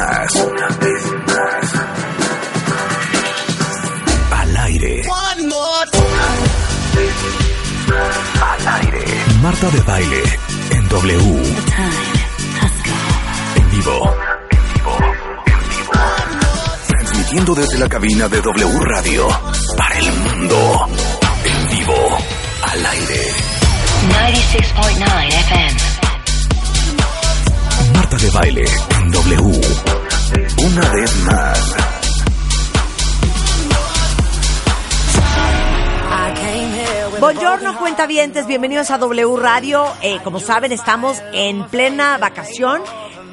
más. Una vez más. Al aire. Al aire. Marta de baile en W. En vivo. En vivo. En vivo. Transmitiendo desde la cabina de W Radio para el mundo. En vivo. Al aire. 96.9 FM. Marta de baile en W. Una vez más. Buongiorno, cuentavientes, bienvenidos a W Radio. Eh, como saben, estamos en plena vacación,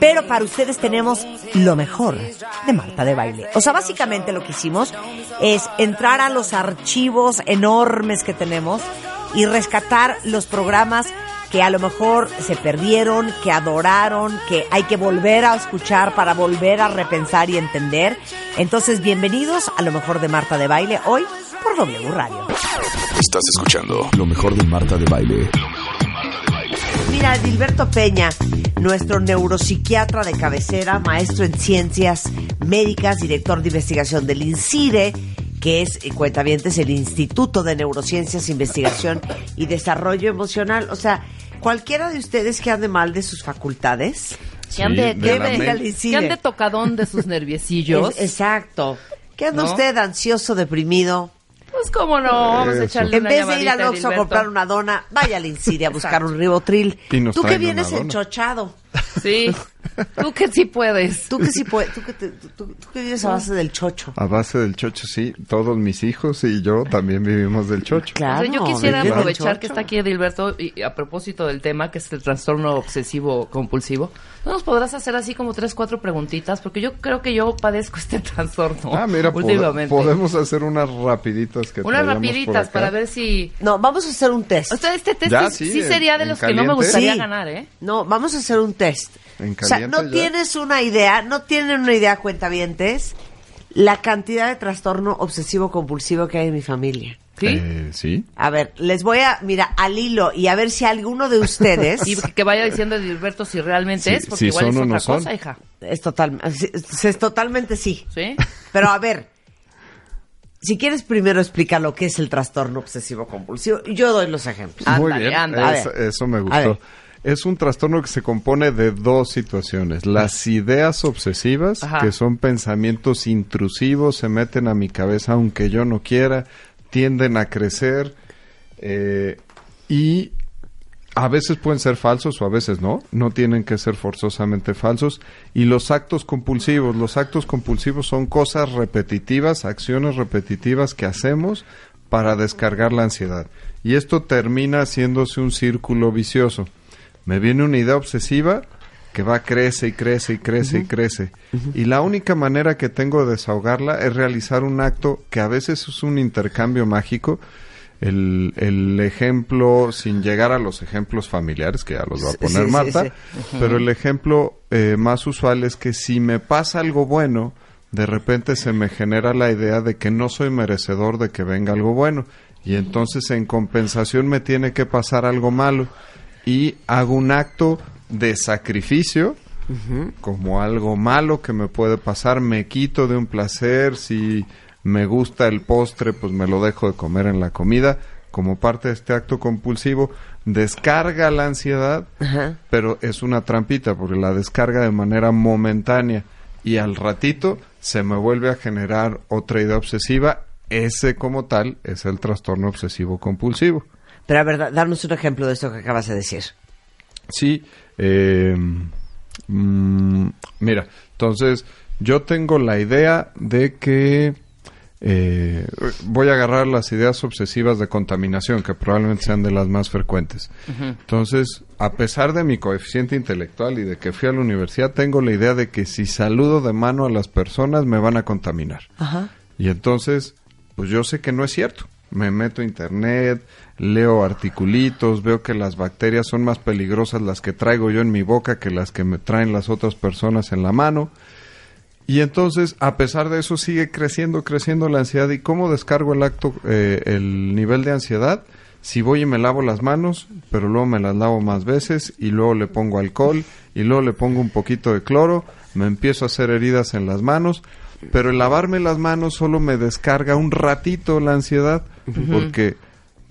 pero para ustedes tenemos lo mejor de Marta de Baile. O sea, básicamente lo que hicimos es entrar a los archivos enormes que tenemos y rescatar los programas que a lo mejor se perdieron, que adoraron, que hay que volver a escuchar para volver a repensar y entender. Entonces, bienvenidos a lo mejor de Marta de Baile hoy por W Radio. Estás escuchando lo mejor de Marta de baile. Mira, Dilberto Peña, nuestro neuropsiquiatra de cabecera, maestro en ciencias médicas, director de investigación del INCIDE, que es, eh, cuentavientes, el Instituto de Neurociencias, Investigación y Desarrollo Emocional. O sea, cualquiera de ustedes que ande mal de sus facultades, que ande, de sí, que ande de- tocadón de sus nerviecillos. Es- exacto. ¿Qué anda ¿No? usted ansioso, deprimido? Pues cómo no, vamos a Eso. echarle En una vez de ir al Oxxo a comprar una dona, vaya al Incide a buscar un ribotril. Tú que vienes enchochado. Sí, tú que sí puedes. Tú que sí puedes, tú que, te- tú, tú- tú que vives a base del chocho. A base del chocho, sí. Todos mis hijos y yo también vivimos del chocho. O sea, yo quisiera aprovechar que está aquí Dilberto y a propósito del tema que es el trastorno obsesivo compulsivo. ¿No nos podrás hacer así como tres, cuatro preguntitas? Porque yo creo que yo padezco este trastorno Ah, mira, pod- últimamente. podemos hacer unas rapiditas que Unas rapiditas para ver si... No, vamos a hacer un test. O sea, este test Ya, sí, sí, en- sería de los que no me gustaría Sí. ganar, ¿eh? No, vamos a hacer un test. En o sea, no ya. tienes una idea, no tienen una idea, cuentavientes, la cantidad de trastorno obsesivo compulsivo que hay en mi familia. ¿Sí? Eh, sí. A ver, les voy a, mira, al hilo y a ver si alguno de ustedes Y que vaya diciendo Dilberto si realmente Sí, es, porque si igual son es o otra no son. cosa, hija. es total, es, es totalmente sí. ¿Sí? Pero a ver, si quieres primero explicar lo que es el trastorno obsesivo compulsivo, yo doy los ejemplos. Muy Ándale, bien. Eso, eso me A gustó. Es un trastorno que se compone de dos situaciones. Las ideas obsesivas, Ajá. que son pensamientos intrusivos, se meten a mi cabeza aunque yo no quiera, tienden a crecer eh, y a veces pueden ser falsos o a veces no, no tienen que ser forzosamente falsos. Y los actos compulsivos, los actos compulsivos son cosas repetitivas, acciones repetitivas que hacemos para descargar la ansiedad. Y esto termina haciéndose un círculo vicioso. Me viene una idea obsesiva que va, crece y crece y crece y crece. Y la única manera que tengo de desahogarla es realizar un acto que a veces es un intercambio mágico. El, el ejemplo, sin llegar a los ejemplos familiares, que ya los va a poner sí, Marta, sí. pero el ejemplo eh, más usual es que si me pasa algo bueno, de repente se me genera la idea de que no soy merecedor de que venga algo bueno. Y entonces en compensación me tiene que pasar algo malo. Y hago un acto de sacrificio, como algo malo que me puede pasar, me quito de un placer, si me gusta el postre, pues me lo dejo de comer en la comida, como parte de este acto compulsivo, descarga la ansiedad, pero es una trampita porque la descarga de manera momentánea y al ratito se me vuelve a generar otra idea obsesiva, ese como tal es el trastorno obsesivo compulsivo. Pero a ver, da- danos un ejemplo de esto que acabas de decir. Sí, eh, mm, mira, entonces yo tengo la idea de que eh, voy a agarrar las ideas obsesivas de contaminación, que probablemente sean de las más frecuentes. Entonces, a pesar de mi coeficiente intelectual y de que fui a la universidad, tengo la idea de que si saludo de mano a las personas me van a contaminar. Ajá. Y entonces, pues yo sé que no es cierto. Me meto a internet, leo articulitos, veo que las bacterias son más peligrosas las que traigo yo en mi boca que las que me traen las otras personas en la mano. Y entonces, a pesar de eso, sigue creciendo, creciendo la ansiedad. ¿Y cómo descargo el acto, eh, el nivel de ansiedad? Si voy y me lavo las manos, pero luego me las lavo más veces y luego le pongo alcohol y luego le pongo un poquito de cloro, me empiezo a hacer heridas en las manos, pero el lavarme las manos solo me descarga un ratito la ansiedad, porque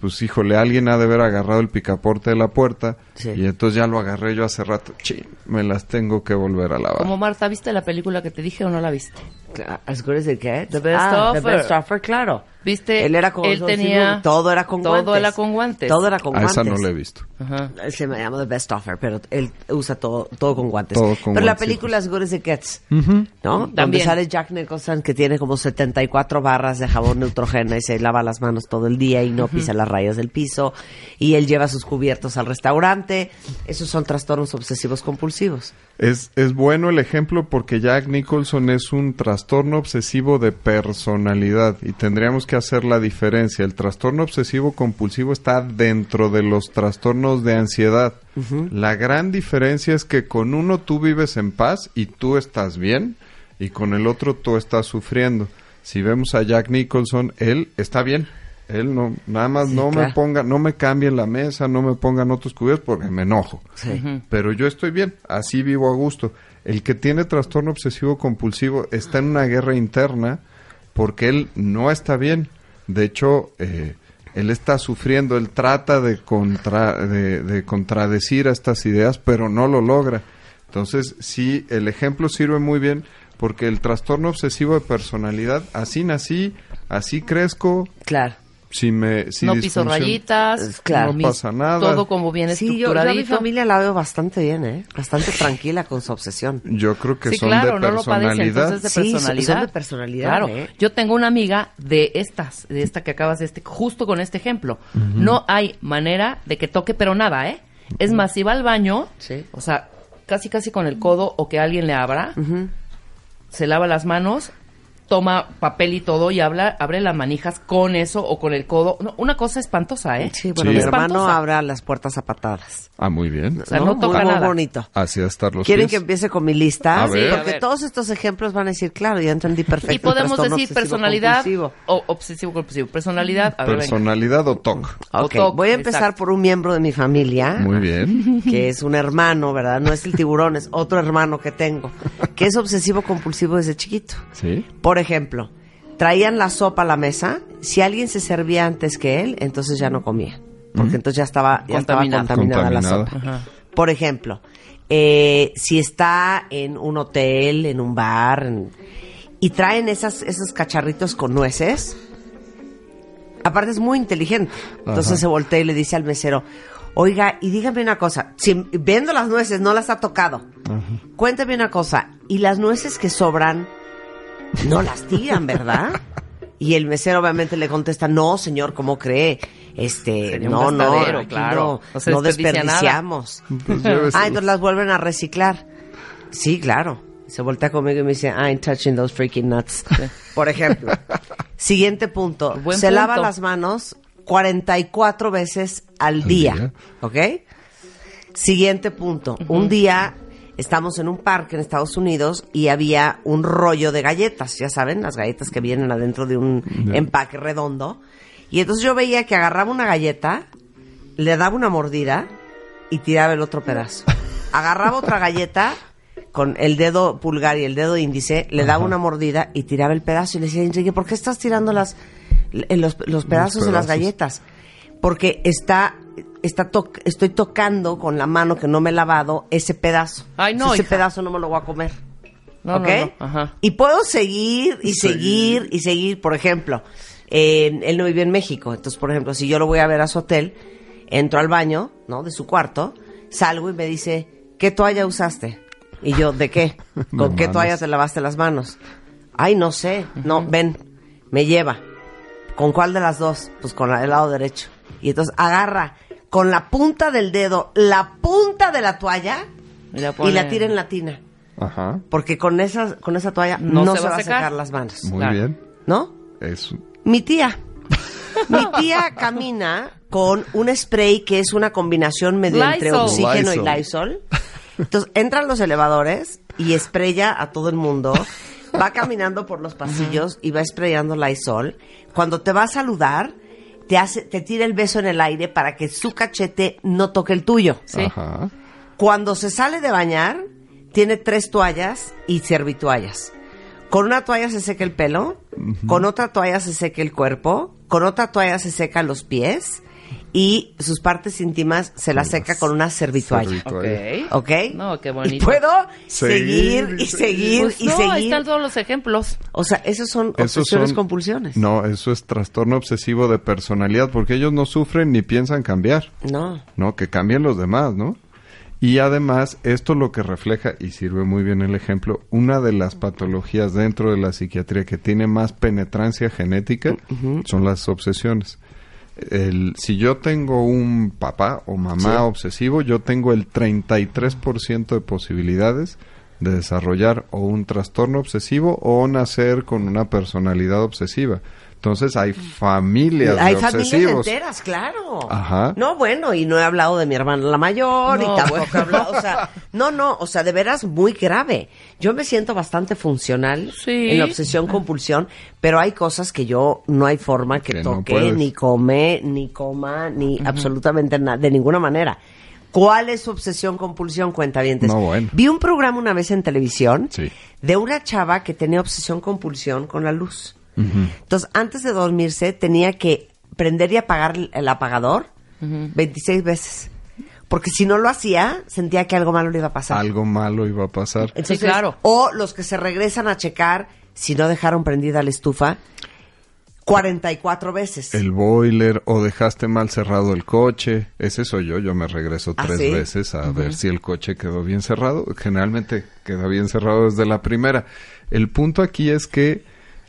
pues híjole, alguien ha de haber agarrado el picaporte de la puerta Sí. y entonces ya lo agarré yo hace rato, chin, me las tengo que volver a lavar. Como Marta, ¿viste la película que te dije o no la viste? As good as it gets. The best ah, offer. The best offer, claro. ¿Viste? Él era con Él tenía- todo era con todo guantes. era con guantes. Todo era con a guantes. esa no la he visto. Ajá. Se me llama The Best Offer, pero él usa todo, todo con guantes. Todo con pero la película As Good as It Gets, ¿no? Donde También. sale Jack Nicholson que tiene como 74 barras de jabón Neutrogena y se lava las manos todo el día y no pisa las rayas del piso y él lleva sus cubiertos al restaurante. Esos son trastornos obsesivos compulsivos. Es, es bueno el ejemplo porque Jack Nicholson es un trastorno obsesivo de personalidad y tendríamos que hacer la diferencia. El trastorno obsesivo compulsivo está dentro de los trastornos de ansiedad. La gran diferencia es que con uno tú vives en paz y tú estás bien y con el otro tú estás sufriendo. Si vemos a Jack Nicholson, él está bien. Él no, nada más Sí, no me ponga, no me cambien la mesa, no me pongan otros cubiertos porque me enojo Sí. pero yo estoy bien, así vivo a gusto. El que tiene trastorno obsesivo compulsivo está en una guerra interna porque él no está bien. De hecho, eh, él está sufriendo, él trata de, contra, de, de contradecir a estas ideas, pero no lo logra. Entonces, sí, el ejemplo sirve muy bien porque el trastorno obsesivo de personalidad, así nací, así crezco, Claro. Si me... Si no piso rayitas, Claro. No pasa nada. Todo como bien Sí, yo, yo a mi familia la veo bastante bien, ¿eh? Bastante tranquila con su obsesión. Yo creo que sí, son claro, de no lo padece, personalidad. entonces de Sí, son- personalidad. son de personalidad, Claro, ¿eh? yo tengo una amiga de estas, de esta que acabas de este, justo con este ejemplo. No hay manera de que toque, pero nada, ¿eh? Es más, si va al baño, Sí. o sea, casi casi con el codo o que alguien le abra, se lava las manos, toma papel y todo y habla, abre las manijas con eso o con el codo. No, una cosa espantosa, ¿eh? Sí, bueno, Sí. mi hermano abra las puertas a patadas. Ah, muy bien. O sea, no toca muy, muy nada. bonito. Así a estar los ¿Quieren pies. que empiece con mi lista? A ver. Porque A ver. todos estos ejemplos van a decir, claro, ya entendí perfecto. Y podemos decir personalidad o obsesivo compulsivo. Personalidad, a ver, venga. Personalidad o TOC. Ok, O TOC, voy a empezar exacto. por un miembro de mi familia, Muy bien. que es un hermano, ¿verdad? No es el tiburón, es otro hermano que tengo, que es obsesivo compulsivo desde chiquito. ¿Sí? Por ejemplo, traían la sopa a la mesa, si alguien se servía antes que él, entonces ya no comía, porque entonces ya estaba, ya estaba Contaminada. contaminada, la Contaminada. sopa. Por ejemplo, eh, si está en un hotel, en un bar, en- y traen esas, esos cacharritos con nueces, aparte es muy inteligente. Entonces Ajá. se voltea y le dice al mesero, oiga, y dígame una cosa, si viendo las nueces no las ha tocado, cuéntame una cosa, y las nueces que sobran, no las tiran, ¿verdad? Y el mesero obviamente le contesta, no, señor, ¿cómo cree? Este, Sería un no, no, aquí claro. no, No desperdiciamos. Pues Ah, entonces las vuelven a reciclar. Sí, claro. Se voltea conmigo y me dice, I ain't touching those freaking nuts. Por ejemplo. Siguiente punto. Buen Se lava las manos 44 veces al día. día. ¿Ok? Siguiente punto. Un día estamos en un parque en Estados Unidos y había un rollo de galletas. Ya saben, las galletas que vienen adentro de un empaque redondo. Y entonces yo veía que agarraba una galleta, le daba una mordida y tiraba el otro pedazo. Agarraba otra galleta con el dedo pulgar y el dedo índice, le daba una mordida y tiraba el pedazo. Y le decía, Enrique, ¿por qué estás tirando las, l- los, los pedazos de las pedazos. galletas? Porque está, está to- estoy tocando con la mano que no me he lavado ese pedazo. Ay, no, ese hija. pedazo no me lo voy a comer. No, ¿Ok? no, no, ajá. Y puedo seguir y seguir y seguir. Por ejemplo, eh, él no vive en México. Entonces, por ejemplo, si yo lo voy a ver a su hotel, entro al baño, ¿no? De su cuarto, salgo y me dice, ¿qué toalla usaste? Y yo, ¿de qué? No ¿Con qué toalla te lavaste las manos? Ay, no sé. No, ven, me lleva. ¿Con cuál de las dos? Pues con la del lado derecho. Y entonces agarra con la punta del dedo la punta de la toalla Y la y pone- la tira en la tina. Ajá. Porque con esa, con esa toalla no, No se, va a secar. secar las manos. Muy Claro. bien. ¿No? Es, Mi tía. Mi tía camina con un spray que es una combinación medio entre Lysol. oxígeno y Lysol. Lysol. Entonces entran los elevadores y spraya a todo el mundo. Va caminando por los pasillos y va sprayando Lysol. Cuando te va a saludar, te hace, te tira el beso en el aire para que su cachete no toque el tuyo. Sí. Ajá. Cuando se sale de bañar, tiene tres toallas y servitoallas. Con una toalla se seca el pelo, con otra toalla se seca el cuerpo, con otra toalla se seca los pies y sus partes íntimas se las seca con una servitoalla. servitoalla. Ok. ¿Ok? No, qué Y bonito. puedo Seguir seguir y y seguir Pues y no, ahí seguir. están todos los ejemplos. O sea, esos son Esos obsesiones son- compulsiones. No, eso es trastorno obsesivo de personalidad, porque ellos no sufren ni piensan cambiar, No. ¿no? Que cambien los demás, ¿no? Y además, esto lo que refleja, y sirve muy bien el ejemplo, una de las patologías dentro de la psiquiatría que tiene más penetrancia genética son las obsesiones. El, si yo tengo un papá o mamá obsesivo, yo tengo el 33% de posibilidades de desarrollar o un trastorno obsesivo o nacer con una personalidad obsesiva. Entonces hay familias Hay de familias obsesivos. enteras, claro. Ajá. No, bueno, y no he hablado de mi hermana la mayor No, y tampoco bueno. he hablado, o sea, no, no, o sea, de veras muy grave. Yo me siento bastante funcional Sí. en la obsesión compulsión, pero hay cosas que yo no hay forma que, toque, ni come, ni coma, ni absolutamente nada, de ninguna manera. ¿Cuál es su obsesión compulsión, cuentavientes? No, bueno. Vi un programa una vez en televisión Sí. de una chava que tenía obsesión compulsión con la luz. Entonces, antes de dormirse, tenía que prender y apagar el- apagador 26 veces. Porque si no lo hacía, sentía que algo malo le iba a pasar. Algo malo iba a pasar. Entonces, Sí, claro. O los que se regresan a checar si no dejaron prendida la estufa 44 veces. El boiler o dejaste mal cerrado el coche. Ese soy yo. Yo me regreso ¿Ah, tres sí? veces a ver si el coche quedó bien cerrado. Generalmente queda bien cerrado desde la primera. El punto aquí es que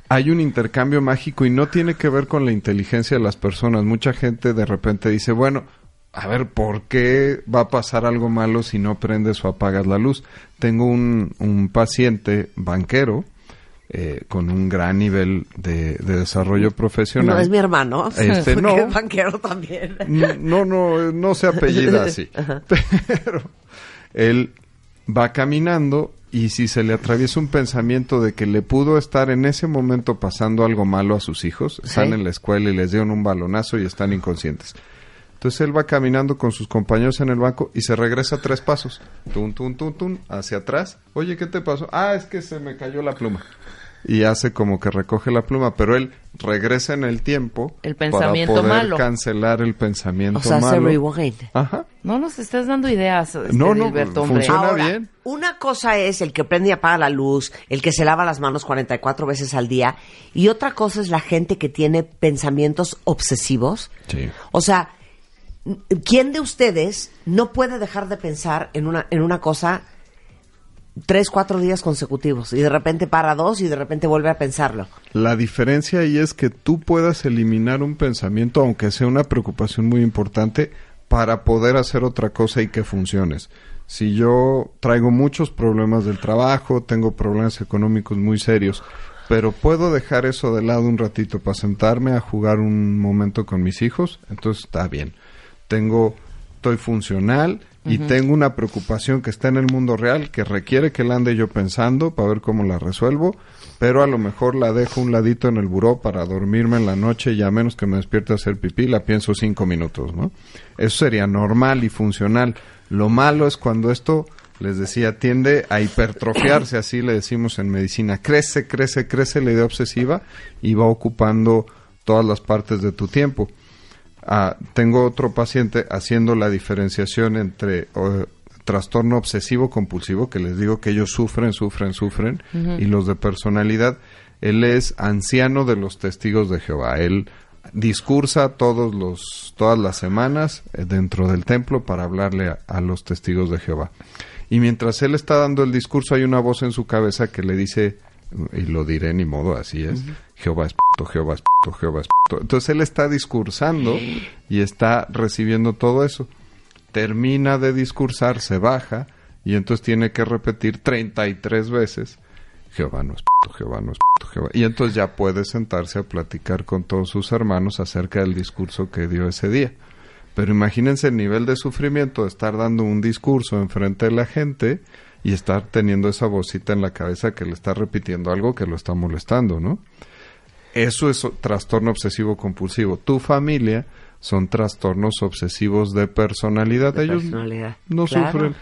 hay un intercambio mágico y no tiene que ver con la inteligencia de las personas. Mucha gente de repente dice, bueno, a ver, ¿por qué va a pasar algo malo si no prendes o apagas la luz? Tengo un, un paciente banquero eh, con un gran nivel de, de desarrollo profesional. no es mi hermano. Este, no. es banquero también. No, no, no se apellida así. Pero él va caminando y si se le atraviesa un pensamiento de que le pudo estar en ese momento pasando algo malo a sus hijos, están Sí. en la escuela y les dieron un balonazo y están inconscientes. Entonces él va caminando con sus compañeros en el banco y se regresa tres pasos. Tun, tun, tun, tun, hacia atrás. Oye, ¿qué te pasó? Ah, es que se me cayó la pluma. Y hace como que recoge la pluma, pero él regresa en el tiempo El pensamiento para poder malo. cancelar el pensamiento O sea, malo. rewind. Ajá. No nos estás dando ideas, este, No, no, Gilberto, hombre. funciona. Ahora, bien. una cosa es el que prende y apaga la luz, el que se lava las manos 44 veces al día, y otra cosa es la gente que tiene pensamientos obsesivos. Sí. O sea, ¿quién de ustedes no puede dejar de pensar en una, en una cosa tres, cuatro días consecutivos y de repente para dos y de repente vuelve a pensarlo? La diferencia ahí es que tú puedas eliminar un pensamiento, aunque sea una preocupación muy importante, para poder hacer otra cosa y que funciones. Si yo traigo muchos problemas del trabajo, tengo problemas económicos muy serios, pero puedo dejar eso de lado un ratito para sentarme a jugar un momento con mis hijos, entonces está bien. Tengo, estoy funcional y tengo una preocupación que está en el mundo real que requiere que la ande yo pensando para ver cómo la resuelvo, pero a lo mejor la dejo un ladito en el buró para dormirme en la noche y a menos que me despierte a hacer pipí, la pienso cinco minutos, ¿no? Eso sería normal y funcional. Lo malo es cuando esto, les decía, tiende a hipertrofiarse, así le decimos en medicina. Crece, crece, crece la idea obsesiva y va ocupando todas las partes de tu tiempo. Ah, tengo otro paciente haciendo la diferenciación entre trastorno obsesivo compulsivo, que les digo que ellos sufren, sufren, sufren, y los de personalidad. Él es anciano de los testigos de Jehová. Él discursa todos los, todas las semanas eh, dentro del templo para hablarle a, a los testigos de Jehová. Y mientras él está dando el discurso, hay una voz en su cabeza que le dice, y lo diré ni modo, así es, Jehová es puto, Jehová es puto, Jehová es puto. Entonces él está discursando y está recibiendo todo eso. Termina de discursar, se baja y entonces tiene que repetir 33 veces, Jehová no es puto, Jehová no es puto, Jehová. Y entonces ya puede sentarse a platicar con todos sus hermanos acerca del discurso que dio ese día. Pero imagínense el nivel de sufrimiento de estar dando un discurso enfrente de la gente y estar teniendo esa vocita en la cabeza que le está repitiendo algo que lo está molestando, ¿no? Eso es trastorno obsesivo compulsivo. Tu familia son trastornos obsesivos de personalidad. De Ellos personalidad, no claro. sufren.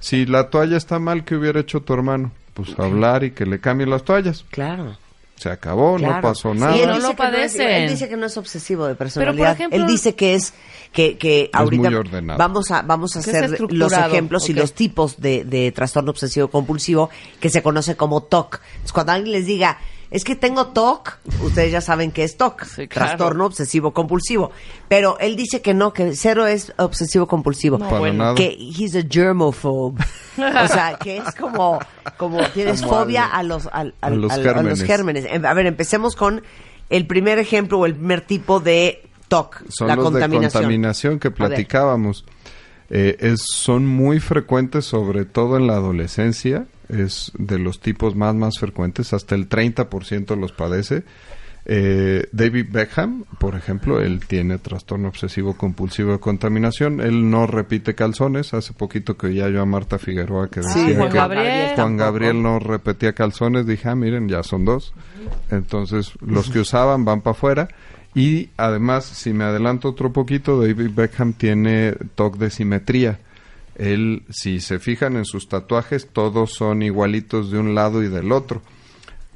Si la toalla está mal, ¿qué hubiera hecho tu hermano? Pues hablar y que le cambien las toallas. Claro. Se acabó, claro. no pasó Sí, nada. él No dice lo que no es- padecen. él dice que no es obsesivo de personalidad. Pero, por ejemplo- él dice que es que, que ahorita muy ordenado. vamos a vamos a hacer los ejemplos y los tipos de, de trastorno obsesivo compulsivo que se conoce como TOC. Entonces, cuando alguien les diga es que tengo TOC, ustedes ya saben que es TOC, Sí, claro. trastorno obsesivo compulsivo. Pero él dice que no, que cero es obsesivo compulsivo. No, Para bueno. nada. que he's a germophobe. o sea, que es como, como tienes Como fobia al- a los, al- a los a los gérmenes. Em, A ver, empecemos con el primer ejemplo o el primer tipo de TOC, Son la los de contaminación. contaminación que platicábamos. Eh, es, son muy frecuentes, sobre todo en la adolescencia. Es de los tipos más, más frecuentes. Hasta el 30% los padece. Eh, David Beckham, por ejemplo, él tiene trastorno obsesivo compulsivo de contaminación. Él no repite calzones. Hace poquito que ya yo a Marta Figueroa que Sí, decía Juan que Gabriel. Juan. Gabriel no repetía calzones. Dije, ah, miren, ya son dos. Entonces, los que usaban van para afuera. Y además, si me adelanto otro poquito, David Beckham tiene TOC de simetría. Él, si se fijan en sus tatuajes, todos son igualitos de un lado y del otro.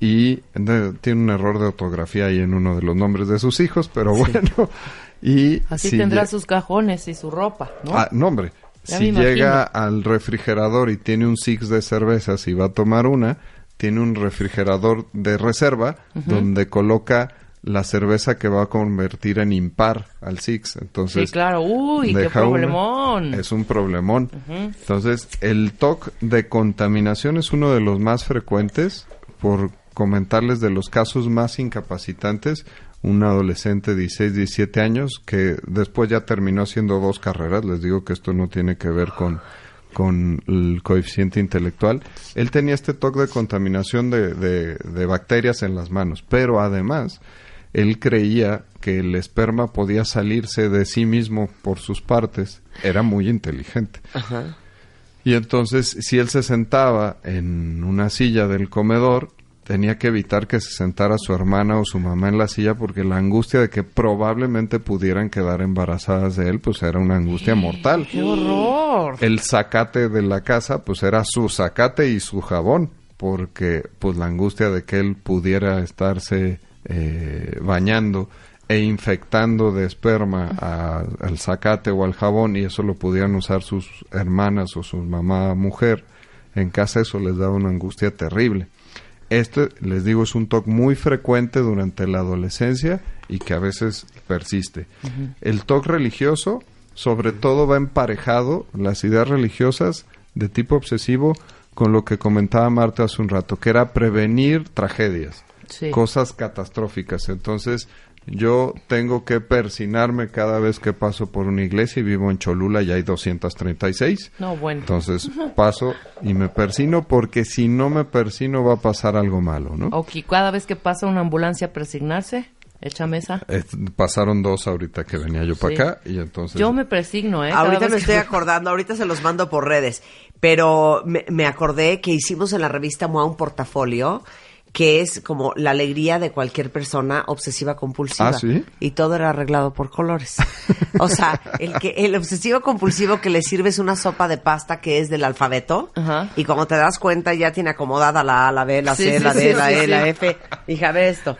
Y de- tiene un error de ortografía ahí en uno de los nombres de sus hijos, pero bueno. Y Así si tendrá sus cajones y su ropa, ¿no? Ah, no, hombre. Ya si llega al refrigerador y tiene un six de cervezas y va a tomar una, tiene un refrigerador de reserva donde coloca la cerveza que va a convertir en impar al six. Entonces, sí, claro. Uy, qué una. problemón. Es un problemón. Entonces, el TOC de contaminación es uno de los más frecuentes. Por comentarles de los casos más incapacitantes, un adolescente de 16, 17 años que después ya terminó haciendo dos carreras. Les digo que esto no tiene que ver con con el coeficiente intelectual. Él tenía este TOC de contaminación de, de- de bacterias en las manos, pero además él creía que el esperma podía salirse de sí mismo por sus partes. Era muy inteligente. Ajá. Y entonces, si él se sentaba en una silla del comedor, tenía que evitar que se sentara su hermana o su mamá en la silla porque la angustia de que probablemente pudieran quedar embarazadas de él, pues era una angustia mortal. ¡Qué horror! El zacate de la casa, pues era su zacate y su jabón, porque pues la angustia de que él pudiera estarse eh, bañando e infectando de esperma a- al zacate o al jabón y eso lo pudieran usar sus hermanas o su mamá mujer en casa, eso les daba una angustia terrible. Este, les digo, es un TOC muy frecuente durante la adolescencia y que a veces persiste. El TOC religioso, sobre todo, va emparejado, las ideas religiosas de tipo obsesivo, con lo que comentaba Marta hace un rato, que era prevenir tragedias, Sí. cosas catastróficas. Entonces, yo tengo que persinarme cada vez que paso por una iglesia y vivo en Cholula y hay 236. No, bueno. Entonces paso y me persino porque si no me persino va a pasar algo malo, ¿no? Ok, cada vez que pasa una ambulancia a persignarse, echa mesa. Eh, pasaron dos ahorita que venía yo para Sí. acá y entonces... Yo me persigno, ¿eh? Cada Ahorita me que- estoy acordando, ahorita se los mando por redes, pero me, me acordé que hicimos en la revista MOA un portafolio que es como la alegría de cualquier persona obsesiva compulsiva. Ah, ¿sí? Y todo era arreglado por colores. O sea, el que el obsesivo compulsivo que le sirves una sopa de pasta que es del alfabeto Ajá. y como te das cuenta ya tiene acomodada la A, la B, la Sí, C, sí, la D, sí, la sí, E, sí. la F. Hija, ve esto.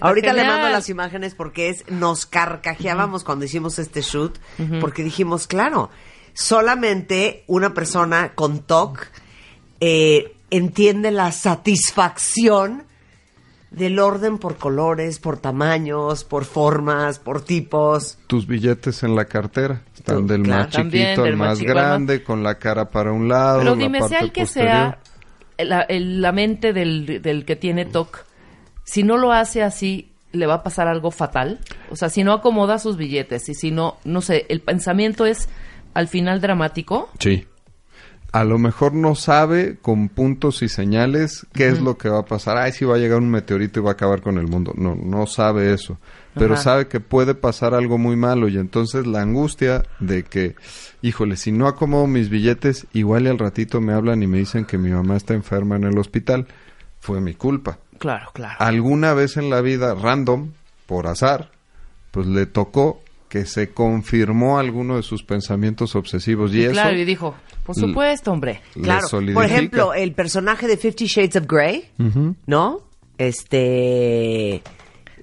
Ahorita le mando las imágenes porque es nos carcajeábamos cuando hicimos este shoot porque dijimos claro solamente una persona con TOC eh, entiende la satisfacción del orden por colores, por tamaños, por formas, por tipos. Tus billetes en la cartera están del claro. más También, chiquito al del más más chico al más- grande, con la cara para un lado, Pero la dime, parte sea el que posterior. sea la, el- la mente del, del que tiene TOC, si no lo hace así, ¿le va a pasar algo fatal? O sea, si no acomoda sus billetes y si no, no sé, el pensamiento es al final dramático. Sí. A lo mejor no sabe con puntos y señales qué es lo que va a pasar. Ay, si va a llegar un meteorito y va a acabar con el mundo. No, no sabe eso. Pero Ajá. sabe que puede pasar algo muy malo y entonces la angustia de que, híjole, si no acomodo mis billetes, igual y al ratito me hablan y me dicen que mi mamá está enferma en el hospital. Fue mi culpa. Claro, claro. Alguna vez en la vida, random, por azar, pues le tocó que se confirmó alguno de sus pensamientos obsesivos y eso claro, y dijo, por supuesto, hombre. Claro. Por ejemplo, el personaje de Fifty Shades of Grey, ¿no? Este.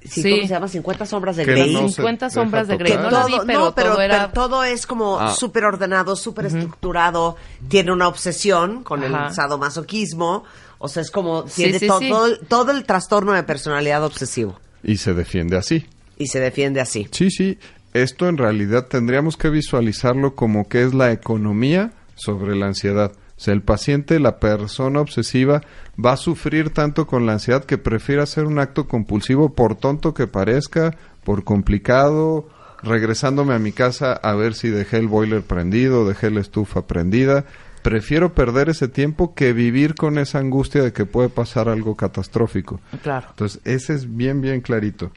Sí, Sí. ¿Cómo se llama? 50 sombras de Grey. no se 50 deja sombras de. Grey. No la vi, pero no, pero, todo era- pero todo es como Ah. súper ordenado, súper estructurado. Tiene una obsesión con Ajá. el sadomasoquismo. O sea, es como. Tiene sí, todo, sí. todo- todo el trastorno de personalidad obsesivo. y se defiende así. Y se defiende así. Sí, sí. Esto en realidad tendríamos que visualizarlo como que es la economía sobre la ansiedad. O sea, el paciente, la persona obsesiva, va a sufrir tanto con la ansiedad que prefiere hacer un acto compulsivo por tonto que parezca, por complicado, regresándome a mi casa a ver si dejé el boiler prendido, dejé la estufa prendida. Prefiero perder ese tiempo que vivir con esa angustia de que puede pasar algo catastrófico. Claro. Entonces, ese es bien, bien clarito.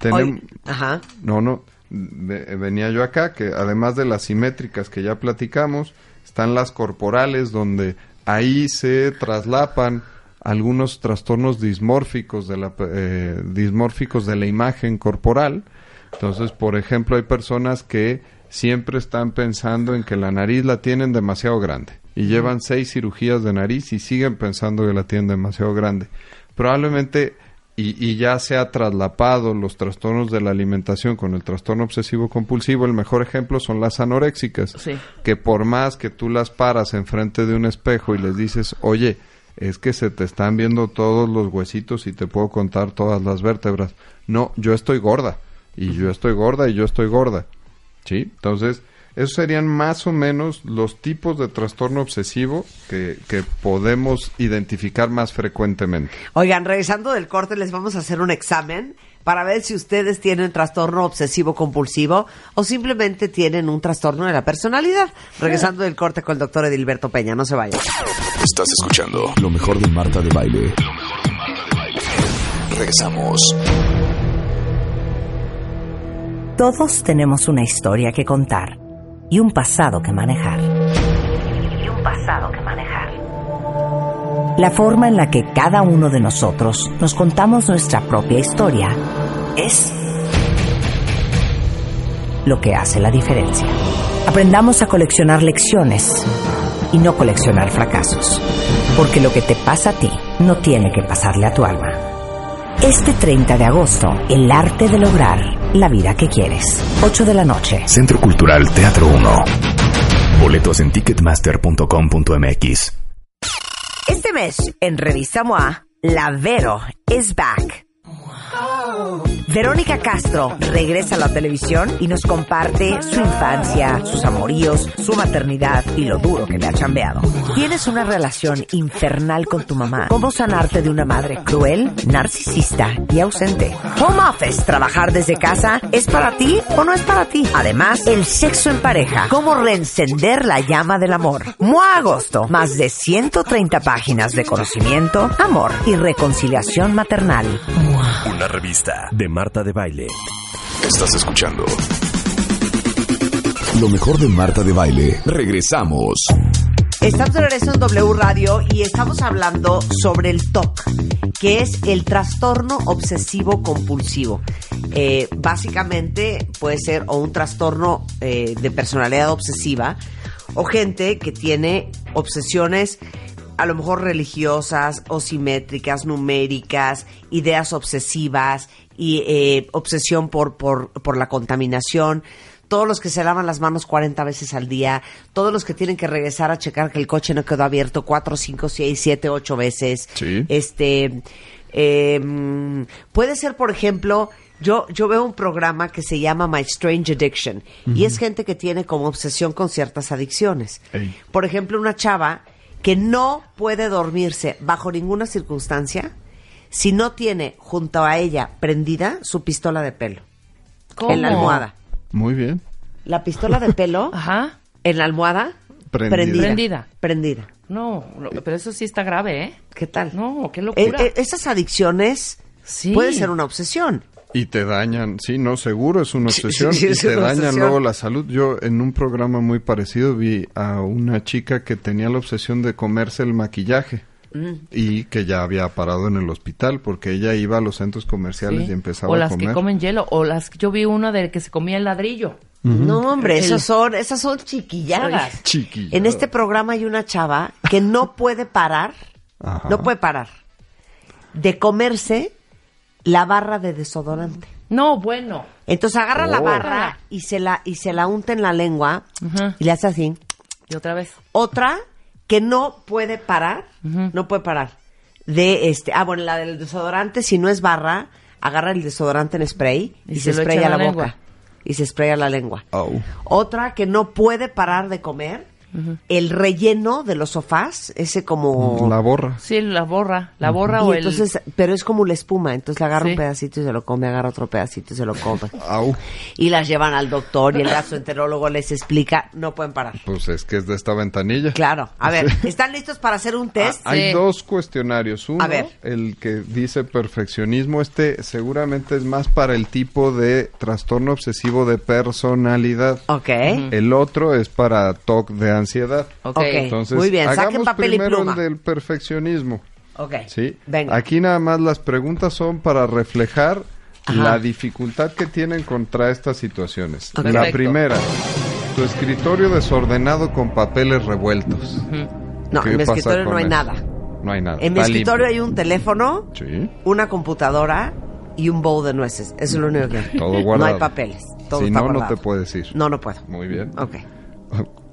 Tenem- Hoy- ajá. no, no. Ve- venía yo acá que además de las simétricas que ya platicamos, están las corporales donde ahí se traslapan algunos trastornos dismórficos de la eh, dismórficos de la imagen corporal. Entonces, por ejemplo, hay personas que siempre están pensando en que la nariz la tienen demasiado grande y llevan seis cirugías de nariz y siguen pensando que la tienen demasiado grande. Probablemente y, y ya se ha traslapado los trastornos de la alimentación con el trastorno obsesivo compulsivo, el mejor ejemplo son las anoréxicas, Sí. que por más que tú las paras enfrente de un espejo y les dices, oye, es que se te están viendo todos los huesitos y te puedo contar todas las vértebras. No, yo estoy gorda, y yo estoy gorda, y yo estoy gorda. ¿Sí? Entonces, esos serían más o menos los tipos de trastorno obsesivo que, que podemos identificar más frecuentemente. Oigan, regresando del corte, les vamos a hacer un examen para ver si ustedes tienen trastorno obsesivo compulsivo o simplemente tienen un trastorno de la personalidad. Regresando del corte con el doctor Edilberto Peña, no se vayan. Estás escuchando lo mejor de Marta de Baile. Regresamos. Todos tenemos una historia que contar y un pasado que manejar. Y un pasado que manejar. La forma en la que cada uno de nosotros nos contamos nuestra propia historia es lo que hace la diferencia. Aprendamos a coleccionar lecciones y no coleccionar fracasos, porque lo que te pasa a ti no tiene que pasarle a tu alma. Este 30 de agosto, el arte de lograr la vida que quieres. 8 de la noche. Centro Cultural Teatro 1. Boletos en ticketmaster.com.mx. Este mes, en Revista MOA, La Vero is back. Verónica Castro regresa a la televisión y nos comparte su infancia, sus amoríos, su maternidad y lo duro que le ha chambeado. ¿Tienes una relación infernal con tu mamá? ¿Cómo sanarte de una madre cruel, narcisista y ausente? Home Office, trabajar desde casa, ¿es para ti o no es para ti? Además, el sexo en pareja, cómo reencender la llama del amor. MOA Agosto, más de 130 páginas de conocimiento, amor y reconciliación maternal. Una revista de Marta de Baile. Estás escuchando lo mejor de Marta de Baile. Regresamos. Estamos de regreso en W Radio y estamos hablando sobre el TOC, que es el trastorno obsesivo compulsivo. Eh, básicamente puede ser o un trastorno eh, de personalidad obsesiva o gente que tiene obsesiones a lo mejor religiosas o simétricas, numéricas, ideas obsesivas y eh, obsesión por, por, por la contaminación todos los que se lavan las manos 40 veces al día, todos los que tienen que regresar a checar que el coche no quedó abierto 4, 5, 6, 7, 8 veces. Sí. Este, eh, puede ser, por ejemplo, yo, yo veo un programa que se llama My Strange Addiction y es gente que tiene como obsesión con ciertas adicciones. Por ejemplo, una chava que no puede dormirse bajo ninguna circunstancia si no tiene junto a ella prendida su pistola de pelo ¿Cómo? en la almohada. Muy bien. La pistola de pelo Ajá. en la almohada Prendida. prendida. Prendida. Prendida. No, no, pero eso sí está grave, ¿eh? ¿Qué tal? No, qué Eh, locura. eh, esas adicciones Sí. puede ser una obsesión. Y te dañan, sí, no, seguro es una Sí, obsesión. sí, y es te dañan obsesión. luego la salud. Yo en un programa muy parecido vi a una chica que tenía la obsesión de comerse el maquillaje. y que ya había parado en el hospital porque ella iba a los centros comerciales Sí. y empezaba o a las comer. que comen hielo, o las yo vi una de que se comía el ladrillo. No, hombre, El- esas son, esas son chiquilladas. Chiquilladas. En este programa hay una chava que no puede parar, Ajá. no puede parar de comerse la barra de desodorante. No, bueno. Entonces agarra la Oh. barra y se la, y se la unta en la lengua y le hace así. Y otra vez. Otra que no puede parar, no puede parar. De este, ah, bueno, la del desodorante, si no es barra, agarra el desodorante en spray y, Y se, spraya la, la boca. Y se spraya la lengua. Au. Otra que no puede parar de comer, el relleno de los sofás, ese como... La borra. Sí, la borra. La borra Y o entonces, pero es como la espuma, entonces le agarra un pedacito y se lo come, agarra otro pedacito y se lo come. Au. y las llevan al doctor y el gastroenterólogo les explica, no pueden parar. Pues es que es de esta ventanilla. Claro, a ver, ¿están listos para hacer un test? Ah, Hay Sí. dos cuestionarios. Uno, A ver. el que dice perfeccionismo, este seguramente es más para el tipo de trastorno obsesivo de personalidad. Ok. El otro es para TOC de ansiedad. Ok. Ok. Entonces, Muy bien, saquen hagamos papel y primero pluma. el del perfeccionismo. Ok. ¿sí? Venga. Aquí nada más las preguntas son para reflejar Ajá. la dificultad que tienen contra estas situaciones. La Perfecto. primera, tu escritorio desordenado con papeles revueltos. No, ¿Qué en mi escritorio no hay eso? nada. No hay nada. En mi Está escritorio limpio. hay un teléfono, Sí. una computadora y un bowl de nueces. Eso es lo único que hay. Todo No guardado. hay papeles. Todo si está no, no te puedes ir. No, no puedo. Muy bien. Ok.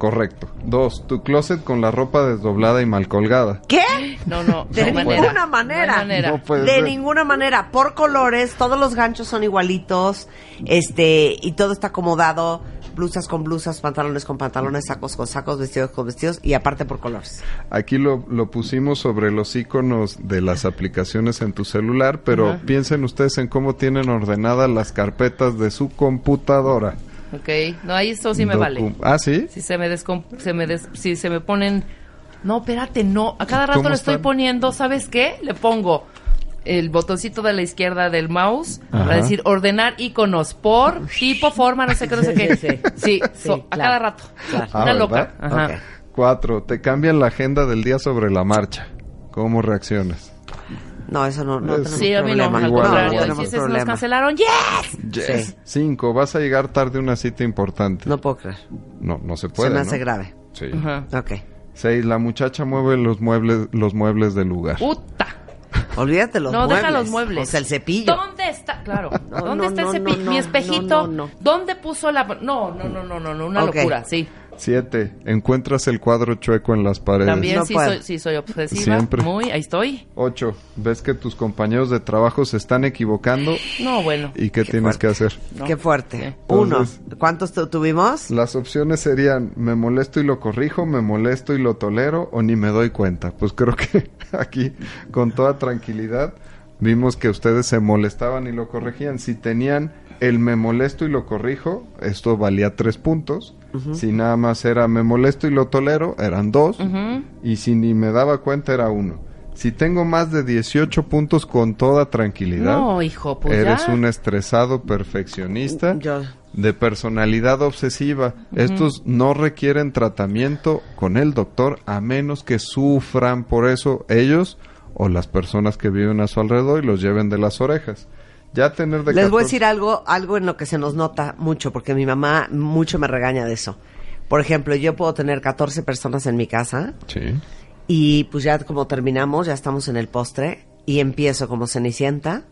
Correcto. Dos, tu closet con la ropa desdoblada y mal colgada. ¿Qué? No, no. De no ninguna manera. No hay manera. No puede de ser. ninguna manera. Por colores, todos los ganchos son igualitos. Este, y todo está acomodado. Blusas con blusas, pantalones con pantalones, sacos con sacos, vestidos con vestidos. Y aparte por colores. Aquí lo, lo pusimos sobre los iconos de las aplicaciones en tu celular, pero piensen ustedes en cómo tienen ordenadas las carpetas de su computadora. Ok. No, ahí eso sí me Docu- vale. Ah, sí. Si se me descom- se me des- si se me ponen no, espérate, no, a cada rato ¿Cómo le estoy están? poniendo, ¿sabes qué? Le pongo el botoncito de la izquierda del mouse Ajá. para decir ordenar iconos por tipo, forma, no sé qué, no sé qué. Sí, Sí, sí, so- a claro, cada rato. claro. Ah, Una ¿verdad? loca. Ajá. Cuatro, te cambian la agenda del día sobre la marcha. ¿Cómo reaccionas? No, eso no, no Es- tenemos Sí, a mí no, problema. al contrario. Y no si tenemos se nos problema. cancelaron, ¡yes! Yes. Sí. Cinco, vas a llegar tarde a una cita importante. No puedo creer. no, no se puede. Se me ¿no? hace grave. Sí. Ok. Seis, la muchacha mueve los muebles, los muebles del lugar. Puta. Olvídate los no, muebles. deja los muebles. O sea, el cepillo. ¿Dónde está? Claro. No, ¿Dónde no, está no, el cepillo? no, no, Mi espejito. no, no, no. ¿Dónde puso la.? No, no, no, no, no, no. Una locura, sí. Siete, encuentras el cuadro chueco en las paredes. También No sí, soy, sí soy obsesiva. Siempre. Muy, ahí estoy. Ocho, ves que tus compañeros de trabajo se están equivocando No, bueno. y qué, tienes que hacer. No. Qué fuerte. Sí. Uno. ¿Cuántos tu- tuvimos? Las opciones serían me molesto y lo corrijo, me molesto y lo tolero o ni me doy cuenta. Pues creo que aquí con toda tranquilidad vimos que ustedes se molestaban y lo corregían. Si tenían el me molesto y lo corrijo, esto valía tres puntos. Si nada más era me molesto y lo tolero, eran dos. Y si ni me daba cuenta, era uno. Si tengo más de 18 puntos con toda tranquilidad, No, hijo, pues eres ya. un estresado perfeccionista Yo. de personalidad obsesiva. Estos no requieren tratamiento con el doctor a menos que sufran por eso ellos o las personas que viven a su alrededor y los lleven de las orejas. Ya tener de Les voy a 14 decir algo, algo en lo que se nos nota mucho, porque mi mamá mucho me regaña de eso. Por ejemplo, yo puedo tener 14 personas en mi casa Sí. y pues ya como terminamos, ya estamos en el postre y empiezo como cenicienta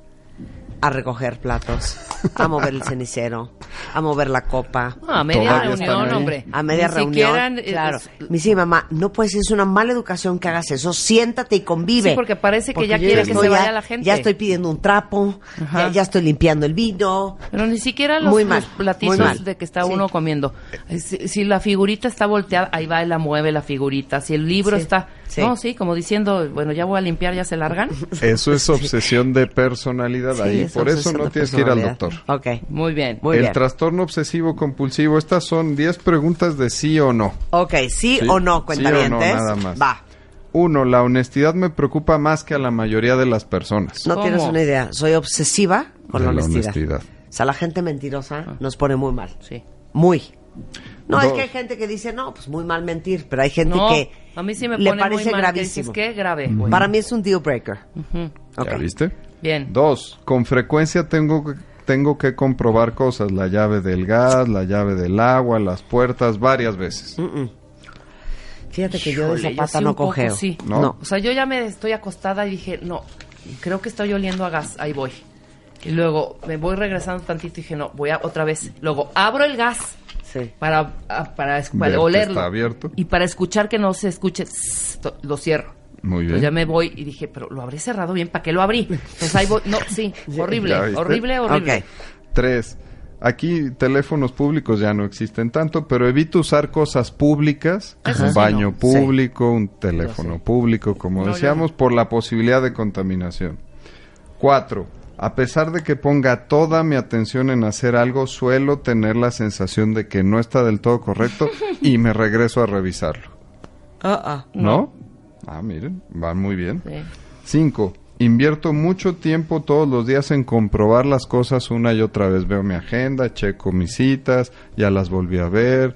a recoger platos, a mover el cenicero, a mover la copa. No, a media reunión, hombre. A media Ni reunión. siquiera, claro. es- Me dice, mamá, no puedes, es una mala educación que hagas eso. Siéntate y convive. Sí, porque parece que ya quiere que estoy se vaya ya- la gente. Ya estoy pidiendo un trapo, ya, ya estoy limpiando el vino. Pero ni siquiera los, Muy mal, los platizos muy mal. de que está Sí. uno comiendo. Si, si la figurita está volteada, ahí va y la mueve la figurita. Si el libro Sí, está... sí. No, sí, como diciendo, bueno, ya voy a limpiar, ya se largan. Eso es obsesión de personalidad Sí, ahí. es Por eso no tienes que ir al doctor. Ok. Muy bien. Muy el bien. trastorno obsesivo compulsivo, estas son 10 preguntas de sí o no. Ok, ¿sí, Sí, o no, sí cuentavientes? o no, nada más. Va. Uno, la honestidad me preocupa más que a la mayoría de las personas. No ¿Cómo? tienes una idea. Soy obsesiva con De la la honestidad. honestidad. O sea, la gente mentirosa nos pone muy mal. Sí. Muy. No, Dos. es que hay gente que dice, no, pues muy mal mentir, pero hay gente No, que a mí sí me le pone parece muy mal que gravísimo. dices, ¿qué? Grave. Para mí es un deal breaker. ¿Ya viste? Bien. Dos, con frecuencia tengo que, tengo que comprobar cosas, la llave del gas, la llave del agua, las puertas, varias veces. Fíjate que yo de Híjole, esa pata sí no poco cogeo. sí. ¿No? O sea, yo ya me estoy acostada y dije, no, creo que estoy oliendo a gas, ahí voy. Y luego me voy regresando tantito y dije, no, voy a otra vez. Luego abro el gas Sí. para, a- para, olerlo. está abierto. Y para escuchar que no se escuche, lo cierro. Muy bien. Entonces ya me voy y dije, pero lo habré cerrado bien, ¿para qué lo abrí? Entonces ahí voy, no, sí, horrible, horrible, horrible. Ok. Tres, aquí teléfonos públicos ya no existen tanto, pero evito usar cosas públicas, un sí, baño no. público, un teléfono público, como No, decíamos, por la posibilidad de contaminación. Cuatro, a pesar de que ponga toda mi atención en hacer algo, suelo tener la sensación de que no está del todo correcto y me regreso a revisarlo. Ah, ah. ¿No? Ah, miren, van muy bien. Sí. Cinco, invierto mucho tiempo todos los días en comprobar las cosas una y otra vez. Veo mi agenda, checo mis citas, ya las volví a ver,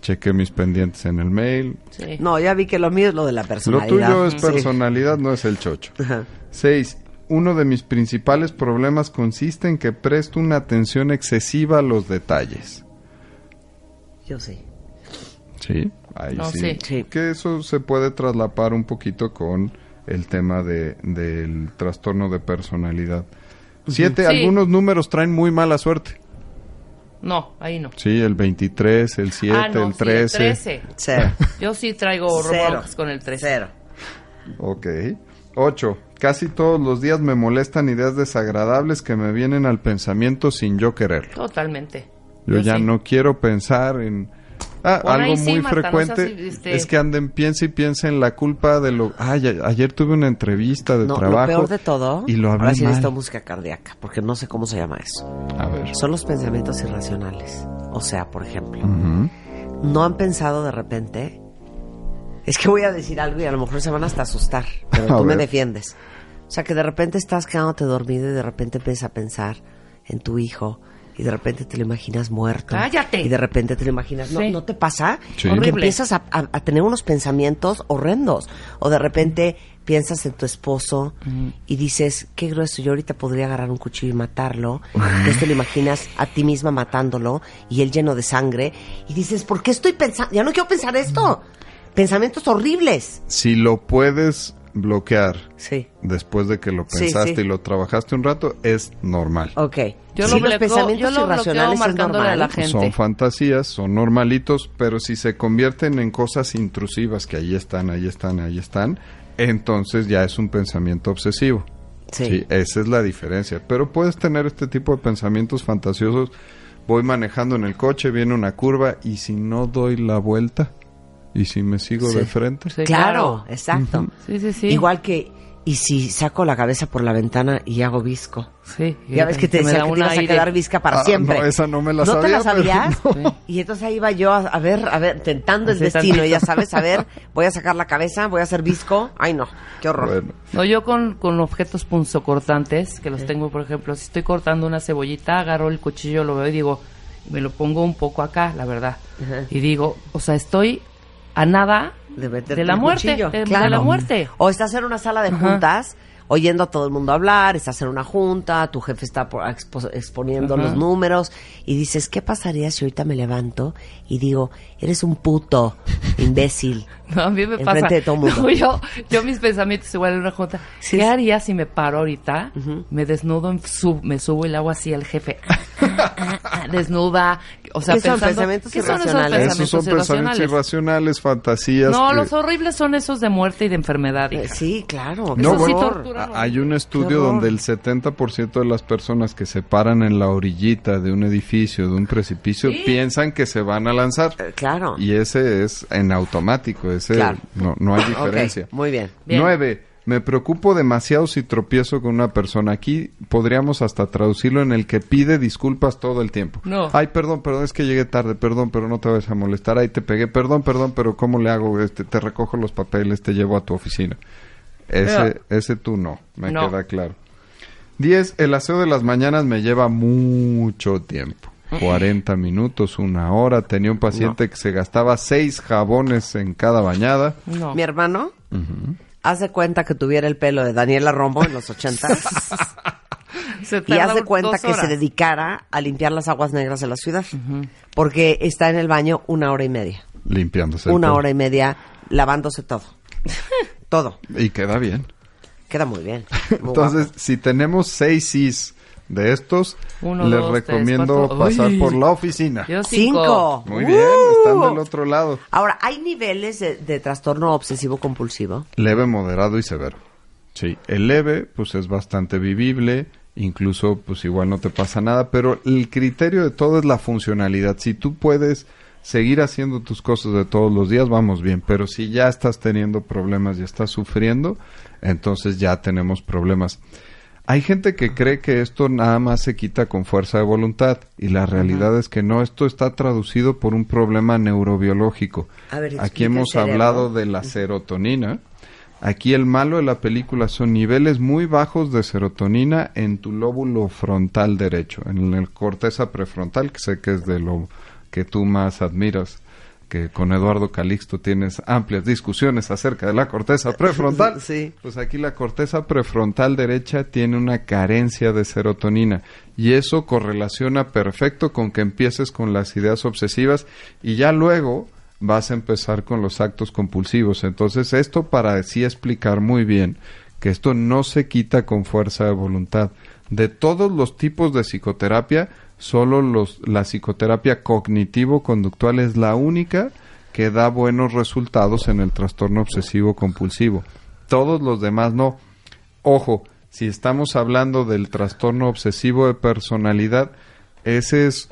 chequé mis pendientes en el mail. sí. No, ya vi que lo mío es lo de la Lo personalidad. tuyo es Sí. personalidad, no es el chocho. Seis, uno de mis principales problemas consiste en que presto una atención excesiva a los detalles. Yo sí. Sí, ahí No, sí. sí. Que eso se puede traslapar un poquito con el tema de, del trastorno de personalidad. Siete, Sí. algunos números traen muy mala suerte. No, ahí no. Sí, el 23, el 7, ah, no, el sí, 13. 13. Cero. Yo sí traigo Cero. broncas con el 13. Cero. Ok. 8. Casi todos los días me molestan ideas desagradables que me vienen al pensamiento sin yo quererlo. Totalmente. Yo, ya sí. no quiero pensar en... Ah, algo sí, muy Marta, no frecuente seas, este- es que anden, piense y piense en la culpa de lo... Ay, ayer tuve una entrevista de No, trabajo. lo peor de todo, Y lo hablé ahora sí mal. necesito música cardíaca, porque no sé cómo se llama eso. A ver. Son los pensamientos irracionales. O sea, por ejemplo. ¿no han pensado de repente? Es que voy a decir algo y a lo mejor se van hasta asustar, pero A tú me defiendes. O sea, que de repente estás quedándote dormido y de repente empiezas a pensar en tu hijo y de repente te lo imaginas muerto. ¡Cállate! Y de repente te lo imaginas. ¿No, Sí. ¿no te pasa? Sí. Que Horrible. empiezas a, a- a tener unos pensamientos horrendos. O de repente piensas en tu esposo y dices, qué grueso, yo ahorita podría agarrar un cuchillo y matarlo. Entonces te lo imaginas a ti misma matándolo y él lleno de sangre. Y dices, ¿por qué estoy pensando? Ya no quiero pensar esto. Pensamientos horribles. Si lo puedes bloquear Sí. después de que lo pensaste sí. y lo trabajaste un rato, es normal. Ok. Yo Sí, lo los bloqueo- pensamientos yo lo irracionales es marcándole a la normal. gente. Son fantasías, son normalitos, pero si se convierten en cosas intrusivas que ahí están, ahí están, ahí están, entonces ya es un pensamiento obsesivo. Sí. esa es la diferencia. Pero puedes tener este tipo de pensamientos fantasiosos. Voy manejando en el coche, viene una curva y si no doy la vuelta y si me sigo Sí. de frente, Sí, Claro, exacto. Sí, sí, sí. Igual que, ¿y si saco la cabeza por la ventana y hago visco? Sí. Ya ves que te decía que te ibas a quedar visca para Ah, siempre. no, esa no me la ¿No te sabía, la sabías? no. Y entonces ahí iba yo a, a ver, a ver, tentando el destino, tantito. ya sabes, a ver, voy a sacar la cabeza, voy a hacer visco. Ay, no, qué horror. Bueno, No, yo con, con objetos punzocortantes, que los tengo, por ejemplo, si estoy cortando una cebollita, agarro el cuchillo, lo veo y digo, me lo pongo un poco acá, la verdad. Ajá. Y digo, o sea, estoy a nada De, de la muerte, de, de la muerte. O estás en una sala de Ajá. juntas, oyendo a todo el mundo hablar, estás en una junta, tu jefe está por- expo- exponiendo Ajá. los números y dices, ¿qué pasaría si ahorita me levanto y digo, eres un puto, imbécil? No, a mí me pasa. de todo mundo. No, yo, yo mis pensamientos igual en una junta. Sí, ¿Qué sí. haría si me paro ahorita? Me desnudo, en sub- me subo y le hago así al jefe. Desnuda. O sea, ¿Qué son pensando, pensamientos ¿qué son esos pensamientos esos son pensamientos irracionales? irracionales, fantasías. No, que- los horribles son esos de muerte y de enfermedad. Eh, sí, claro. No, sí tortura. A- Hay un estudio donde el 70% de las personas que se paran en la orillita de un edificio, de un precipicio, Sí. piensan que se van a lanzar. Eh, claro. Y ese es en automático, ese Claro. no, no hay diferencia. muy bien. Bien. Nueve, me preocupo demasiado si tropiezo con una persona. Aquí podríamos hasta traducirlo en el que pide disculpas todo el tiempo. No. Ay, perdón, perdón, es que llegué tarde, perdón, pero no te vayas a molestar. Ay, te pegué, perdón, perdón, pero ¿cómo le hago? Este, te recojo los papeles, te llevo a tu oficina. Ese, ese tú no, me No. queda claro. Diez, el aseo de las mañanas me lleva mucho tiempo. 40 minutos, una hora. Tenía un paciente que se gastaba seis jabones en cada bañada. No. Mi hermano hace cuenta que tuviera el pelo de Daniela Romo en los 80 Se y hace cuenta que se dedicara a limpiar las aguas negras de la ciudad. Porque está en el baño una hora y media. Limpiándose. Una hora y media lavándose todo. todo. Y queda bien. Queda muy bien. Muy Entonces, guapo. si tenemos seis Cs de estos, Uno, les dos, recomiendo pasar Uy. por la oficina. Yo Cinco. Muy bien, están del otro lado. Ahora, ¿hay niveles de, de trastorno obsesivo compulsivo? Leve, moderado y severo. Sí, el leve, pues es bastante vivible, incluso, pues igual no te pasa nada, pero el criterio de todo es la funcionalidad. Si tú puedes seguir haciendo tus cosas de todos los días, vamos bien, pero si ya estás teniendo problemas y estás sufriendo, entonces ya tenemos problemas. Hay gente que cree que esto nada más se quita con fuerza de voluntad y la realidad es que no, esto está traducido por un problema neurobiológico. A ver, Aquí hemos hablado de la serotonina. Aquí el malo de la película son niveles muy bajos de serotonina en tu lóbulo frontal derecho, en el corteza prefrontal, que sé que es de lo que tú más admiras, que con Eduardo Calixto tienes amplias discusiones acerca de la corteza prefrontal. Sí. Pues aquí la corteza prefrontal derecha tiene una carencia de serotonina y eso correlaciona perfecto con que empieces con las ideas obsesivas y ya luego vas a empezar con los actos compulsivos. Entonces esto para así explicar muy bien que esto no se quita con fuerza de voluntad. De todos los tipos de psicoterapia, solo los, la psicoterapia cognitivo-conductual es la única que da buenos resultados en el trastorno obsesivo compulsivo. Todos los demás no. Ojo, si estamos hablando del trastorno obsesivo de personalidad, ese es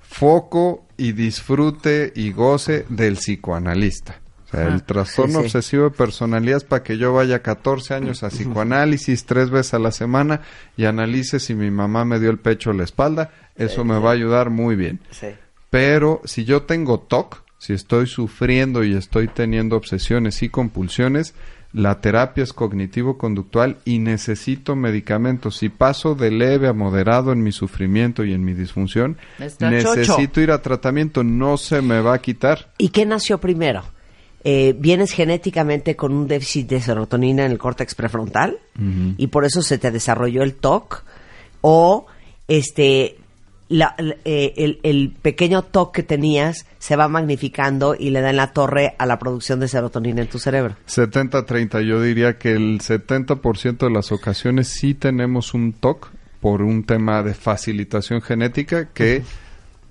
foco y disfrute y goce del psicoanalista. El trastorno Sí, sí. obsesivo de personalidad es para que yo vaya 14 años a psicoanálisis tres veces a la semana y analice si mi mamá me dio el pecho o la espalda. Eso me va a ayudar muy bien. Sí. Pero si yo tengo TOC, si estoy sufriendo y estoy teniendo obsesiones y compulsiones, la terapia es cognitivo-conductual y necesito medicamentos. Si paso de leve a moderado en mi sufrimiento y en mi disfunción, Está necesito chocho. ir a tratamiento. No se me va a quitar. ¿Y qué nació primero? Eh, ¿Vienes genéticamente con un déficit de serotonina en el córtex prefrontal y por eso se te desarrolló el TOC? ¿O este, la- la- eh, el, el pequeño TOC que tenías se va magnificando y le da en la torre a la producción de serotonina en tu cerebro? 70-30, yo diría que el 70% de las ocasiones sí tenemos un TOC por un tema de facilitación genética que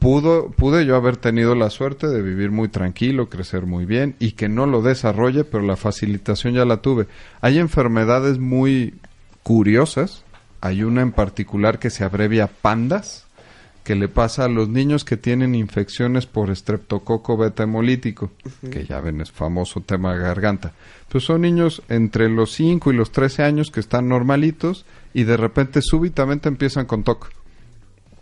pudo, pude yo haber tenido la suerte de vivir muy tranquilo, crecer muy bien y que no lo desarrolle, pero la facilitación ya la tuve. Hay enfermedades muy curiosas, hay una en particular que se abrevia PANDAS, que le pasa a los niños que tienen infecciones por estreptococo beta hemolítico, que ya ven es famoso tema de garganta. Pues son niños entre los 5 y los 13 años que están normalitos y de repente súbitamente empiezan con TOC.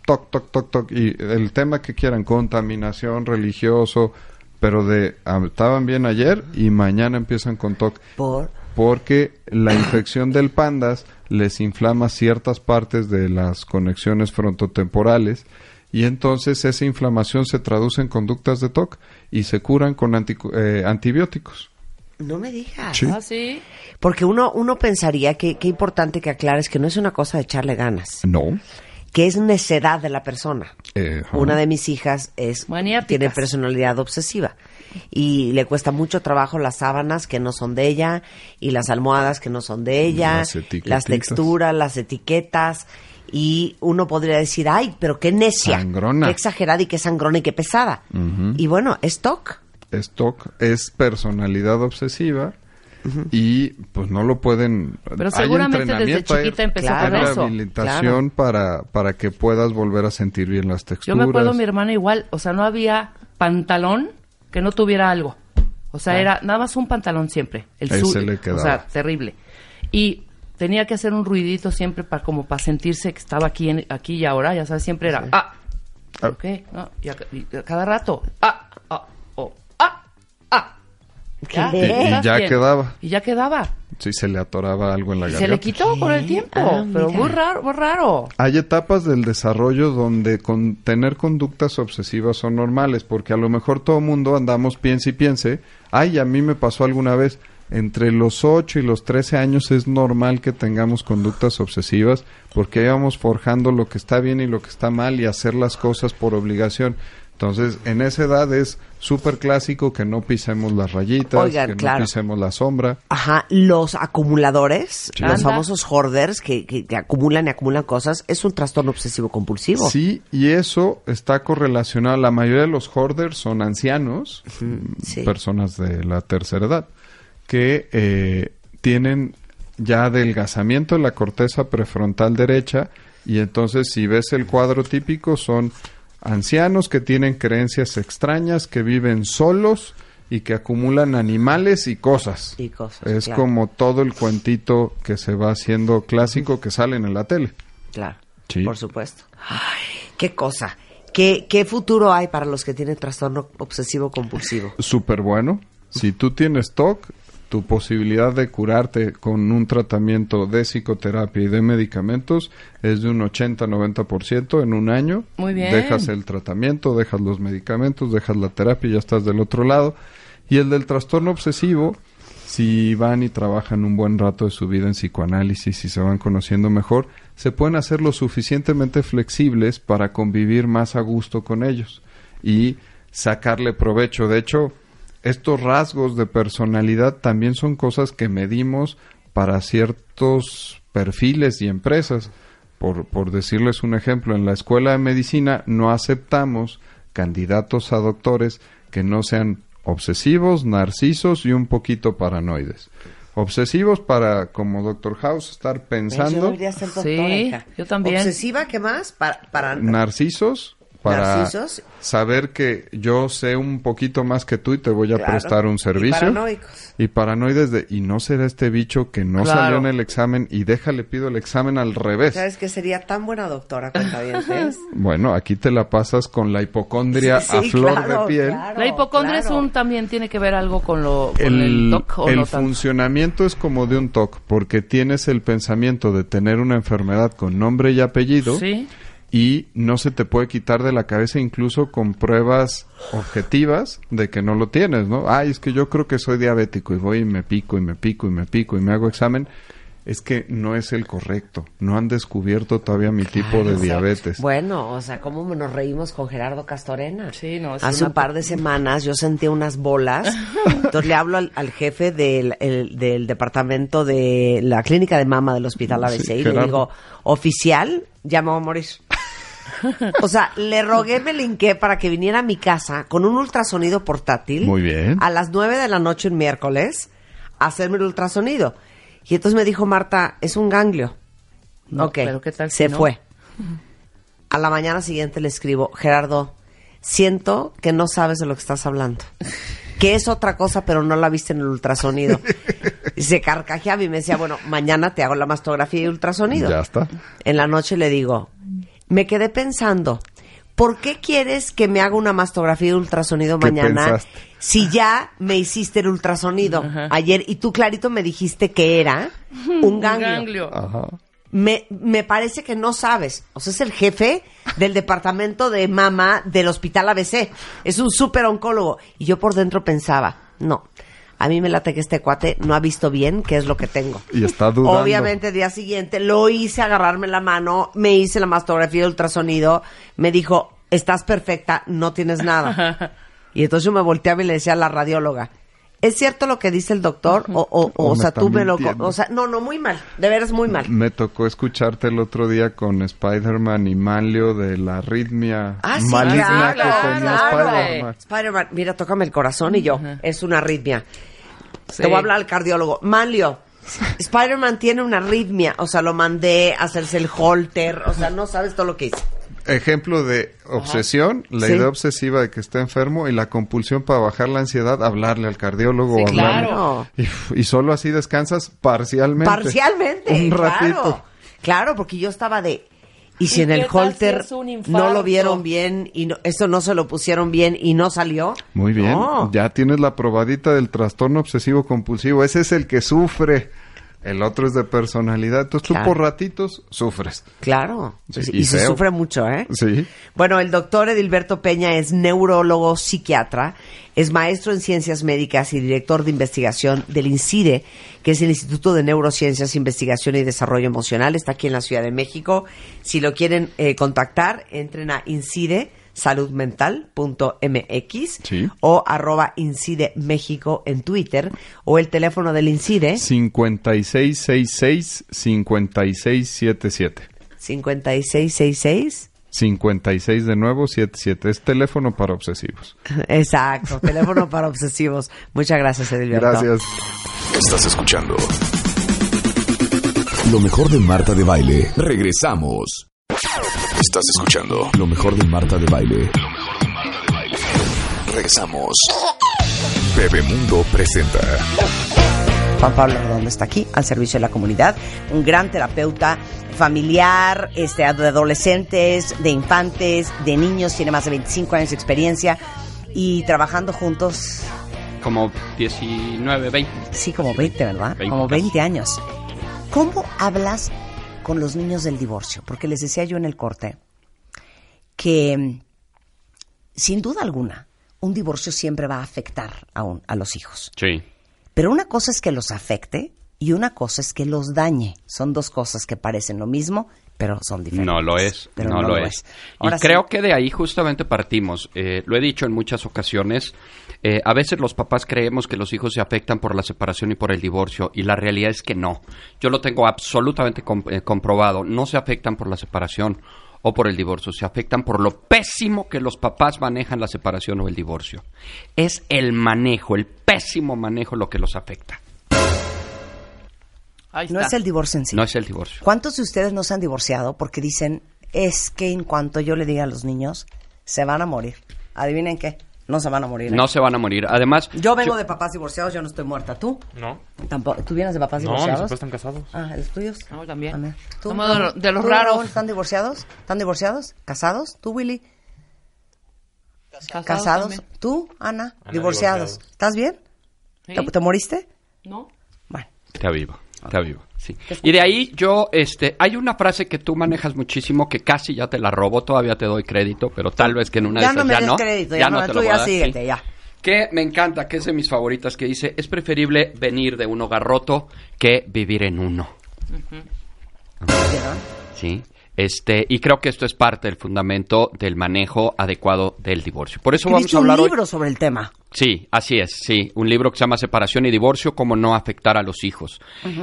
Toc, toc, toc, toc. Y el tema que quieran, contaminación, religioso, pero de ah, estaban bien ayer y mañana empiezan con TOC Por porque la infección del pandas les inflama ciertas partes de las conexiones frontotemporales y entonces esa inflamación se traduce en conductas de TOC y se curan con anticu- eh, antibióticos. no me digas. Sí. Ah, sí. Porque uno, uno pensaría que qué importante que aclares que no es una cosa de echarle ganas, No. Que es necedad de la persona. Eh. Una de mis hijas es Maniáticas. tiene personalidad obsesiva y le cuesta mucho trabajo las sábanas que no son de ella y las almohadas que no son de ella, Las las, texturas, las etiquetas y uno podría decir, ay, pero qué necia, Sangrona. qué exagerada y qué sangrona y qué pesada. Y bueno, es TOC. es TOC, es personalidad obsesiva y pues no lo pueden... Pero hay seguramente desde chiquita empezó Claro. con eso. rehabilitación para, para que puedas volver a sentir bien las Yo texturas. me acuerdo mi hermana igual, o sea, no había pantalón que no tuviera algo. O sea, era nada más un pantalón siempre. El Ese su- le O sea, terrible. Y tenía que hacer un ruidito siempre para como para sentirse que estaba aquí en- aquí y ahora, ya sabes, siempre era ah. Ah. ¿Ok? No, y a, y a cada rato ah, ¿Qué? Y- y ¿estás ya bien? quedaba. Y ya quedaba. Sí, se le atoraba algo en la garganta. se le quitó con el tiempo, Ah, pero mira. muy raro, muy raro. Hay etapas del desarrollo donde con tener conductas obsesivas son normales, porque a lo mejor todo mundo andamos piense y piense, ay, a mí me pasó alguna vez, entre los 8 y los 13 años es normal que tengamos conductas obsesivas, porque ahí vamos forjando lo que está bien y lo que está mal y hacer las cosas por obligación. Entonces, en esa edad es súper clásico que no pisemos las rayitas, Oigan, que claro. no pisemos la sombra. Ajá, los acumuladores, Sí. los Anda. famosos hoarders que, que- que acumulan y acumulan cosas, es un trastorno obsesivo compulsivo. Sí, y eso está correlacionado. La mayoría de los hoarders son ancianos, sí. personas de la tercera edad, que eh, tienen ya adelgazamiento en la corteza prefrontal derecha y entonces si ves el cuadro típico son ancianos que tienen creencias extrañas, que viven solos y que acumulan animales y cosas. Y cosas, es claro. como todo el cuentito que se va haciendo clásico que sale en la tele. Claro, Sí. por supuesto. Ay, qué cosa. ¿Qué, ¿Qué futuro hay para los que tienen trastorno obsesivo compulsivo? súper bueno. Si tú tienes TOC, tu posibilidad de curarte con un tratamiento de psicoterapia y de medicamentos es de un 80-90% en un año. Muy bien. Dejas el tratamiento, dejas los medicamentos, dejas la terapia y ya estás del otro lado. Y el del trastorno obsesivo, si van y trabajan un buen rato de su vida en psicoanálisis y se van conociendo mejor, se pueden hacer lo suficientemente flexibles para convivir más a gusto con ellos y sacarle provecho. De hecho, estos rasgos de personalidad también son cosas que medimos para ciertos perfiles y empresas. Por, por decirles un ejemplo, en la escuela de medicina no aceptamos candidatos a doctores que no sean obsesivos, narcisos y un poquito paranoides. Obsesivos para, como Doctor House, estar Yo pensando. debería ser doctora, Sí, hija. yo también. ¿Obsesiva qué más? Para, para narcisos para Narcisos. saber que yo sé un poquito más que tú y te voy a Claro. prestar un Y servicio. paranoicos. Y paranoides de, y no será este bicho que no Claro. salió en el examen y déjale pido el examen al revés. ¿Sabes que sería tan buena doctora, cuentavientes? Bueno, aquí te la pasas con la hipocondria Sí, a flor claro, de piel. claro. la hipocondria es un también tiene que ver algo con lo con el, El, TOC o el no funcionamiento es como de un TOC, porque tienes el pensamiento de tener una enfermedad con nombre y apellido. Sí. Y no se te puede quitar de la cabeza incluso con pruebas objetivas de que no lo tienes, ¿no? Ay, es que yo creo que soy diabético y voy y me pico y me pico y me pico y me hago examen. Es que no es el correcto. No han descubierto todavía mi tipo de diabetes. Bueno, o sea, ¿cómo nos reímos con Gerardo Castorena? Sí, no, Hace una- un par de semanas yo sentí unas bolas. Entonces le hablo al, al jefe del, el- del departamento de la clínica de mama del hospital ABC Sí, y le digo, oficial, ya me voy a morir. O sea, le rogué, me linqué para que viniera a mi casa con un ultrasonido portátil. Muy bien. A las 9 de la noche un miércoles a hacerme el ultrasonido. Y entonces me dijo Marta, es un ganglio. No, ok, pero ¿qué tal si se no? fue. A la mañana siguiente le escribo, Gerardo, siento que no sabes de lo que estás hablando. Que es otra cosa, pero no la viste en el ultrasonido. Y se carcajeaba y me decía, bueno, mañana te hago la mastografía y ultrasonido. Ya está. En la noche le digo, me quedé pensando, ¿por qué quieres que me haga una mastografía y ultrasonido ¿Qué mañana pensaste? si ya me hiciste el ultrasonido Ajá. ayer y tú clarito me dijiste que era un ganglio? ganglio. Ajá. Me, me parece que no sabes. O sea, es el jefe del departamento de mama del hospital ABC. Es un súper oncólogo. Y yo por dentro pensaba, no, a mí me late que este cuate no ha visto bien qué es lo que tengo. Y está dudando. Obviamente, día siguiente lo hice agarrarme la mano, me hice la mastografía de ultrasonido, me dijo, estás perfecta, no tienes nada. y entonces yo me volteaba y le decía a la radióloga, ¿es cierto lo que dice el doctor? O, o, o, sea, tú me lo... O sea, no, no, muy mal, de veras muy mal. Me tocó escucharte el otro día con Spider-Man y Manlio de la arritmia Ah, sí, maligna claro, que tenía claro. Spider-Man. Spider-Man, mira, tócame el corazón y yo, es una arritmia. Sí. Te voy a hablar al cardiólogo. Manlio, Spider-Man tiene una arritmia. O sea, lo mandé a hacerse el holter. O sea, no sabes todo lo que hice. Ejemplo de obsesión, la Sí. idea obsesiva de que está enfermo y la compulsión para bajar la ansiedad, hablarle al cardiólogo Sí, o hablarle. claro. Y, y solo así descansas parcialmente. Parcialmente. Un claro. ratito. Claro, porque yo estaba de. Y si ¿Y en el si holter no lo vieron bien y no, eso no se lo pusieron bien y no salió. Muy bien. No. Ya tienes la probadita del trastorno obsesivo compulsivo. Ese es el que sufre. El otro es de personalidad. Entonces tú Claro. por ratitos sufres. Claro. Sí, y y se sufre mucho, ¿eh? Sí. Bueno, el doctor Edilberto Peña es neurólogo psiquiatra, es maestro en ciencias médicas y director de investigación del INCIDE, que es el Instituto de Neurociencias, Investigación y Desarrollo Emocional. Está aquí en la Ciudad de México. Si lo quieren eh, contactar, entren a incide saludmental.mx Sí. o arroba incide México en Twitter o el teléfono del incide 5666-5677. 5666 56 de nuevo, 77. Es teléfono para obsesivos. Exacto, teléfono para obsesivos. Muchas gracias, Edilberto. Gracias. Estás escuchando lo mejor de Marta de Baile. Regresamos. Estás escuchando lo mejor de Marta de Baile. Regresamos. Bebemundo presenta. Juan Pablo Redondo está aquí al servicio de la comunidad, un gran terapeuta familiar, este, de adolescentes, de infantes, de niños, tiene más de 25 años de experiencia y trabajando juntos, Como 19, 20. sí, como 20, ¿verdad? 20 como casi. 20 años. ¿Cómo hablas con los niños del divorcio? Porque les decía yo en el corte que, sin duda alguna, un divorcio siempre va a afectar a, un- a los hijos. Sí. Pero una cosa es que los afecte y una cosa es que los dañe. Son dos cosas que parecen lo mismo, pero son diferentes. No lo es, Pero no, lo es. Y Ahora sí, creo que de ahí justamente partimos. Eh, lo he dicho en muchas ocasiones. eh, a veces los papás creemos que los hijos se afectan por la separación y por el divorcio, y la realidad es que no. Yo lo tengo absolutamente eh, comprobado. No se afectan por la separación o por el divorcio, se afectan por lo pésimo que los papás manejan la separación o el divorcio. Es el manejo, el pésimo manejo lo que los afecta. Ahí no está. es el divorcio en sí. No es el divorcio. ¿Cuántos de ustedes no se han divorciado porque dicen, es que en cuanto yo le diga a los niños, se van a morir? Adivinen qué, no se van a morir. ¿eh? No se van a morir. Además, Yo vengo de papás divorciados, yo no estoy muerta. ¿Tú? No. Tampoco. ¿Tú vienes de papás No, mis divorciados? papás están casados. Ah, ¿los tuyos? No, también. Amén. ¿Tú? Somos de lo- de los ¿Tú, raros. Raúl, ¿Están divorciados? ¿Están divorciados? ¿Casados? ¿Tú, Willy? Casados. ¿Tú, Ana? Ana, divorciados. divorciados. ¿Estás bien? Sí. ¿Te, te moriste? ¿No? Bueno. Está vivo, está vivo, sí. Y de ahí yo, este, hay una frase que tú manejas muchísimo que casi ya te la robo, todavía te doy crédito, pero tal vez que en una ya de no esas me ya des no. crédito, ya, no, te tú lo voy a ya dar, síguete, sí. ya. Que me encanta, que es de mis favoritas, que dice, es preferible venir de un hogar roto que vivir en uno. ¿Vieron? Sí. Este, y creo que esto es parte del fundamento del manejo adecuado del divorcio. Por eso vamos a hablar un hoy. libro sobre el tema. Sí, así es, sí. Un libro que se llama Separación y Divorcio, cómo no afectar a los hijos.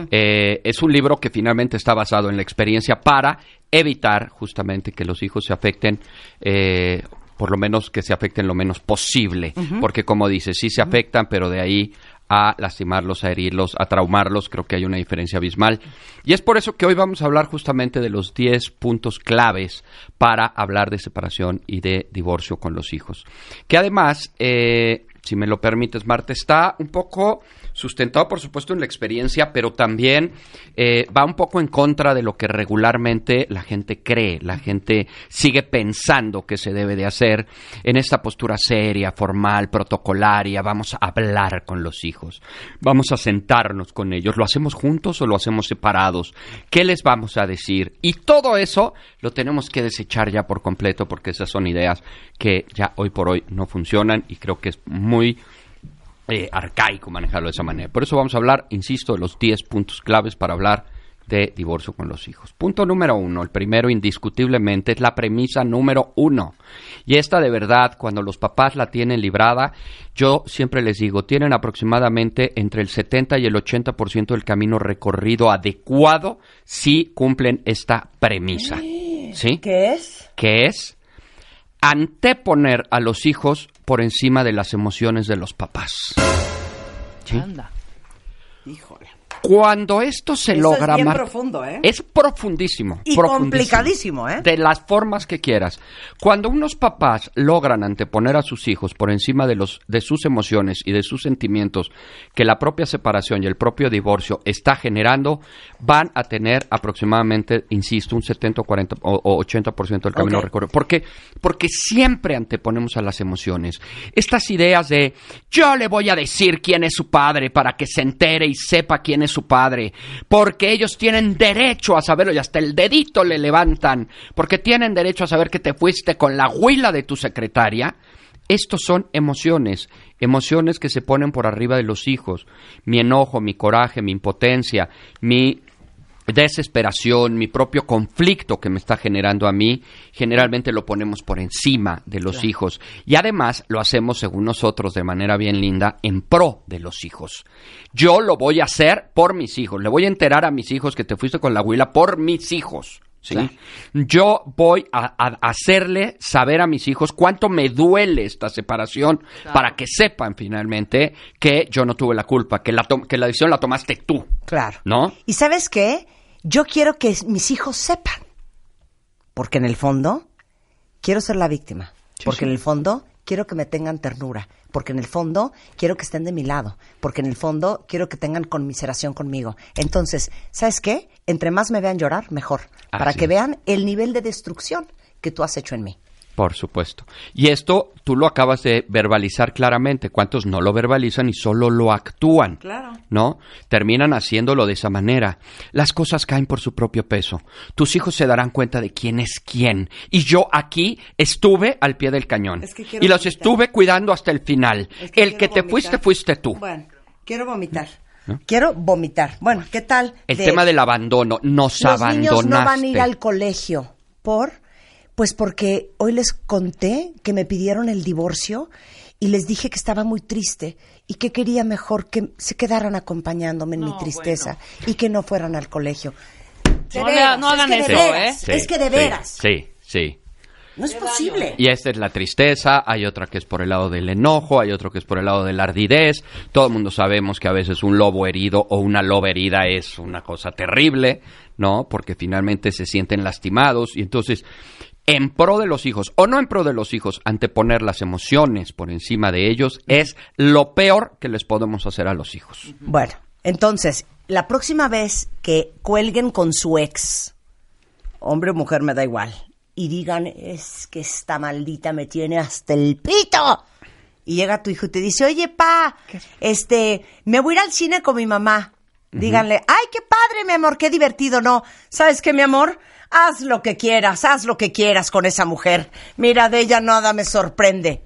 Eh, es un libro que finalmente está basado en la experiencia para evitar justamente que los hijos se afecten, eh, por lo menos que se afecten lo menos posible. Porque como dices, sí se afectan, pero de ahí a lastimarlos, a herirlos, a traumarlos, creo que hay una diferencia abismal. Y es por eso que hoy vamos a hablar justamente de los 10 puntos claves para hablar de separación y de divorcio con los hijos. Que además, eh, si me lo permites, Marta, está un poco sustentado, por supuesto, en la experiencia, pero también eh, va un poco en contra de lo que regularmente la gente cree, la gente sigue pensando que se debe de hacer en esta postura seria, formal, protocolaria, vamos a hablar con los hijos, vamos a sentarnos con ellos, ¿lo hacemos juntos o lo hacemos separados? ¿Qué les vamos a decir? Y todo eso lo tenemos que desechar ya por completo porque esas son ideas que ya hoy por hoy no funcionan y creo que es muy eh, arcaico manejarlo de esa manera. Por eso vamos a hablar, insisto, de los 10 puntos claves para hablar de divorcio con los hijos. Punto número uno, el primero indiscutiblemente es la premisa número uno. Y esta de verdad, cuando los papás la tienen librada, yo siempre les digo, tienen aproximadamente entre el 70 y el 80% del camino recorrido adecuado si cumplen esta premisa. ¿Sí? ¿Qué es? que es anteponer a los hijos por encima de las emociones de los papás. Anda. Híjole. Cuando esto se Eso logra, es bien profundo, ¿eh? es profundísimo. Y profundísimo. complicadísimo, ¿eh? De las formas que quieras. Cuando unos papás logran anteponer a sus hijos por encima de, los, de sus emociones y de sus sentimientos que la propia separación y el propio divorcio está generando, van a tener aproximadamente, insisto, un 70 o 40 o, o 80% del camino recorrido. ¿Por qué? Porque siempre anteponemos a las emociones. Estas ideas de yo le voy a decir quién es su padre para que se entere y sepa quién es su padre, porque ellos tienen derecho a saberlo y hasta el dedito le levantan, porque tienen derecho a saber que te fuiste con la huila de tu secretaria. Estos son emociones, emociones que se ponen por arriba de los hijos. Mi enojo, mi coraje, mi impotencia, mi desesperación, mi propio conflicto que me está generando a mí, generalmente lo ponemos por encima de los hijos. Y además lo hacemos, según nosotros, de manera bien linda, en pro de los hijos. Yo lo voy a hacer por mis hijos. Le voy a enterar a mis hijos que te fuiste con la huila por mis hijos. ¿sí? Yo voy a, a hacerle saber a mis hijos cuánto me duele esta separación para que sepan finalmente que yo no tuve la culpa, que la, que la decisión la tomaste tú. Claro. ¿No? ¿Y sabes qué? Yo quiero que mis hijos sepan. Porque en el fondo quiero ser la víctima. porque en el fondo quiero que me tengan ternura. Porque en el fondo quiero que estén de mi lado. Porque en el fondo quiero que tengan conmiseración conmigo. Entonces, ¿sabes qué? Entre más me vean llorar, mejor. Para que vean el nivel de destrucción que tú has hecho en mí. Por supuesto. Y esto tú lo acabas de verbalizar claramente. ¿Cuántos no lo verbalizan y solo lo actúan? Claro. ¿No? Terminan haciéndolo de esa manera. Las cosas caen por su propio peso. Tus hijos se darán cuenta de quién es quién. Y yo aquí estuve al pie del cañón. Es que y los vomitar. estuve cuidando hasta el final. Es que el que te vomitar. fuiste, fuiste tú. Bueno, quiero vomitar. Quiero vomitar. Bueno, ¿qué tal? El de- tema del abandono. Nos Los abandonaste. niños no van a ir al colegio. ¿Por? Pues porque hoy les conté que me pidieron el divorcio y les dije que estaba muy triste y que quería mejor que se quedaran acompañándome en mi tristeza y que no fueran al colegio. De No veras, no es hagan que de eso, veras, Sí, Es que de sí, veras. Sí, sí. No es posible. Y esta es la tristeza, hay otra que es por el lado del enojo, hay otro que es por el lado de la ardidez. Todo el mundo sabemos que a veces un lobo herido o una loba herida es una cosa terrible, ¿no? Porque finalmente se sienten lastimados y entonces en pro de los hijos o no en pro de los hijos, anteponer las emociones por encima de ellos es lo peor que les podemos hacer a los hijos. Bueno, entonces, la próxima vez que cuelguen con su ex, hombre o mujer me da igual, y digan, es que esta maldita me tiene hasta el pito. Y llega tu hijo y te dice, oye, pa, este, me voy a ir al cine con mi mamá. Díganle, ay, qué padre, mi amor, qué divertido, ¿no? ¿Sabes qué, mi amor? Haz lo que quieras, haz lo que quieras con esa mujer. Mira, de ella nada me sorprende.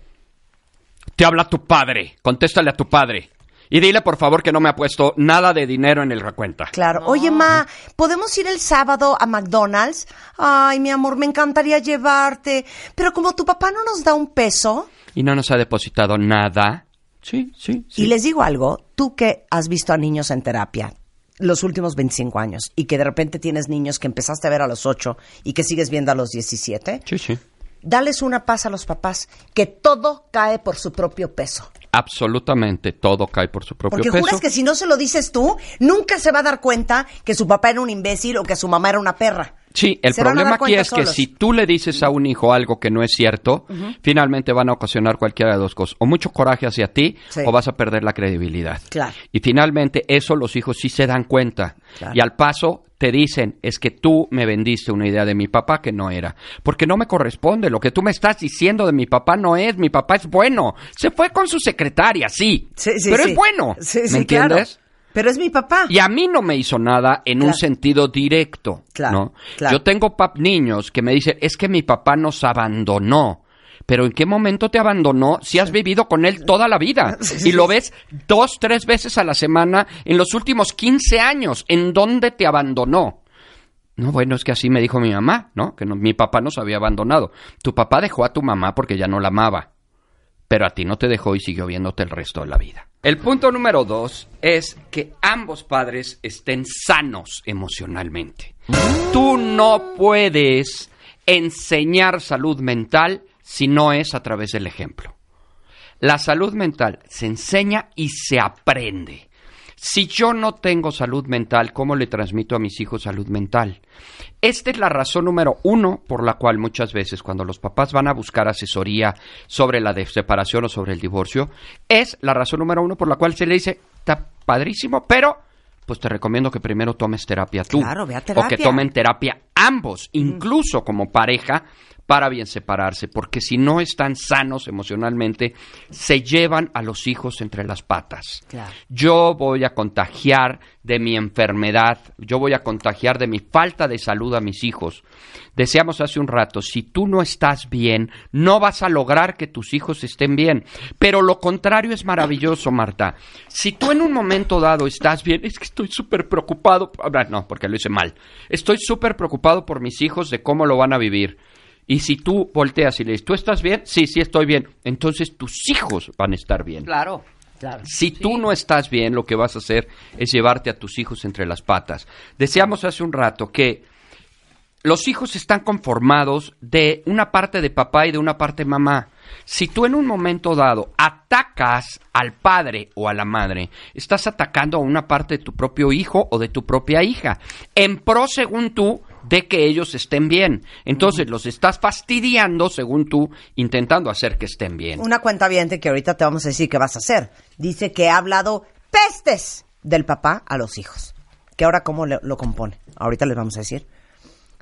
Te habla tu padre, contéstale a tu padre. Y dile por favor que no me ha puesto nada de dinero en el recuenta. Claro. Oye, ma, ¿podemos ir el sábado a McDonald's? Ay, mi amor, me encantaría llevarte. Pero como tu papá no nos da un peso, y no nos ha depositado nada. Sí, sí, sí. y les digo algo, tú que has visto a niños en terapia los últimos 25 años y que de repente tienes niños que empezaste a ver a los 8 y que sigues viendo a los 17, Sí, sí. dales una paz a los papás, que todo cae por su propio peso. Absolutamente todo cae por su propio Porque peso. juras que si no se lo dices tú, nunca se va a dar cuenta que su papá era un imbécil o que su mamá era una perra. Sí, el problema aquí es que si tú le dices a un hijo algo que no es cierto, finalmente van a ocasionar cualquiera de dos cosas. O mucho coraje hacia ti Sí. o vas a perder la credibilidad. Claro. Y finalmente eso los hijos sí se dan cuenta. Claro. Y al paso te dicen, es que tú me vendiste una idea de mi papá que no era. Porque no me corresponde. Lo que tú me estás diciendo de mi papá no es. Mi papá es bueno. Se fue con su secretaria, sí. Sí, sí, pero sí. es bueno. Sí, ¿Me sí, entiendes? claro. Pero es mi papá. Y a mí no me hizo nada en un sentido directo. Claro, ¿no? claro. Yo tengo pap niños que me dicen, es que mi papá nos abandonó. Pero ¿en qué momento te abandonó si has vivido con él toda la vida? y lo ves dos, tres veces a la semana en los últimos 15 años. ¿En dónde te abandonó? No, bueno, es que así me dijo mi mamá, ¿no? Que no- mi papá nos había abandonado. Tu papá dejó a tu mamá porque ya no la amaba pero a ti no te dejó y siguió viéndote el resto de la vida. El punto número dos es que ambos padres estén sanos emocionalmente. Tú no puedes enseñar salud mental si no es a través del ejemplo. La salud mental se enseña y se aprende. Si yo no tengo salud mental, ¿cómo le transmito a mis hijos salud mental? Esta es la razón número uno por la cual muchas veces cuando los papás van a buscar asesoría sobre la separación o sobre el divorcio, es la razón número uno por la cual se le dice, está padrísimo, pero pues te recomiendo que primero tomes terapia tú. Claro, ve a O que terapia. tomen terapia ambos, incluso como pareja, para bien separarse, porque si no están sanos emocionalmente, se llevan a los hijos entre las patas. Claro. Yo voy a contagiar de mi enfermedad, yo voy a contagiar de mi falta de salud a mis hijos. Deseamos hace un rato, si tú no estás bien, no vas a lograr que tus hijos estén bien. Pero lo contrario es maravilloso, Marta. Si tú en un momento dado estás bien, es que estoy súper preocupado, ah, no, porque lo hice mal, estoy súper preocupado por mis hijos de cómo lo van a vivir. Y si tú volteas y le dices, ¿tú estás bien? Sí, sí estoy bien. Entonces tus hijos van a estar bien. Claro, claro. Si tú no estás bien, lo que vas a hacer es llevarte a tus hijos entre las patas. Decíamos hace un rato que los hijos están conformados de una parte de papá y de una parte de mamá. Si tú en un momento dado atacas al padre o a la madre, estás atacando a una parte de tu propio hijo o de tu propia hija, en pro según tú de que ellos estén bien. Entonces los estás fastidiando según tú, intentando hacer que estén bien. Una cuenta que ahorita te vamos a decir qué vas a hacer. Dice que ha hablado pestes del papá a los hijos. Que ahora cómo le- lo compone. Ahorita les vamos a decir.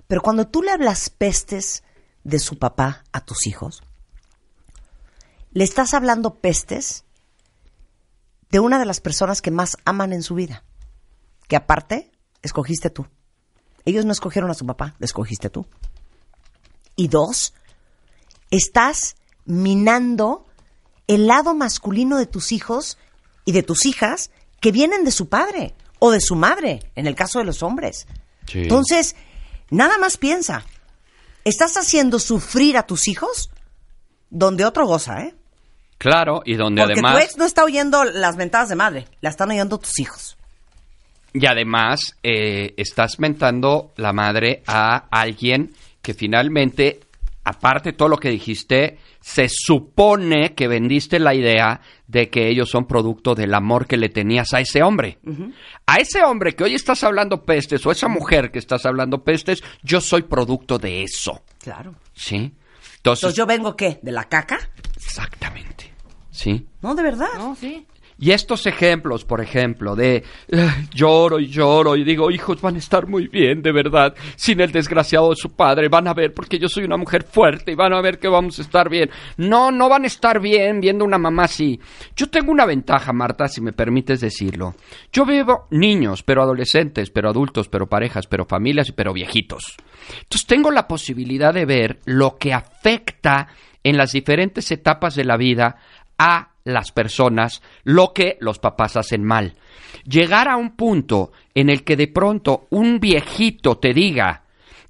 Pero cuando tú le hablas pestes de su papá a tus hijos, le estás hablando pestes de una de las personas que más aman en su vida. Que aparte, escogiste tú. Ellos no escogieron a su papá, lo escogiste tú. Y dos, estás minando el lado masculino de tus hijos y de tus hijas que vienen de su padre o de su madre, en el caso de los hombres. Sí. Entonces, nada más piensa, ¿estás haciendo sufrir a tus hijos? Donde otro goza, ¿eh? Claro, y donde Porque además... tu ex no está oyendo las mentadas de madre, la están oyendo tus hijos. Y además eh, estás mentando la madre a alguien que finalmente, aparte de todo lo que dijiste, se supone que vendiste la idea de que ellos son producto del amor que le tenías a ese hombre. A ese hombre que hoy estás hablando pestes o a esa mujer que estás hablando pestes, yo soy producto de eso. Claro. ¿Sí? Entonces, Entonces, ¿yo vengo qué? ¿De la caca? exactamente. ¿Sí? No, de verdad. No, sí. Y estos ejemplos, por ejemplo, de "Ay, lloro y lloro y digo, hijos van a estar muy bien, de verdad, sin el desgraciado de su padre, van a ver porque yo soy una mujer fuerte y van a ver que vamos a estar bien. No, no van a estar bien viendo una mamá así. Yo tengo una ventaja, Marta, si me permites decirlo. Yo veo niños, pero adolescentes, pero adultos, pero parejas, pero familias pero viejitos. Entonces tengo la posibilidad de ver lo que afecta en las diferentes etapas de la vida a las personas lo que los papás hacen mal. Llegar a un punto en el que de pronto un viejito te diga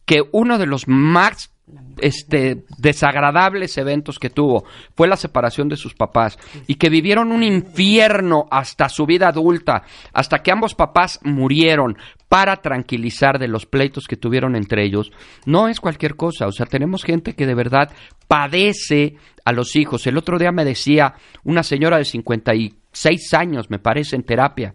que uno de los más este, desagradables eventos que tuvo fue la separación de sus papás y que vivieron un infierno hasta su vida adulta, hasta que ambos papás murieron para tranquilizar de los pleitos que tuvieron entre ellos, no es cualquier cosa. O sea, tenemos gente que de verdad padece a los hijos. El otro día me decía una señora de 56 años, me parece, en terapia.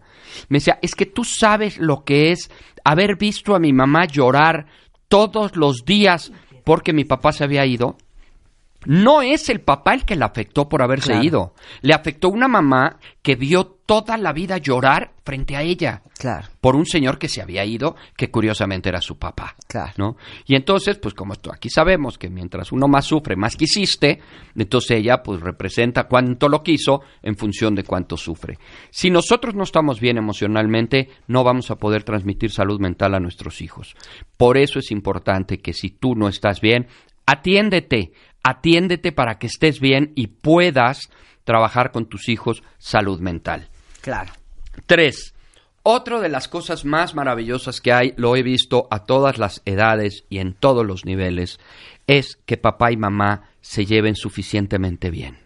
Me decía, es que tú sabes lo que es haber visto a mi mamá llorar todos los días porque mi papá se había ido. No es el papá el que la afectó por haberse Claro. ido. Le afectó una mamá que vio toda la vida llorar frente a ella Claro, por un señor que se había ido, que curiosamente era su papá. Claro. ¿no? Y entonces, pues como esto, aquí sabemos que mientras uno más sufre, más quisiste, entonces ella pues representa cuánto lo quiso en función de cuánto sufre. Si nosotros no estamos bien emocionalmente, no vamos a poder transmitir salud mental a nuestros hijos. Por eso es importante que si tú no estás bien, atiéndete, atiéndete para que estés bien y puedas trabajar con tus hijos salud mental. claro. Tres, otra de las cosas más maravillosas que hay, lo he visto a todas las edades y en todos los niveles, es que papá y mamá se lleven suficientemente bien.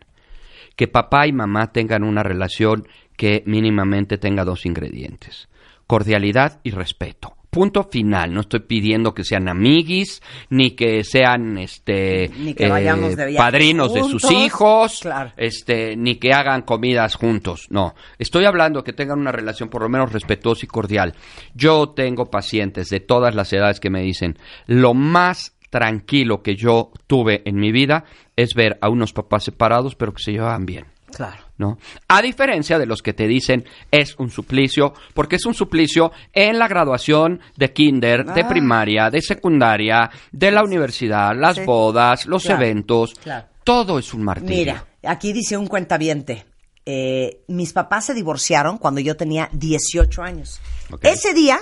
Que papá y mamá tengan una relación que mínimamente tenga dos ingredientes, cordialidad y respeto. Punto final. No estoy pidiendo que sean amiguis, ni que sean este Ni que vayamos de viaje padrinos de sus hijos, Claro. este, ni que hagan comidas juntos. No, estoy hablando que tengan una relación por lo menos respetuosa y cordial. Yo tengo pacientes de todas las edades que me dicen, lo más tranquilo que yo tuve en mi vida es ver a unos papás separados pero que se llevaban bien. Claro. ¿No? A diferencia de los que te dicen es un suplicio, porque es un suplicio en la graduación de kinder, de Ah. primaria, de secundaria, de la universidad, las Sí. bodas, los Claro, eventos, claro. todo es un martirio. Mira, aquí dice un cuentaviente. eh, mis papás se divorciaron cuando yo tenía 18 años. Ese día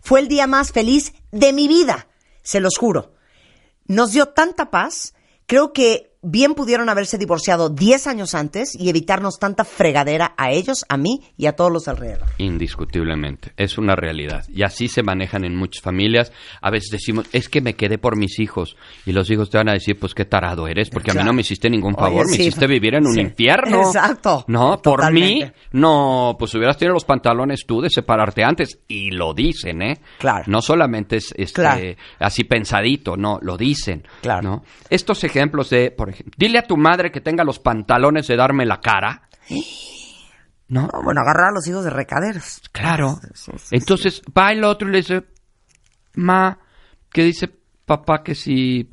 fue el día más feliz de mi vida, se los juro. Nos dio tanta paz, creo que bien pudieron haberse divorciado 10 años antes y evitarnos tanta fregadera a ellos, a mí y a todos los alrededor. Indiscutiblemente, es una realidad. Y así se manejan en muchas familias. A veces decimos, es que me quedé por mis hijos. Y los hijos te van a decir, pues qué tarado eres, porque a mí no me hiciste ningún Oye, favor, me hiciste vivir en un Sí. infierno. Exacto. No, por mí, no, pues hubieras tenido los pantalones tú de separarte antes. Y lo dicen, ¿eh? Claro. No solamente es este, Claro. así pensadito, no, lo dicen. Claro. ¿no? Estos ejemplos de, por ejemplo, dile a tu madre que tenga los pantalones de darme la cara. ¿No? No, bueno, agarrar a los hijos de recaderos. Claro. Sí, sí, sí. Entonces va el otro y le dice, ma, que dice papá que si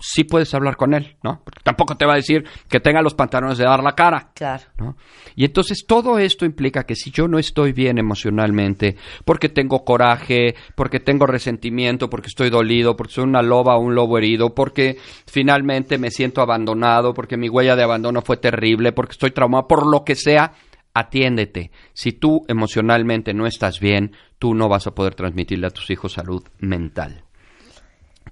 sí puedes hablar con él, ¿no? Porque tampoco te va a decir que tenga los pantalones de dar la cara. Claro. ¿no? Y entonces todo esto implica que si yo no estoy bien emocionalmente, porque tengo coraje, porque tengo resentimiento, porque estoy dolido, porque soy una loba o un lobo herido, porque finalmente me siento abandonado, porque mi huella de abandono fue terrible, porque estoy traumado, por lo que sea, atiéndete. Si tú emocionalmente no estás bien, tú no vas a poder transmitirle a tus hijos salud mental.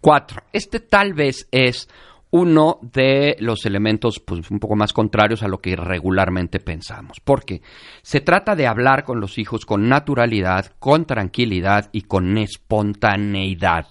Cuatro. Este tal vez es uno de los elementos pues, un poco más contrarios a lo que regularmente pensamos. Porque se trata de hablar con los hijos con naturalidad, con tranquilidad y con espontaneidad.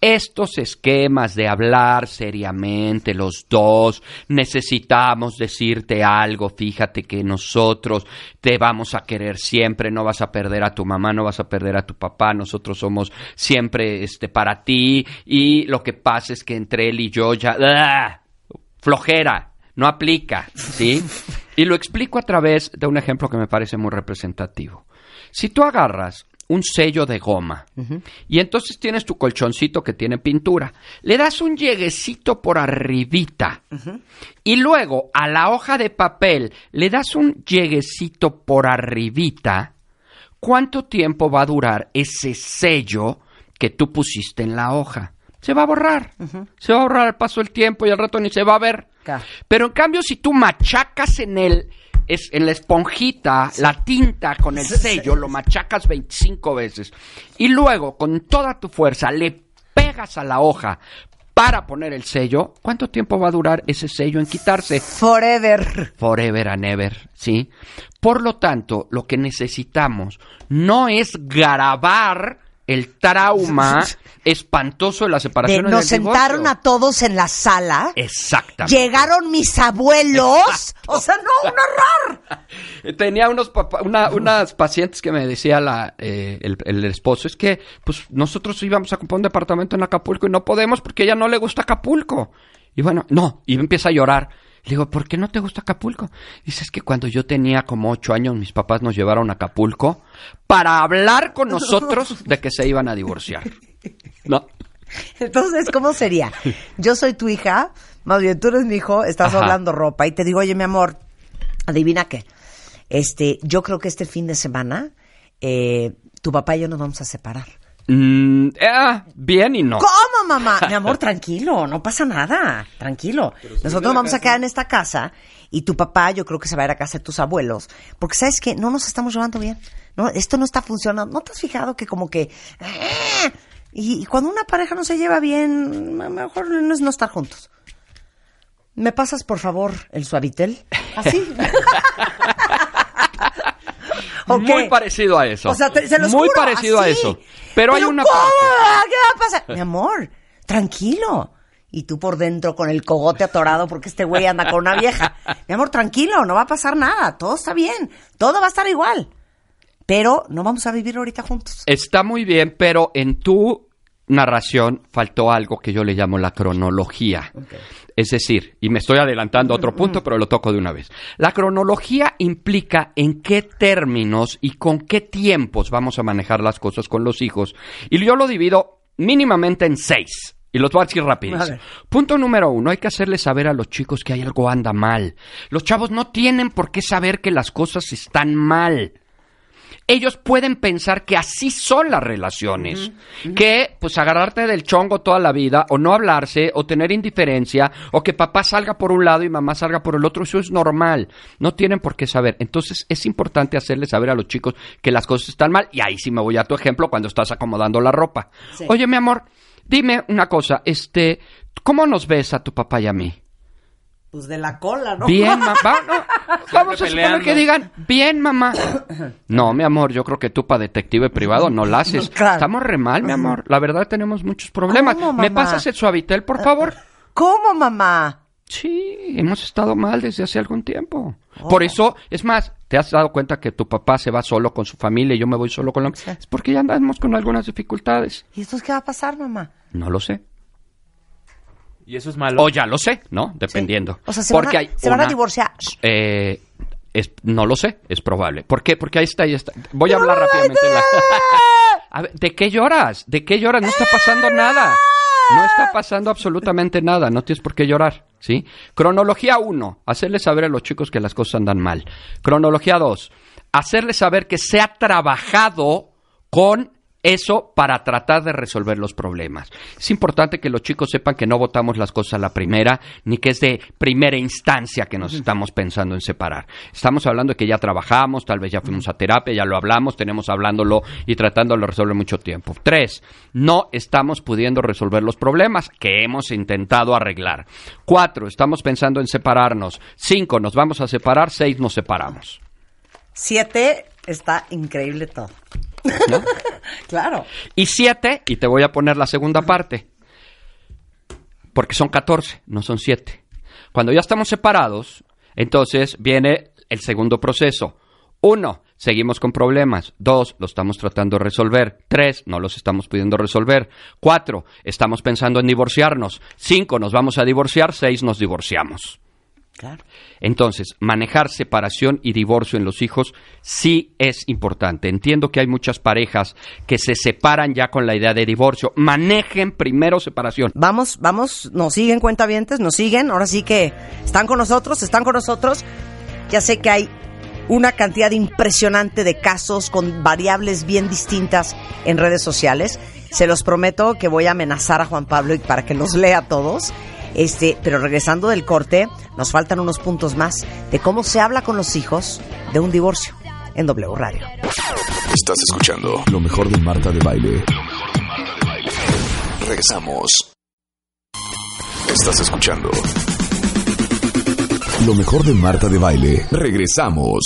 Estos esquemas de hablar seriamente los dos, necesitamos decirte algo, fíjate que nosotros te vamos a querer siempre, no vas a perder a tu mamá, no vas a perder a tu papá, nosotros somos siempre este para ti y lo que pasa es que entre él y yo ya ¡ah! flojera, no aplica, ¿sí? Y lo explico a través de un ejemplo que me parece muy representativo. Si tú agarras un sello de goma. Y entonces tienes tu colchoncito que tiene pintura, le das un lleguecito por arribita. Y luego a la hoja de papel le das un lleguecito por arribita, ¿cuánto tiempo va a durar ese sello que tú pusiste en la hoja? Se va a borrar. Se va a borrar al paso del tiempo y al rato ni se va a ver. Pero en cambio, si tú machacas en el es en la esponjita, la tinta con el sello, lo machacas 25 veces y luego con toda tu fuerza le pegas a la hoja para poner el sello, ¿cuánto tiempo va a durar ese sello en quitarse? Forever. Forever and ever, ¿sí? Por lo tanto, lo que necesitamos no es grabar el trauma espantoso de la separación nos sentaron a todos en la sala. Exactamente. Llegaron mis abuelos. o sea, no, un horror. Tenía unos papá- una- unas pacientes que me decía la, eh, el, el esposo, es que pues nosotros íbamos a comprar un departamento en Acapulco y no podemos porque a ella no le gusta Acapulco. Y bueno, no, y empieza a llorar. Le digo, ¿por qué no te gusta Acapulco? Dice, es que cuando yo tenía como ocho años, mis papás nos llevaron a Acapulco para hablar con nosotros de que se iban a divorciar. No. Entonces, ¿cómo sería? Yo soy tu hija, más bien tú eres mi hijo, estás Ajá. hablando ropa y te digo, oye, mi amor, adivina qué. Este, yo creo que este fin de semana eh, tu papá y yo nos vamos a separar. Mm, eh, bien y no. ¿Cómo, mamá? Mi amor, tranquilo, no pasa nada, tranquilo. Nosotros nos vamos a quedar en esta casa y tu papá yo creo que se va a ir a casa de tus abuelos, porque sabes que no nos estamos llevando bien. No, esto no está funcionando. ¿No te has fijado que como que ¡ah! y, y cuando una pareja no se lleva bien, a lo mejor no es no estar juntos? ¿Me pasas por favor el suavitel? Así. ¿O Muy parecido a eso. O sea, te- se los Muy juro, parecido a eso. Pero, hay una ¿cómo? parte. ¿Qué va a pasar? Mi amor, tranquilo. Y tú por dentro con el cogote atorado porque este güey anda con una vieja. Mi amor, tranquilo, no va a pasar nada. Todo está bien. Todo va a estar igual. Pero no vamos a vivir ahorita juntos. Está muy bien, pero en tu narración faltó algo que yo le llamo la cronología. Es decir, y me estoy adelantando a otro punto, pero lo toco de una vez. La cronología implica en qué términos y con qué tiempos vamos a manejar las cosas con los hijos. Y yo lo divido mínimamente en seis. Y los voy a decir ver. Punto número uno, hay que hacerles saber a los chicos que hay algo anda mal. Los chavos no tienen por qué saber que las cosas están mal. Ellos pueden pensar que así son las relaciones, que pues agarrarte del chongo toda la vida, o no hablarse, o tener indiferencia, o que papá salga por un lado y mamá salga por el otro, eso es normal. No tienen por qué saber. Entonces es importante hacerles saber a los chicos que las cosas están mal, y ahí sí me voy a tu ejemplo cuando estás acomodando la ropa. Oye, mi amor, dime una cosa, este, ¿cómo nos ves a tu papá y a mí? Pues de la cola, ¿no? Bien, mamá. Vamos a suponer peleando. que digan, bien, mamá. No, mi amor, yo creo que tú para detective privado no la haces. Claro. Estamos re mal, mi amor. La verdad tenemos muchos problemas. ¿Cómo, ¿Me pasas el suavitel, por favor? ¿Cómo, mamá? Sí, hemos estado mal desde hace algún tiempo. Oh. Por eso, es más, ¿te has dado cuenta que tu papá se va solo con su familia y yo me voy solo con la... Es porque ya andamos con algunas dificultades. ¿Y entonces qué va a pasar, mamá? No lo sé. Y eso es malo. O ya lo sé, ¿no? Dependiendo. O sea, se, Porque van, a, hay se van a divorciar. Eh, es- no lo sé, es probable. ¿Por qué? Porque ahí está, ahí está. Voy a hablar rápidamente. en la- A ver, ¿de qué lloras? ¿De qué lloras? No está pasando nada. No está pasando absolutamente nada. No tienes por qué llorar, ¿sí? Cronología 1. Hacerles saber a los chicos que las cosas andan mal. Cronología 2. Hacerles saber que se ha trabajado con eso para tratar de resolver los problemas. Es importante que los chicos sepan que no votamos las cosas a la primera, ni que es de primera instancia que nos estamos pensando en separar. Estamos hablando de que ya trabajamos, tal vez ya fuimos a terapia, ya lo hablamos, tenemos hablándolo y tratándolo de resolver mucho tiempo. Tres, no estamos pudiendo resolver los problemas que hemos intentado arreglar. Cuatro, estamos pensando en separarnos. Cinco, nos vamos a separar. Seis, nos separamos. Siete, está increíble todo. ¿No? Claro. Y siete, y te voy a poner la segunda parte, porque son 14, no son siete. Cuando ya estamos separados, entonces viene el segundo proceso. Uno, seguimos con problemas. Dos, lo estamos tratando de resolver. Tres, no los estamos pudiendo resolver. Cuatro, estamos pensando en divorciarnos. Cinco, nos vamos a divorciar. Seis, nos divorciamos. Entonces, manejar separación y divorcio en los hijos sí es importante. Entiendo que hay muchas parejas que se separan ya con la idea de divorcio. Manejen primero separación. Vamos, vamos, nos siguen cuentavientes, nos siguen. Ahora sí que están con nosotros, están con nosotros. Ya sé que hay una cantidad impresionante de casos con variables bien distintas en redes sociales. Se los prometo que voy a amenazar a Juan Pablo y para que los lea todos. Este, pero regresando del corte, nos faltan unos puntos más de cómo se habla con los hijos de un divorcio en W Radio. Estás escuchando Lo mejor de Marta de Baile. Regresamos. Estás escuchando Lo mejor de Marta de Baile. Regresamos.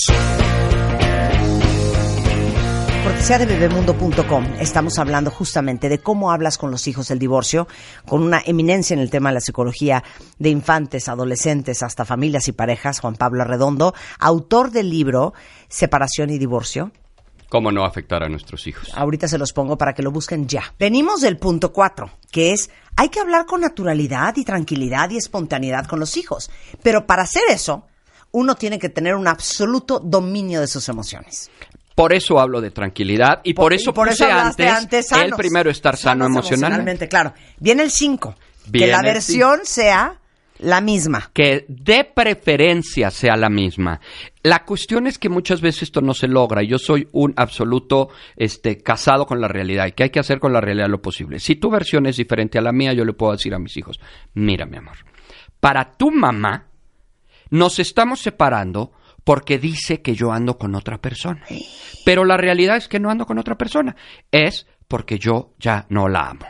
Cortesía de bebemundo.com. Estamos hablando justamente de cómo hablas con los hijos del divorcio, con una eminencia en el tema de la psicología de infantes, adolescentes, hasta familias y parejas, Juan Pablo Arredondo, autor del libro Separación y Divorcio. ¿Cómo no afectar a nuestros hijos? Ahorita se los pongo para que lo busquen ya. Venimos del punto cuatro, que es hay que hablar con naturalidad y tranquilidad y espontaneidad con los hijos. Pero para hacer eso, uno tiene que tener un absoluto dominio de sus emociones. Por eso hablo de tranquilidad y por, eso y por puse eso hablaste antes, el primero estar sano emocionalmente. Claro. Viene el 5. Que la versión sea la misma. que de preferencia sea la misma. La cuestión es que muchas veces esto no se logra. Yo soy un absoluto este, casado con la realidad y que hay que hacer con la realidad lo posible. Si tu versión es diferente a la mía, yo le puedo decir a mis hijos, mira mi amor, para tu mamá nos estamos separando porque dice que yo ando con otra persona. Pero la realidad es que no ando con otra persona. Es porque yo ya no la amo.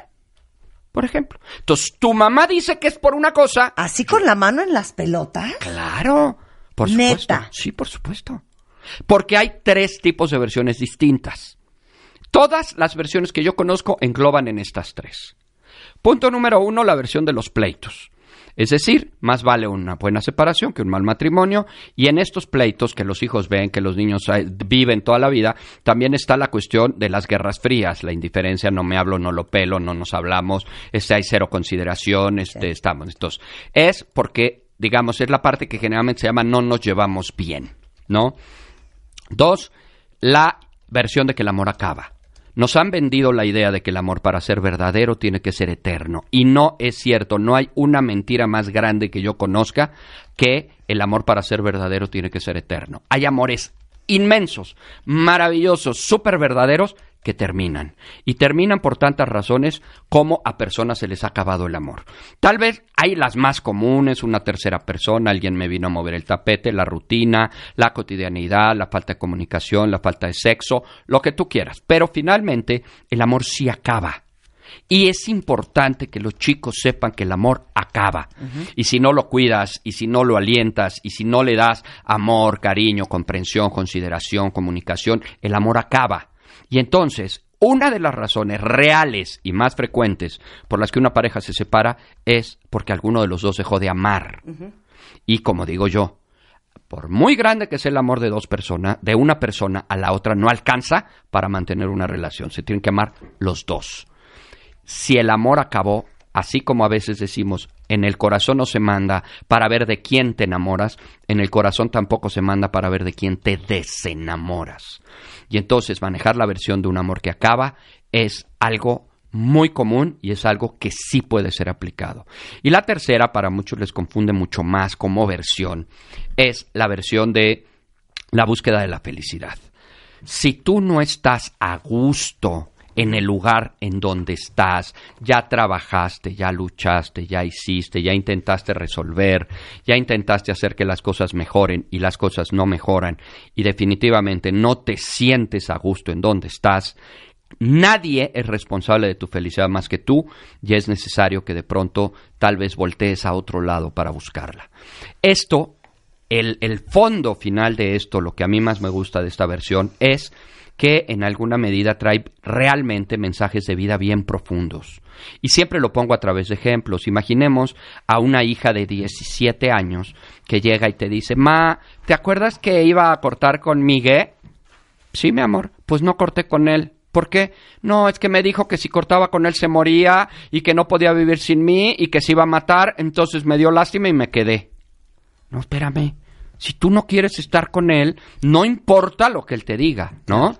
Por ejemplo. Entonces, tu mamá dice que es por una cosa Así con la mano en las pelotas. Claro, por supuesto. Neta. Sí, por supuesto. Porque hay tres tipos de versiones distintas. Todas las versiones que yo conozco engloban en estas tres. Punto número uno, la versión de los pleitos. Es decir, más vale una buena separación que un mal matrimonio. Y en estos pleitos que los hijos ven, que los niños eh, viven toda la vida, también está la cuestión de las guerras frías, la indiferencia, no me hablo, no lo pelo, no nos hablamos, este, hay cero consideración, este, estamos. Entonces, es porque, digamos, es la parte que generalmente se llama no nos llevamos bien, ¿no? Dos, la versión de que el amor acaba. Nos han vendido la idea de que el amor para ser verdadero tiene que ser eterno. Y no es cierto, no hay una mentira más grande que yo conozca que el amor para ser verdadero tiene que ser eterno. Hay amores inmensos, maravillosos, súper verdaderos que terminan. Y terminan por tantas razones como a personas se les ha acabado el amor. Tal vez hay las más comunes, una tercera persona, alguien me vino a mover el tapete, la rutina, la cotidianidad, la falta de comunicación, la falta de sexo, lo que tú quieras. Pero finalmente el amor sí acaba. Y es importante que los chicos sepan que el amor acaba. Y si no lo cuidas, y si no lo alientas, y si no le das amor, cariño, comprensión, consideración, comunicación, el amor acaba. Y entonces, una de las razones reales y más frecuentes por las que una pareja se separa es porque alguno de los dos dejó de amar. Y como digo yo, por muy grande que sea el amor de dos personas, de una persona a la otra no alcanza para mantener una relación. Se tienen que amar los dos. Si el amor acabó, así como a veces decimos, en el corazón no se manda para ver de quién te enamoras, en el corazón tampoco se manda para ver de quién te desenamoras. Y entonces manejar la versión de un amor que acaba es algo muy común y es algo que sí puede ser aplicado. Y la tercera, para muchos les confunde mucho más como versión, es la versión de la búsqueda de la felicidad. Si tú no estás a gusto en el lugar en donde estás, ya trabajaste, ya luchaste, ya hiciste, ya intentaste resolver, ya intentaste hacer que las cosas mejoren y las cosas no mejoran. Y definitivamente no te sientes a gusto en donde estás, Nadie es responsable de tu felicidad más que tú y es necesario que de pronto tal vez voltees a otro lado para buscarla. Esto, el, el fondo final de esto, lo que a mí más me gusta de esta versión es que en alguna medida trae realmente mensajes de vida bien profundos. Y siempre lo pongo a través de ejemplos. Imaginemos a una hija de 17 años que llega y te dice, Ma, ¿te acuerdas que iba a cortar con Miguel? Sí, mi amor, pues no corté con él. ¿Por qué? No, es que me dijo que si cortaba con él se moría y que no podía vivir sin mí y que se iba a matar, entonces me dio lástima y me quedé. No, espérame. Si tú no quieres estar con él, no importa lo que él te diga, ¿no?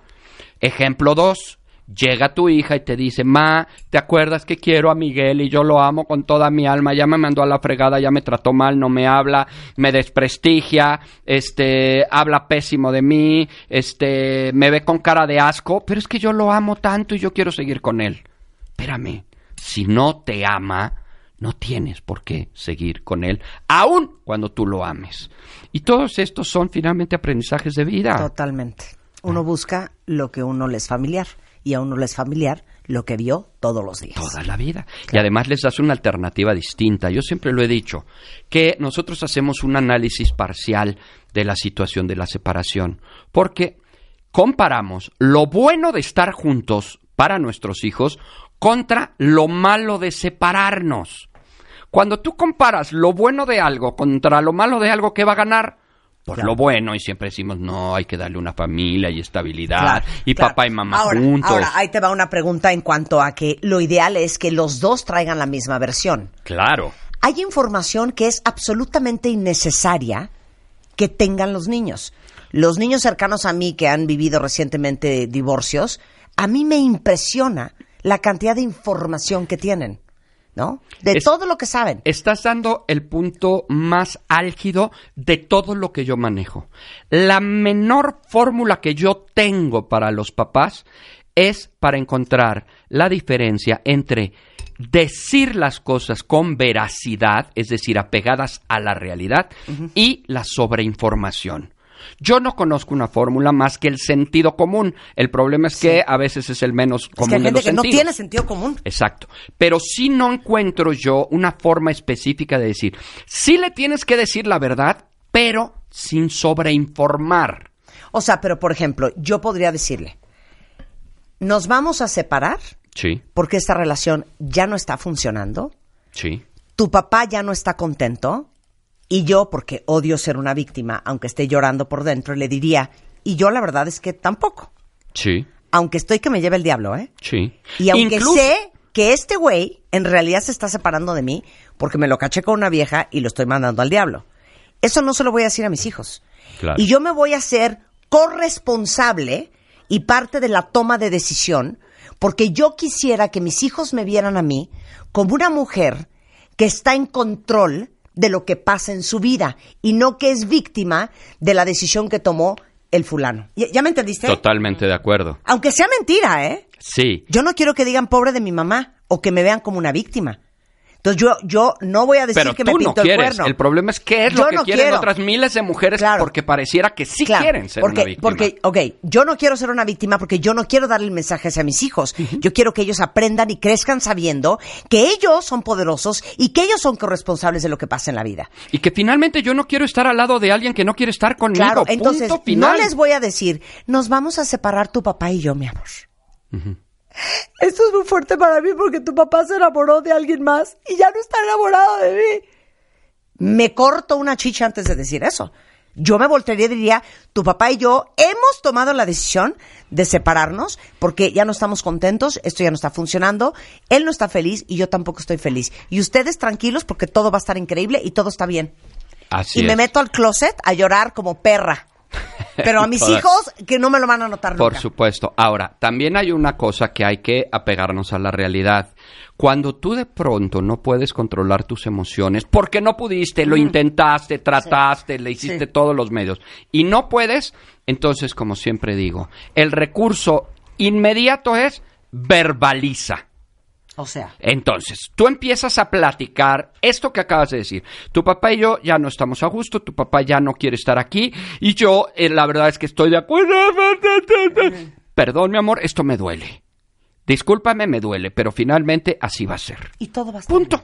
Ejemplo 2. Llega tu hija y te dice, Ma, ¿te acuerdas que quiero a Miguel y yo lo amo con toda mi alma? Ya me mandó a la fregada, ya me trató mal, no me habla, me desprestigia, este, habla pésimo de mí, este, me ve con cara de asco, pero es que yo lo amo tanto y yo quiero seguir con él. Espérame, si no te ama, no tienes por qué seguir con él, aun cuando tú lo ames. Y todos estos son finalmente aprendizajes de vida. Totalmente. Uno busca lo que uno le es familiar y a uno le es familiar lo que vio todos los días. Toda la vida. Y además les das una alternativa distinta. Yo siempre lo he dicho, que nosotros hacemos un análisis parcial de la situación de la separación, porque comparamos lo bueno de estar juntos para nuestros hijos contra lo malo de separarnos. Cuando tú comparas lo bueno de algo contra lo malo de algo, ¿qué va a ganar? Claro. lo bueno, y siempre decimos, no, hay que darle una familia y estabilidad, Claro, y claro. papá y mamá ahora, juntos. Ahora, ahí te va una pregunta en cuanto a que lo ideal es que los dos traigan la misma versión. Claro. Hay información que es absolutamente innecesaria que tengan los niños. Los niños cercanos a mí que han vivido recientemente divorcios, a mí me impresiona la cantidad de información que tienen, ¿no? De Es- todo lo que saben. Estás dando el punto más álgido de todo lo que yo manejo. La menor fórmula que yo tengo para los papás es para encontrar la diferencia entre decir las cosas con veracidad, es decir, apegadas a la realidad, y la sobreinformación. Yo no conozco una fórmula más que el sentido común. El problema es que a veces es el menos Es común que hay de gente los que no tiene sentido común. Exacto. Pero si no encuentro yo una forma específica de decir, sí le tienes que decir la verdad, pero sin sobreinformar. O sea, pero por ejemplo, yo podría decirle, nos vamos a separar Sí, porque esta relación ya no está funcionando, sí, tu papá ya no está contento y yo, porque odio ser una víctima, aunque esté llorando por dentro, le diría, y yo la verdad es que tampoco, sí, aunque estoy que me lleve el diablo, ¿eh? sí. Y aunque Incluso- sé que este güey en realidad se está separando de mí porque me lo caché con una vieja y lo estoy mandando al diablo. Eso no se lo voy a decir a mis hijos. Claro. Y yo me voy a hacer corresponsable y parte de la toma de decisión porque yo quisiera que mis hijos me vieran a mí como una mujer que está en control de lo que pasa en su vida y no que es víctima de la decisión que tomó el fulano. ¿Ya, me entendiste? Totalmente de acuerdo. Aunque sea mentira, ¿eh? Sí. Yo no quiero que digan pobre de mi mamá o que me vean como una víctima. Entonces yo, yo no voy a decir Pero que tú me no pintó el cuerno. El problema es qué es Yo lo que no quieren quiero. otras miles de mujeres Claro. porque pareciera que sí Claro, quieren ser porque, una víctima. Porque, ok, yo no quiero ser una víctima porque yo no quiero darle el mensaje hacia mis hijos. Yo quiero que ellos aprendan y crezcan sabiendo que ellos son poderosos y que ellos son corresponsables de lo que pasa en la vida. Y que finalmente yo no quiero estar al lado de alguien que no quiere estar conmigo. Claro, Punto entonces no final. les voy a decir, nos vamos a separar tu papá y yo, mi amor. Esto es muy fuerte para mí porque tu papá se enamoró de alguien más y ya no está enamorado de mí. Me corto una chicha antes de decir eso. Yo me voltearía y diría, tu papá y yo hemos tomado la decisión de separarnos porque ya no estamos contentos, esto ya no está funcionando, él no está feliz y yo tampoco estoy feliz. Y ustedes tranquilos porque todo va a estar increíble y todo está bien. Así y me meto al closet a llorar como perra. Pero a mis Todas. hijos que no me lo van a notar Por nunca. supuesto. Ahora, también hay una cosa que hay que apegarnos a la realidad. Cuando tú de pronto no puedes controlar tus emociones, porque no pudiste, lo intentaste, trataste, le hiciste Sí. todos los medios, y no puedes, entonces, como siempre digo, el recurso inmediato es verbaliza. O sea, Entonces, tú empiezas a platicar esto que acabas de decir. Tu papá y yo ya no estamos a gusto, tu papá ya no quiere estar aquí y yo, eh, la verdad es que estoy de acuerdo. Perdón, mi amor, esto me duele. Discúlpame, me duele, pero finalmente así va a ser. y todo va a estar Punto.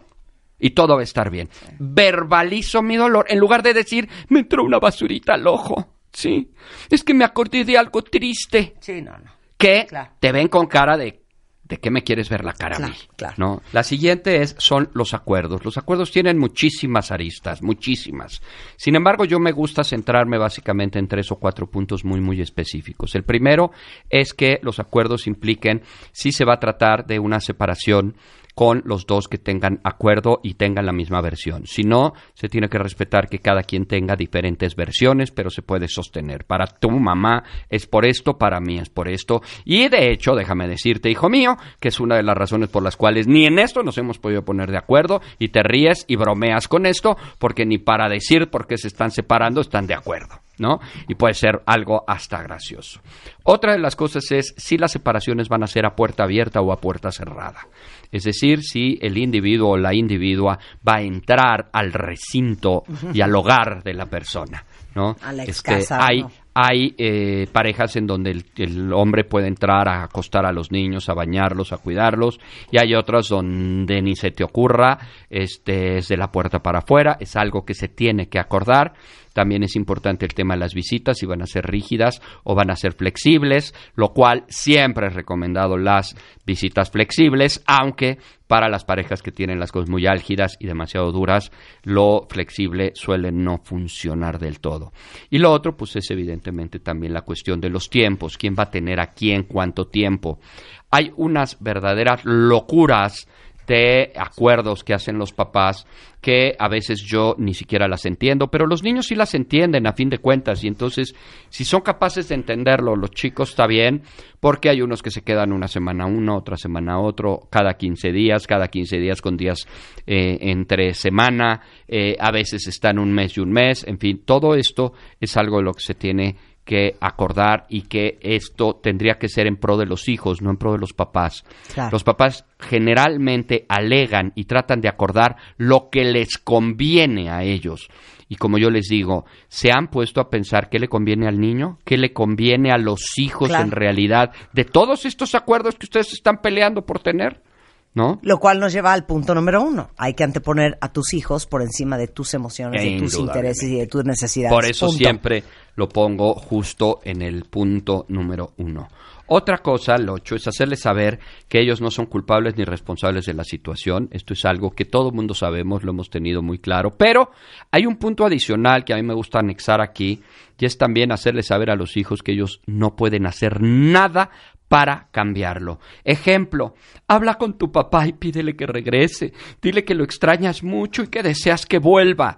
Y todo va a estar bien. Verbalizo mi dolor en lugar de decir, me entró una basurita al ojo. Sí. Es que me acordé de algo triste Sí, no, no. que Claro. te ven con cara de ¿de qué me quieres ver la cara Claro, a mí? claro. ¿No? La siguiente es son los acuerdos. Los acuerdos tienen muchísimas aristas, muchísimas. Sin embargo, yo me gusta centrarme básicamente en tres o cuatro puntos muy muy específicos. El primero es que los acuerdos impliquen si se va a tratar de una separación con los dos que tengan acuerdo y tengan la misma versión. Si no, se tiene que respetar que cada quien tenga diferentes versiones, pero se puede sostener. Para tu mamá es por esto, para mí es por esto. Y de hecho, déjame decirte, hijo mío, que es una de las razones por las cuales ni en esto nos hemos podido poner de acuerdo y te ríes y bromeas con esto, porque ni para decir por qué se están separando están de acuerdo. ¿No? Y puede ser algo hasta gracioso. Otra de las cosas es si las separaciones van a ser a puerta abierta o a puerta cerrada. Es decir, si el individuo o la individua va a entrar al recinto y al hogar de la persona, ¿no? A la Este, hay ¿no? hay eh, parejas en donde el, el hombre puede entrar a acostar a los niños, a bañarlos, a cuidarlos, y hay otras donde ni se te ocurra, este, es de la puerta para afuera, es algo que se tiene que acordar. También es importante el tema de las visitas, si van a ser rígidas o van a ser flexibles, lo cual siempre es recomendado las visitas flexibles, aunque para las parejas que tienen las cosas muy álgidas y demasiado duras, lo flexible suele no funcionar del todo. Y lo otro, pues es evidentemente también la cuestión de los tiempos, quién va a tener a quién, cuánto tiempo. Hay unas verdaderas locuras de acuerdos que hacen los papás que a veces yo ni siquiera las entiendo, pero los niños sí las entienden a fin de cuentas y entonces si son capaces de entenderlo, los chicos está bien, porque hay unos que se quedan una semana uno, otra semana otro, cada 15 días, cada 15 días con días eh, entre semana, eh, a veces están un mes y un mes, en fin, todo esto es algo de lo que se tiene que acordar y que esto tendría que ser en pro de los hijos, no en pro de los papás. Claro. Los papás generalmente alegan y tratan de acordar lo que les conviene a ellos. Y como yo les digo, ¿se han puesto a pensar qué le conviene al niño? ¿Qué le conviene a los hijos Claro. en realidad de todos estos acuerdos que ustedes están peleando por tener? ¿No? Lo cual nos lleva al punto número uno. Hay que anteponer a tus hijos por encima de tus emociones, de tus intereses y de tus necesidades. Por eso Punto. siempre lo pongo justo en el punto número uno. Otra cosa, lo ocho, es hacerles saber que ellos no son culpables ni responsables de la situación. Esto es algo que todo el mundo sabemos, lo hemos tenido muy claro. Pero hay un punto adicional que a mí me gusta anexar aquí, y es también hacerles saber a los hijos que ellos no pueden hacer nada para cambiarlo. Ejemplo, habla con tu papá y pídele que regrese. Dile que lo extrañas mucho y que deseas que vuelva.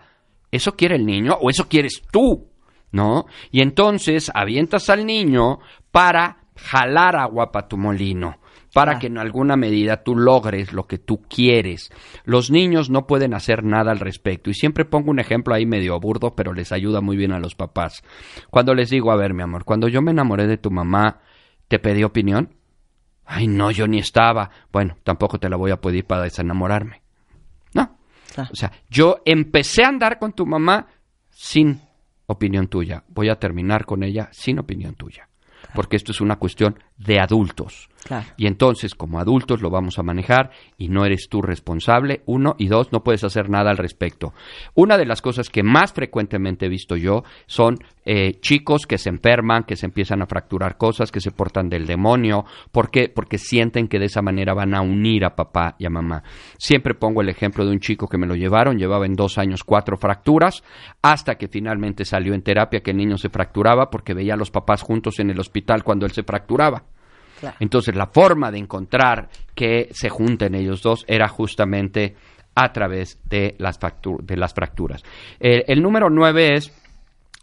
¿Eso quiere el niño o eso quieres tú? ¿No? Y entonces avientas al niño para jalar agua para tu molino. para que en alguna medida tú logres lo que tú quieres. Los niños no pueden hacer nada al respecto. Y siempre pongo un ejemplo ahí medio burdo, pero les ayuda muy bien a los papás. Cuando les digo, a ver, mi amor, cuando yo me enamoré de tu mamá, ¿te pedí opinión? Ay, no, yo ni estaba. Bueno, tampoco te la voy a pedir para desenamorarme. No. O sea, yo empecé a andar con tu mamá sin opinión tuya. Voy a terminar con ella sin opinión tuya. Porque esto es una cuestión de adultos. Claro. Y entonces, como adultos, lo vamos a manejar y no eres tú responsable. Uno y dos, no puedes hacer nada al respecto. Una de las cosas que más frecuentemente he visto yo son eh, chicos que se enferman, que se empiezan a fracturar cosas, que se portan del demonio. ¿Por qué? Porque sienten que de esa manera van a unir a papá y a mamá. Siempre pongo el ejemplo de un chico que me lo llevaron, llevaba en dos años cuatro fracturas, hasta que finalmente salió en terapia que el niño se fracturaba porque veía a los papás juntos en el hospital cuando él se fracturaba. Entonces, la forma de encontrar que se junten ellos dos era justamente a través de las, de las fracturas. Eh, el número nueve es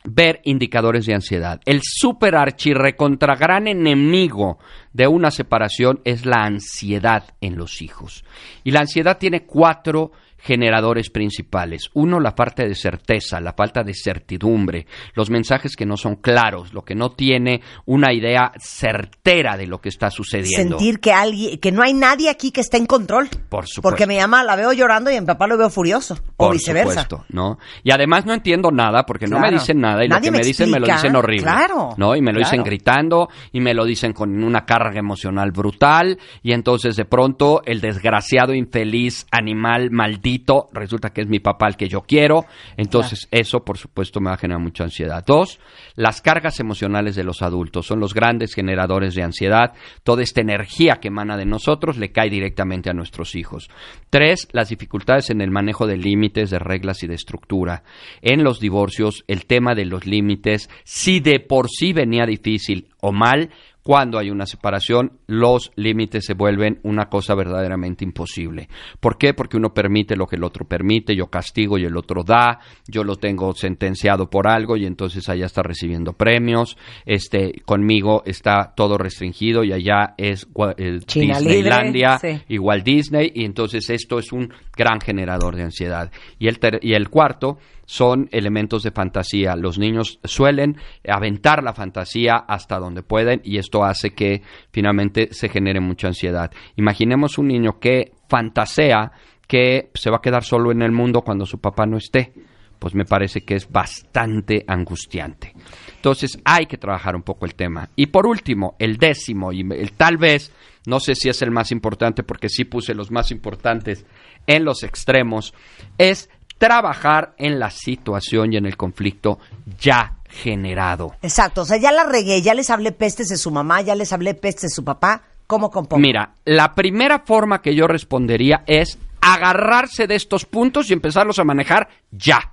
ver indicadores de ansiedad. El super archirrecontra gran enemigo de una separación es la ansiedad en los hijos. Y la ansiedad tiene cuatro generadores principales. Uno, la falta de certeza, la falta de certidumbre, los mensajes que no son claros, lo que no tiene una idea certera de lo que está sucediendo. Sentir que alguien, que no hay nadie aquí que esté en control. Por supuesto. Porque mi mamá la veo llorando y a mi papá lo veo furioso. o Por viceversa. supuesto, ¿no? Y además no entiendo nada porque no me dicen nada y lo que me me dicen me lo dicen horrible. Claro, ¿No? Y me lo dicen gritando y me lo dicen con una carga emocional brutal y entonces de pronto el desgraciado infeliz animal maldito resulta que es mi papá el que yo quiero. Entonces eso por supuesto me va a generar mucha ansiedad. Dos, las cargas emocionales de los adultos son los grandes generadores de ansiedad. Toda esta energía que emana de nosotros le cae directamente a nuestros hijos. Tres, las dificultades en el manejo de límites, de reglas y de estructura. En los divorcios, el tema de los límites, si de por sí venía difícil o mal, cuando hay una separación, los límites se vuelven una cosa verdaderamente imposible. ¿Por qué? Porque uno permite lo que el otro permite, yo castigo y el otro da, yo lo tengo sentenciado por algo y entonces allá está recibiendo premios, este, conmigo está todo restringido y allá es gua- el China libre, Disneylandia sí. igual Disney y entonces esto es un gran generador de ansiedad. Y el, ter- y el cuarto son elementos de fantasía. Los niños suelen aventar la fantasía hasta donde pueden y esto hace que finalmente se genere mucha ansiedad. Imaginemos un niño que fantasea que se va a quedar solo en el mundo cuando su papá no esté. Pues me parece que es bastante angustiante. Entonces hay que trabajar un poco el tema. Y por último, el décimo, y el tal vez, no sé si es el más importante porque sí puse los más importantes en los extremos, es trabajar en la situación y en el conflicto ya generado. Exacto. O sea, ya la regué, ya les hablé pestes de su mamá, ya les hablé pestes de su papá. ¿Cómo compongo? Mira, la primera forma que yo respondería es agarrarse de estos puntos y empezarlos a manejar ya.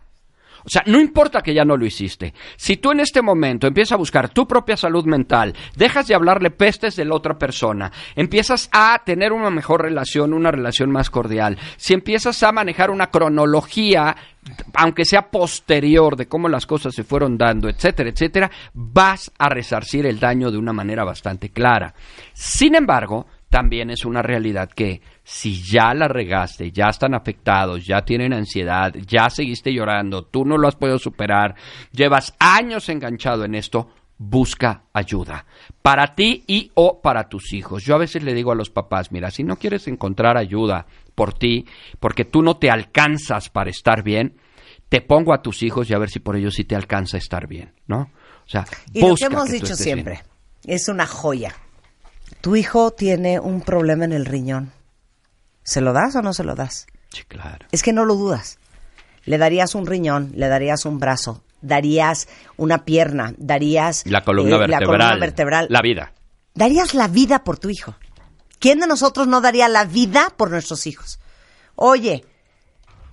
O sea, no importa que ya no lo hiciste. Si tú en este momento empiezas a buscar tu propia salud mental, dejas de hablarle pestes de la otra persona, empiezas a tener una mejor relación, una relación más cordial, si empiezas a manejar una cronología, aunque sea posterior de cómo las cosas se fueron dando, etcétera, etcétera, vas a resarcir el daño de una manera bastante clara. Sin embargo, también es una realidad que si ya la regaste, ya están afectados, ya tienen ansiedad, ya seguiste llorando, tú no lo has podido superar, llevas años enganchado en esto, busca ayuda para ti y o para tus hijos. Yo a veces le digo a los papás, mira, si no quieres encontrar ayuda por ti, porque tú no te alcanzas para estar bien, te pongo a tus hijos y a ver si por ellos sí te alcanza estar bien, ¿no? O sea, Y lo que busca hemos que tú dicho siempre, bien. es una joya. Tu hijo tiene un problema en el riñón. ¿Se lo das o no se lo das? Sí, claro. Es que no lo dudas. Le darías un riñón, le darías un brazo, darías una pierna, darías La columna eh, vertebral. la columna vertebral. La vida. Darías la vida por tu hijo. ¿Quién de nosotros no daría la vida por nuestros hijos? Oye,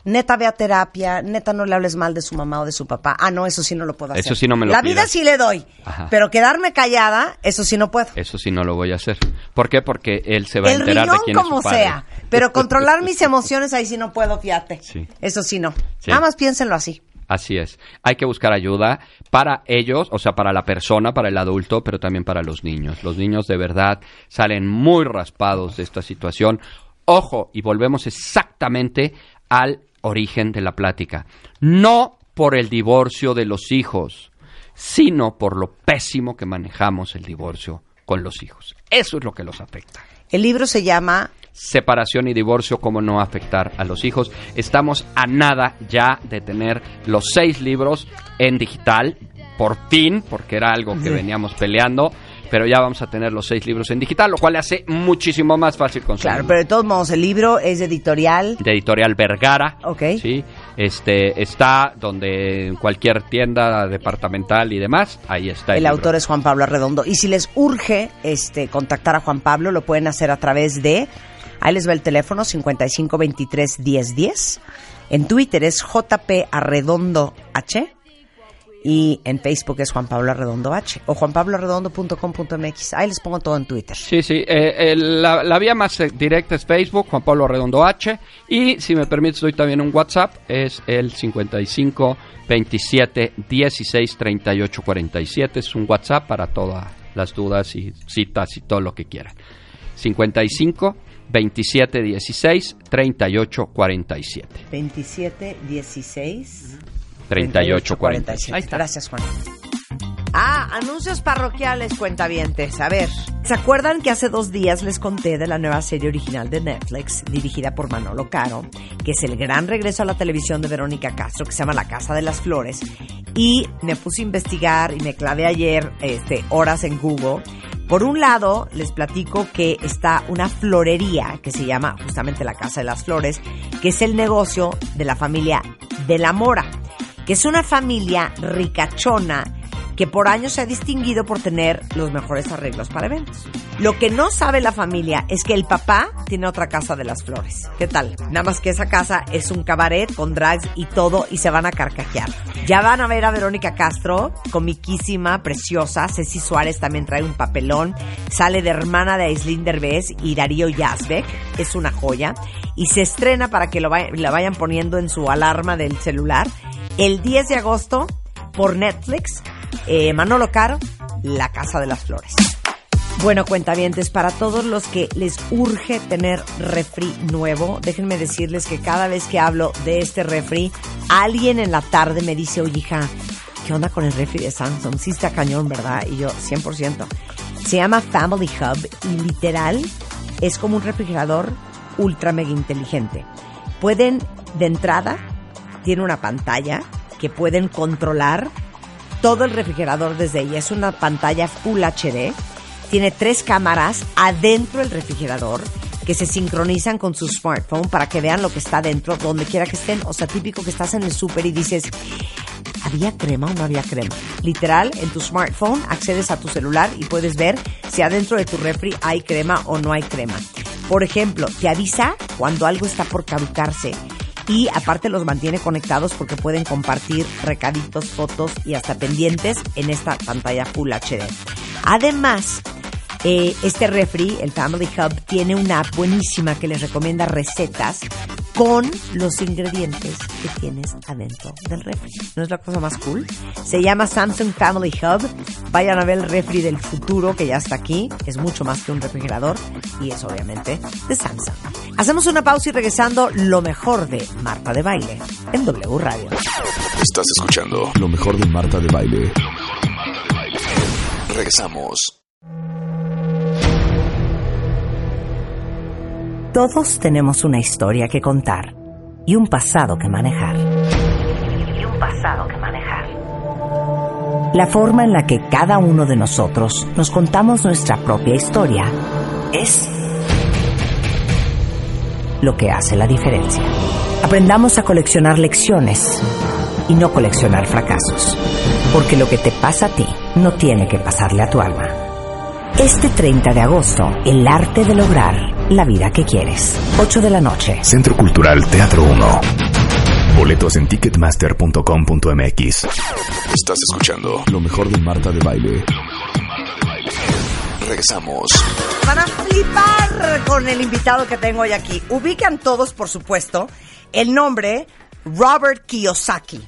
neta ve a terapia, neta no le hables mal de su mamá o de su papá. Ah, no, eso sí no lo puedo hacer. Eso sí no me lo La pidas. vida sí le doy, Ajá. pero quedarme callada, eso sí no puedo. Eso sí no lo voy a hacer. ¿Por qué? Porque él se va a El enterar riñón de quién es como su padre. sea, pero controlar mis emociones ahí sí no puedo, fíjate. Sí. Eso sí no. Sí. Nada más piénsenlo así. Así es. Hay que buscar ayuda para ellos, o sea, para la persona, para el adulto, pero también para los niños. Los niños de verdad salen muy raspados de esta situación. Ojo, y volvemos exactamente al origen de la plática. No por el divorcio de los hijos, sino por lo pésimo que manejamos el divorcio con los hijos. Eso es lo que los afecta. El libro se llama separación y divorcio, cómo no afectar a los hijos. Estamos a nada ya de tener los seis libros en digital, por fin, porque era algo que veníamos peleando, pero ya vamos a tener los seis libros en digital, lo cual le hace muchísimo más fácil conseguir. Claro, pero de todos modos, el libro es de editorial. De editorial Vergara. Ok. Sí, este, está donde en cualquier tienda departamental y demás, ahí está. El, El, autor es Juan Pablo Arredondo. Y si les urge este, contactar a Juan Pablo, lo pueden hacer a través de. Ahí les va el teléfono 5523 1010. En Twitter es JP Arredondo H. Y en Facebook es Juan Pablo Arredondo H. O juanpabloarredondo.com.mx. Ahí les pongo todo en Twitter. Sí, sí. eh, el- la, la vía más eh, directa es Facebook, Juan Pablo Redondo H. Y si me permites, doy también un WhatsApp. Es el 55 27 16 38 47. Es un WhatsApp para todas las dudas y citas y todo lo que quieran. 55 27 16 38 47. 27 16 38 47. Ahí está. Gracias, Juan. Ah, anuncios parroquiales, cuentavientes. A ver. ¿Se acuerdan que hace dos días les conté de la nueva serie original de Netflix, dirigida por Manolo Caro, que es el gran regreso a la televisión de Verónica Castro, que se llama La Casa de las Flores? Y me puse a investigar y me clavé ayer este, horas en Google. Por un lado, les platico que está una florería que se llama justamente la Casa de las Flores, que es el negocio de la familia de la Mora, que es una familia ricachona que por años se ha distinguido por tener los mejores arreglos para eventos. Lo que no sabe la familia es que el papá tiene otra casa de las flores. ¿Qué tal? Nada más que esa casa es un cabaret con drags y todo y se van a carcajear. Ya van a ver a Verónica Castro, comiquísima, preciosa. Ceci Suárez también trae un papelón. Sale de hermana de Aislinn Derbez y Darío Yazbek. Es una joya. Y se estrena para que lo vayan poniendo en su alarma del celular. El 10 de agosto por Netflix. eh, Manolo Caro, La Casa de las Flores. Bueno, cuentavientes, para todos los que les urge tener refri nuevo, déjenme decirles que cada vez que hablo de este refri, alguien en la tarde me dice, oye hija, ¿qué onda con el refri de Samsung? Sí está cañón, ¿verdad? Y yo, 100%. Se llama Family Hub y literal es como un refrigerador ultra mega inteligente. Pueden, de entrada, tiene una pantalla que pueden controlar todo el refrigerador desde ella. Es una pantalla Full HD. Tiene tres cámaras adentro del refrigerador que se sincronizan con su smartphone para que vean lo que está dentro, donde quiera que estén. O sea, típico que estás en el súper y dices, ¿había crema o no había crema? Literal, en tu smartphone accedes a tu celular y puedes ver si adentro de tu refri hay crema o no hay crema. Por ejemplo, te avisa cuando algo está por caducarse y aparte los mantiene conectados porque pueden compartir recaditos, fotos y hasta pendientes en esta pantalla Full HD. Además, eh, este refri, el Family Hub, tiene una app buenísima que les recomienda recetas con los ingredientes que tienes adentro del refri. ¿No es la cosa más cool? Se llama Samsung Family Hub. Vayan a ver el refri del futuro que ya está aquí. Es mucho más que un refrigerador y es obviamente de Samsung. Hacemos una pausa y regresando lo mejor de Marta de Baile en W Radio. Estás escuchando lo mejor de Marta de Baile. Regresamos. Todos tenemos una historia que contar y un pasado que manejar. Y un pasado que manejar. La forma en la que cada uno de nosotros nos contamos nuestra propia historia es lo que hace la diferencia. Aprendamos a coleccionar lecciones y no coleccionar fracasos, porque lo que te pasa a ti no tiene que pasarle a tu alma. Este 30 de agosto, el arte de lograr la vida que quieres. 8 de la noche. Centro Cultural Teatro 1. Boletos en ticketmaster.com.mx. Estás escuchando lo mejor de Marta de Baile. Regresamos. Van a flipar con el invitado que tengo hoy aquí. Ubican todos, por supuesto, el nombre Robert Kiyosaki.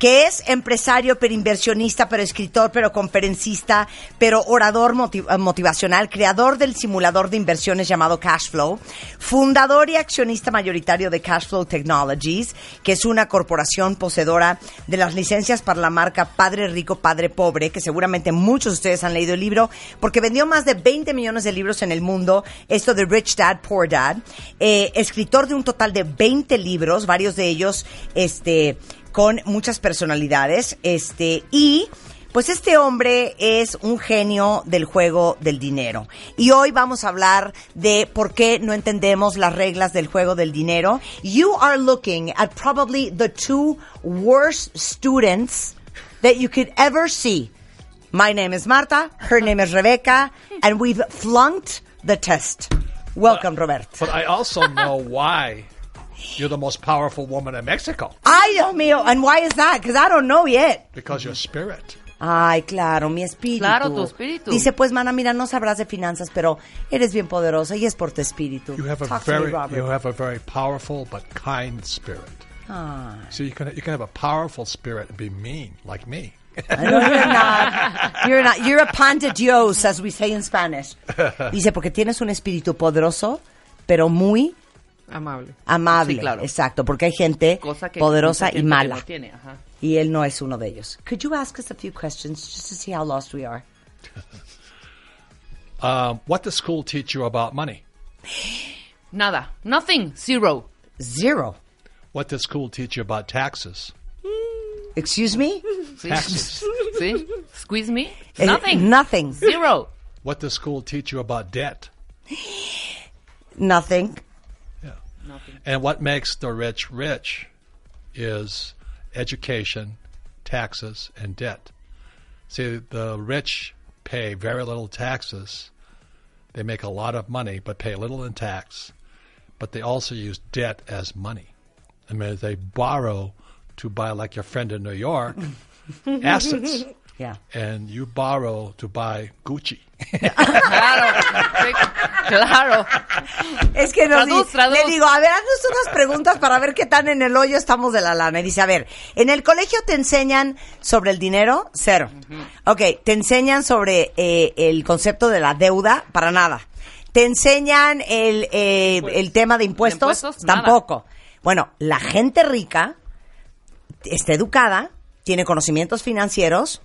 Que es empresario, pero inversionista, pero escritor, pero conferencista, pero orador eh, motivacional, creador del simulador de inversiones llamado Cashflow, fundador y accionista mayoritario de Cashflow Technologies, que es una corporación poseedora de las licencias para la marca Padre Rico, Padre Pobre, que seguramente muchos de ustedes han leído el libro, porque vendió más de 20 millones de libros en el mundo, esto de Rich Dad, Poor Dad, eh, escritor de un total de 20 libros, varios de ellos, este, con muchas personalidades, este, y pues este hombre es un genio del juego del dinero. Y hoy vamos a hablar de por qué no entendemos las reglas del juego del dinero. You are looking at probably the two worst students that you could ever see. My name is Marta, her name is Rebecca, and we've flunked the test. Welcome, Robert. But I also know why you're the most powerful woman in Mexico Ay, Dios mío, and why is that? Because I don't know yet. because your spirit. Ay, claro, mi espíritu. Claro, tu espíritu. Dice, pues, mana, mira, no sabrás de finanzas, pero eres bien poderosa y es por tu espíritu. You have a Talk to me, very you have a very powerful but kind spirit. Ah. So you can you can have a powerful spirit and be mean like me. No, you're not. You're not. You're a pan de Dios, as we say in Spanish. Dice, porque tienes un espíritu poderoso, pero muy Amable. amable. Sí, claro. Exacto, porque hay gente Cosa que poderosa mucha y gente mala. que no tiene, ajá. Y él no es uno de ellos. Could you ask us a few questions just to see how lost we are? Um, what does school teach you about money? Nada. Nothing. Zero. Zero. What does school teach you about taxes? Excuse me? Sí. Taxes. ¿Sí? Squeeze me? Eh, Nothing. Nothing. Zero. What does school teach you about debt? Nothing. And what makes the rich rich is education, taxes, and debt. See, the rich pay very little taxes. They make a lot of money, but pay little in tax. But they also use debt as money. I mean, they borrow to buy, like your friend in New York, assets. Yeah. And you borrow to buy Gucci. Claro. Claro. Es que nos Traduz, di- traduz. le digo, a ver, haznos unas preguntas para ver qué tan en el hoyo estamos de la lana. Y dice, a ver, ¿en el colegio te enseñan sobre el dinero? Cero. Ok, ¿te enseñan sobre eh, el concepto de la deuda? Para nada. ¿Te enseñan el, eh, el tema de impuestos? impuestos? Nada. Tampoco. Bueno, la gente rica está educada, tiene conocimientos financieros,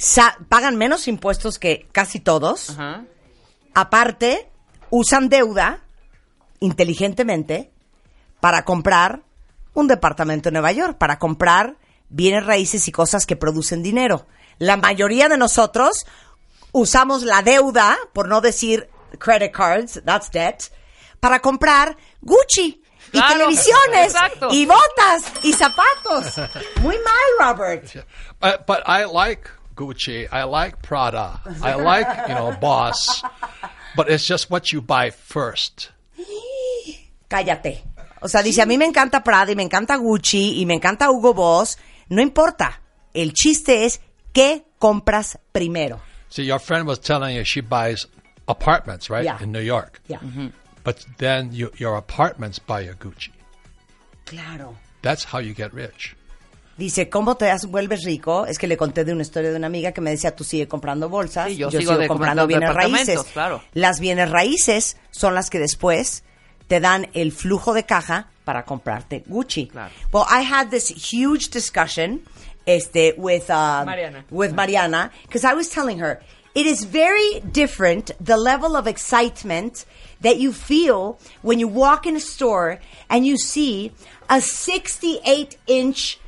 sa- pagan menos impuestos que casi todos. Ajá. Aparte, usan deuda inteligentemente para comprar un departamento en Nueva York, para comprar bienes raíces y cosas que producen dinero. La mayoría de nosotros usamos la deuda, por no decir credit cards, that's debt, para comprar Gucci y Claro, televisiones exacto. y botas y zapatos. Muy mal, Robert. Uh, but I like Gucci. I like Prada. I like, you know, Boss. But it's just what you buy first. Cállate. O sea, dice, a mí me encanta Prada y me encanta Gucci y me encanta Hugo Boss. No importa. El chiste es qué compras primero. See, your friend was telling you she buys apartments, right, Yeah. in New York. Ya. Mm-hmm. But then you, your apartments buy your Gucci. Claro. That's how you get rich. Dice, ¿cómo te das- vuelves rico? Es que le conté de una historia de una amiga que me decía, tú sigue comprando bolsas, Sí, yo yo, sigo comprando comprando bienes raíces. claro. Las bienes raíces son las que después te dan el flujo de caja para comprarte Gucci. Claro. Well, I had this huge discussion este, with, uh, Mariana. with Mariana because I was telling her, it is very different the level of excitement that you feel when you walk in a store and you see a 68 inch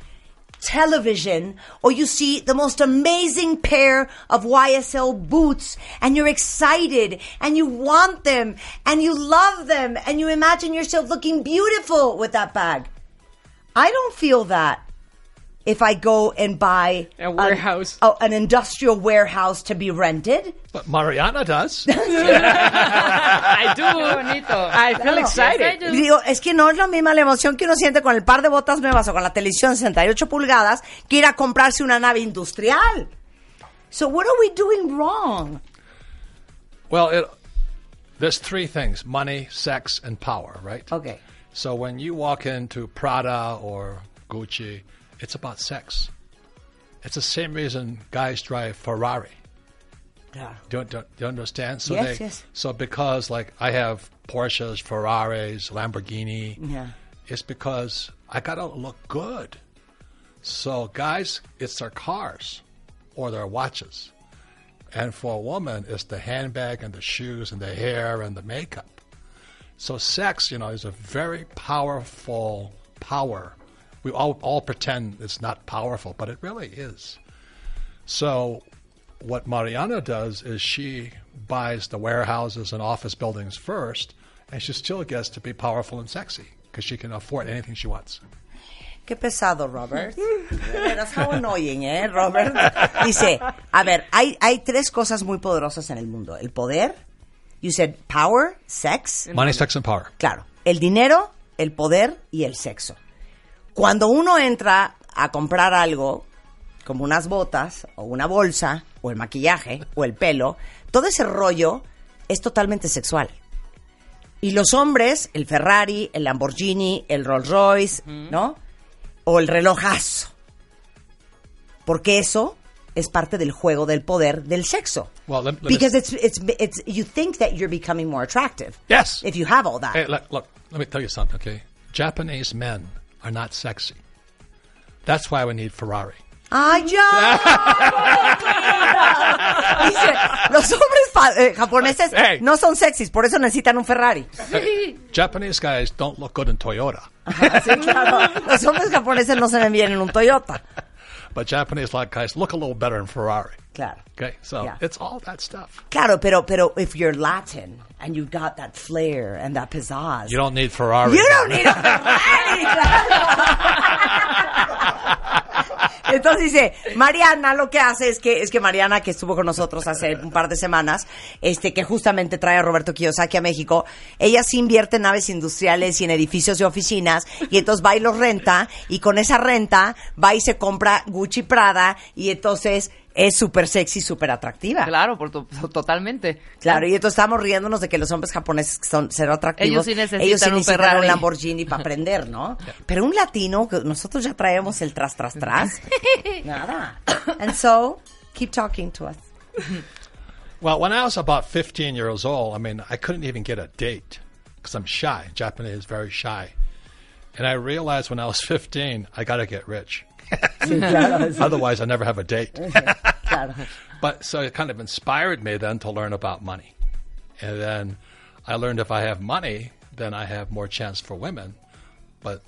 television or you see the most amazing pair of YSL boots and you're excited and you want them and you love them and you imagine yourself looking beautiful with that bag. I don't feel that if I go and buy A warehouse. an, oh, an industrial warehouse to be rented. But Mariana does. I do. bonito. I feel excited. Y digo, es que no es la misma la emoción que uno siente con el par de botas nuevas o con la televisión 68 pulgadas que ir a comprarse una nave industrial. So what are we doing wrong? well, it, there's three things money, sex, and power, right? Okay. So when you walk into Prada or Gucci, it's about sex. It's the same reason guys drive Ferrari. Claro. Don't, do, do you understand? So Yes, they, yes. So because like I have Porsches, Ferraris, Lamborghini, Yeah. it's because I gotta look good. So guys, it's their cars or their watches, and for a woman, it's the handbag and the shoes and the hair and the makeup. So sex, you know, is a very powerful power. We all all pretend it's not powerful, but it really is. So what Mariana does is she buys the warehouses and office buildings first, and she still gets to be powerful and sexy because she can afford anything she wants. Qué pesado, Robert. De veras, how annoying, ¿eh, Robert? Dice, a ver, hay, hay tres cosas muy poderosas en el mundo. El poder, you said power, sex, Money, sex, and power. claro, el dinero, el poder y el sexo. Cuando uno entra a comprar algo, como unas botas, o una bolsa, o el maquillaje, o el pelo, todo ese rollo es totalmente sexual. Y los hombres, el Ferrari, el Lamborghini, el Rolls Royce, ¿no? O el relojazo. Porque eso es parte del juego del poder del sexo. Well, let- let Because it's, it's, it's, you think that you're becoming more attractive. Yes. If you have all that. Hey, look, look, let me tell you something, okay? Japanese men are not sexy. That's why we need Ferrari. ¡Ay, ya! Dice, los hombres eh, japoneses Hey. no son sexys, por eso necesitan un Ferrari. Japanese guys don't look good in Toyota, Sí, claro. Los hombres japoneses no se ven bien en un Toyota. But Japanese like guys look a little better in Ferrari. Claro. Okay, so Yeah. it's all that stuff. Claro, pero, pero if you're Latin and you got that flair and that pizzazz. You don't need Ferrari. You don't need a Ferrari. Entonces dice, Mariana lo que hace es que, es que Mariana, que estuvo con nosotros hace un par de semanas, este, que justamente trae a Roberto Kiyosaki a México, ella sí invierte en naves industriales y en edificios de oficinas, y entonces va y los renta, y con esa renta va y se compra Gucci Prada, y entonces es súper sexy, súper atractiva. Claro, por to- totalmente. Claro, y entonces estamos riéndonos de que los hombres japoneses que son cero atractivos. Ellos sí necesitan ellos sí un Ferrari. un Lamborghini para aprender, ¿no? Pero un latino, que nosotros ya traemos el tras, tras, tras. Nada. And so, keep talking to us. Well, when I was about 15 years old, I mean, I couldn't even get a date because I'm shy. Japanese is very shy. And I realized when I was 15, I got to get rich. Otherwise, I never have a date. But so it kind of inspired me then to learn about money. And then I learned if I have money, then I have more chance for women. But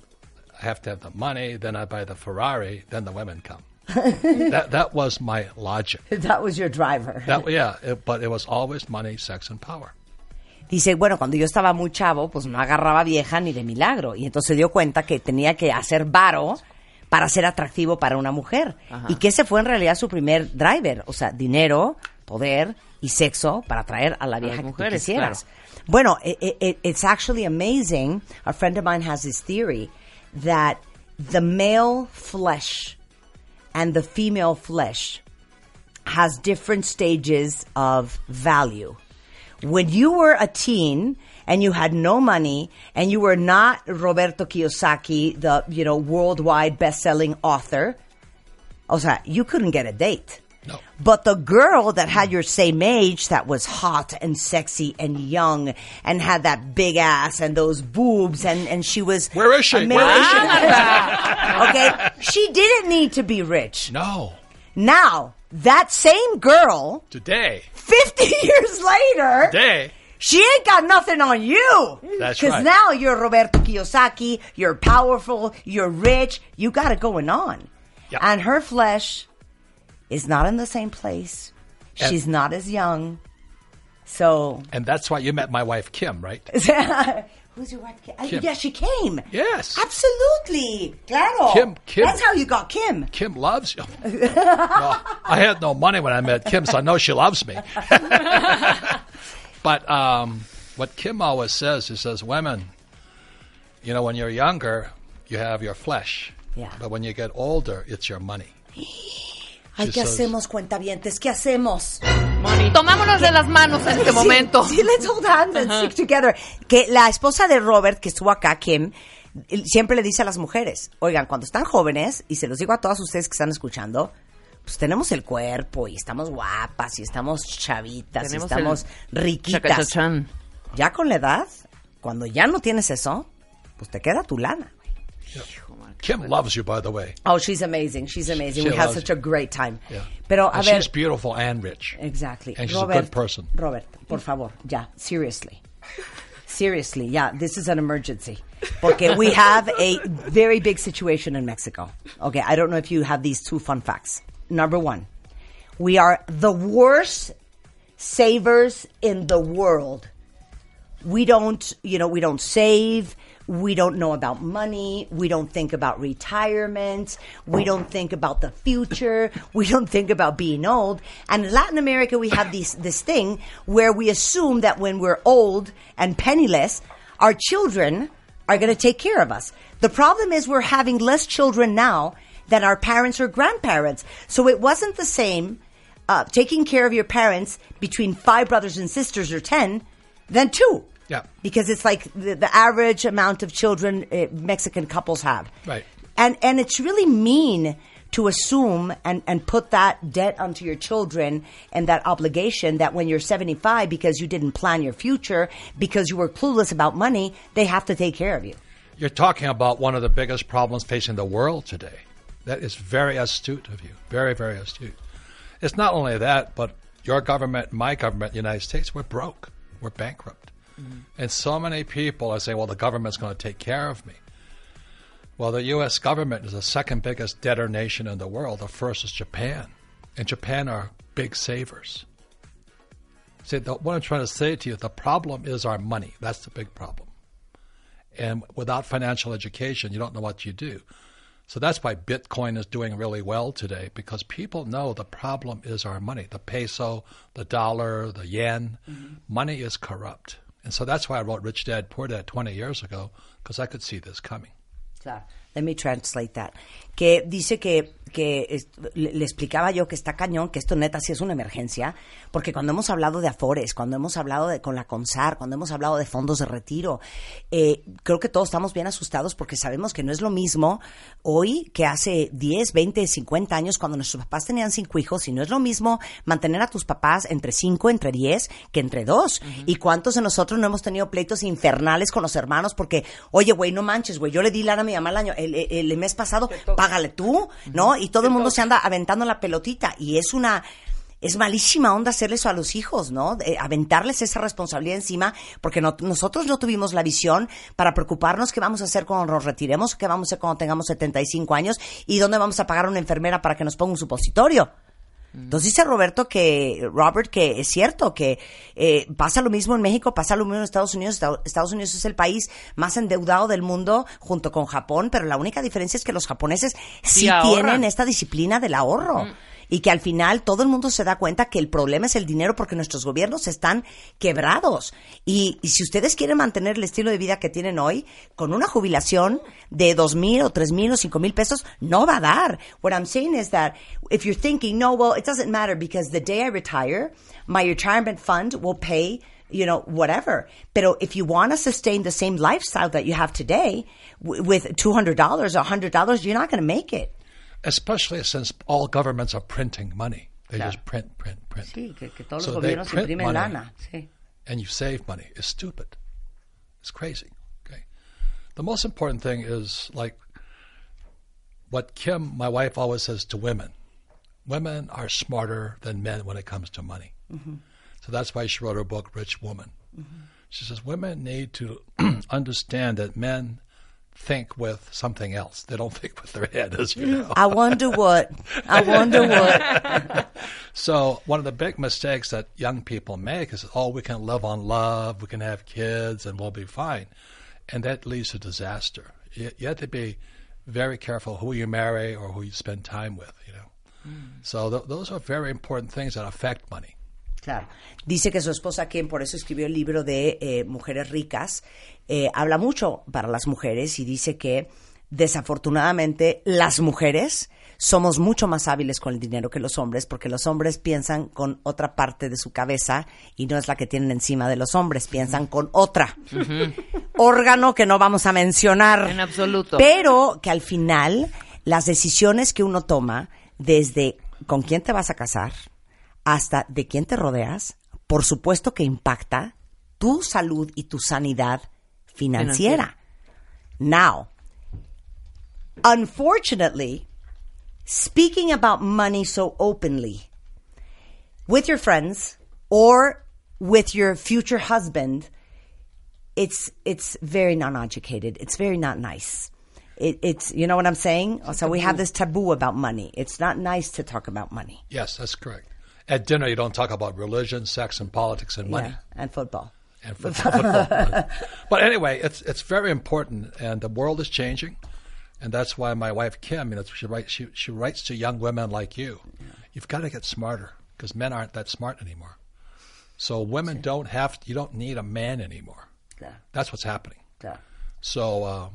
I have to have the money, then I buy the Ferrari, then the women come. that that was my logic. That was your driver. That yeah, it, but it was always money, sex, and power. Dice, bueno, cuando yo estaba muy chavo, pues no agarraba vieja ni de milagro. Y entonces se dio cuenta que tenía que hacer varo para ser atractivo para una mujer. Y que ese fue en realidad su primer driver. O sea, dinero, poder y sexo para atraer a la vieja que tú mujeres, quisieras. Bueno, i- i- i- it's actually amazing. A friend of mine has this theory that the male flesh and the female flesh has different stages of value. When you were a teen and you had no money and you were not Roberto Kiyosaki, the, you know, worldwide best-selling author, o sea, you couldn't get a date. No. But the girl that had your same age that was hot and sexy and young and had that big ass and those boobs and, and she was Where is she? Where is she? okay? She didn't need to be rich. No, Now, that same girl, today, 50 years later, today, she ain't got nothing on you. That's Because right. now you're Roberto Kiyosaki, you're powerful, you're rich, you got it going on. Yep. And her flesh is not in the same place. And- She's not as young. So, and that's why you met my wife Kim, right? who's your wife? Uh, Kim. Yeah, she came. Yes. Absolutely. Claro. Kim- Kim. That's how you got Kim. Kim loves you. no, I had no money when I met Kim, so I know she loves me. but um, what Kim always says, he says, women, you know, when you're younger, you have your flesh. Yeah. But when you get older, it's your money. Ay, She ¿qué hacemos, cuentavientes? ¿Qué hacemos? Tomámonos de las manos en este Sí, momento. Sí, let's hold hands and stick together. Que la esposa de Robert, que estuvo acá, Kim, siempre le dice a las mujeres, oigan, cuando están jóvenes, y se los digo a todas ustedes que están escuchando, pues tenemos el cuerpo y estamos guapas y estamos chavitas Tenemos y estamos el riquitas. Ya con la edad, cuando ya no tienes eso, pues te queda tu lana. Kim loves you, by the way. Oh, she's amazing. She's amazing. She we had such a great time. Yeah. Pero a And ver, she's beautiful and rich. Exactly. And she's a good person. Robert, por favor, ya, seriously. Seriously, yeah, this is an emergency. Porque we have a very big situation in Mexico. Okay, I don't know if you have these two fun facts. Number one, we are the worst savers in the world. We don't, you know, we don't save. We don't know about money. We don't think about retirement. We don't think about the future. We don't think about being old. And in Latin America, we have this, this thing where we assume that when we're old and penniless, our children are going to take care of us. The problem is we're having less children now than our parents or grandparents. So it wasn't the same uh, taking care of your parents between five brothers and sisters or ten than two. Yeah. Because it's like the, the average amount of children uh, Mexican couples have. Right. And and it's really mean to assume and, and put that debt onto your children and that obligation that when you're 75 because you didn't plan your future because you were clueless about money they have to take care of you You're talking about one of the biggest problems facing the world today. That is very astute of you. Very, very astute. It's not only that, but your government, my government, the United States, we're broke. We're bankrupt. Mm-hmm. And so many people are saying, well, the government's going to take care of me. Well, the U.S. government is the second biggest debtor nation in the world. The first is Japan. And Japan are big savers. See, the, what I'm trying to say to you, the problem is our money. That's the big problem. And without financial education, you don't know what you do. So that's why Bitcoin is doing really well today because people know the problem is our money the peso, the dollar, the yen. Mm-hmm. Money is corrupt. And so that's why I wrote Rich Dad Poor Dad 20 years ago because I could see this coming. Claro. Let me translate that. Que dice que, que es- le, le explicaba yo que está cañón, que esto neta sí es una emergencia, porque cuando hemos hablado de Afores, cuando hemos hablado de con la CONSAR, cuando hemos hablado de fondos de retiro, eh, creo que todos estamos bien asustados porque sabemos que no es lo mismo hoy que hace 10, 20, 50 años cuando nuestros papás tenían cinco hijos y no es lo mismo mantener a tus papás entre 5, entre 10 que entre 2. ¿Y cuántos de nosotros no hemos tenido pleitos infernales con los hermanos porque, oye, güey, no manches, güey, yo le di lana a mi mamá el año, el, el- el mes pasado, págale tú, ¿no? Y todo el mundo se anda aventando la pelotita y es una... Es malísima onda hacerle eso a los hijos, ¿no? De aventarles esa responsabilidad encima, porque no- nosotros no tuvimos la visión para preocuparnos qué vamos a hacer cuando nos retiremos, qué vamos a hacer cuando tengamos 75 años y dónde vamos a pagar a una enfermera para que nos ponga un supositorio. Entonces dice Roberto que, Robert, que es cierto que eh, pasa lo mismo en México, pasa lo mismo en Estados Unidos. Esta- Estados Unidos es el país más endeudado del mundo junto con Japón, pero la única diferencia es que los japoneses sí, tienen esta disciplina del ahorro. Y que al final todo el mundo se da cuenta que el problema es el dinero porque nuestros gobiernos están quebrados. Y, y si ustedes quieren mantener el estilo de vida que tienen hoy, con una jubilación de dos mil o tres mil o cinco mil pesos, no va a dar. What I'm saying is that if you're thinking, no, well, it doesn't matter because the day I retire, my retirement fund will pay you know, whatever. Pero if you want to sustain the same lifestyle that you have today with $200 or $100, you're not going to make it. Especially since all governments are printing money. They Claro. just print, print, print. Sí, que, que todos So los gobiernos imprimen lana. Sí. and you save money It's stupid. It's crazy. Okay. The most important thing is like what Kim, my wife, always says to women. Women are smarter than men when it comes to money. Mm-hmm. So that's why she wrote her book, Rich Woman. Mm-hmm. She says women need to understand that men think with something else. They don't think with their head, as you mm-hmm. know. I wonder what. I wonder what. So one of the big mistakes that young people make is, oh, we can live on love, we can have kids, and we'll be fine, and that leads to disaster. You, you have to be very careful who you marry or who you spend time with. You know, mm. so th- those are very important things that affect money. Claro. Dice que su esposa Kim por eso escribió el libro de eh, Mujeres Ricas. Eh, habla mucho para las mujeres y dice que desafortunadamente las mujeres somos mucho más hábiles con el dinero que los hombres porque los hombres piensan con otra parte de su cabeza y no es la que tienen encima de los hombres, piensan con otra. Órgano que no vamos a mencionar. En absoluto. Pero que al final las decisiones que uno toma desde con quién te vas a casar, hasta de quién te rodeas, por supuesto que impacta tu salud y tu sanidad financiera. Now, unfortunately, speaking about money so openly with your friends or with your future husband, it's it's very non-educated. It's very not nice. It, it's you know what I'm saying. So we have this taboo about money. It's not nice to talk about money. Yes, that's correct. At dinner, you don't talk about religion, sex, and politics, and money. Yeah, and football. and football. football. but anyway, it's it's very important, and the world is changing, and that's why my wife Kim, you know, she writes she she writes to young women like you. Yeah. You've got to get smarter because men aren't that smart anymore. So women don't have you don't need a man anymore. Yeah. That's what's happening. Yeah. So um,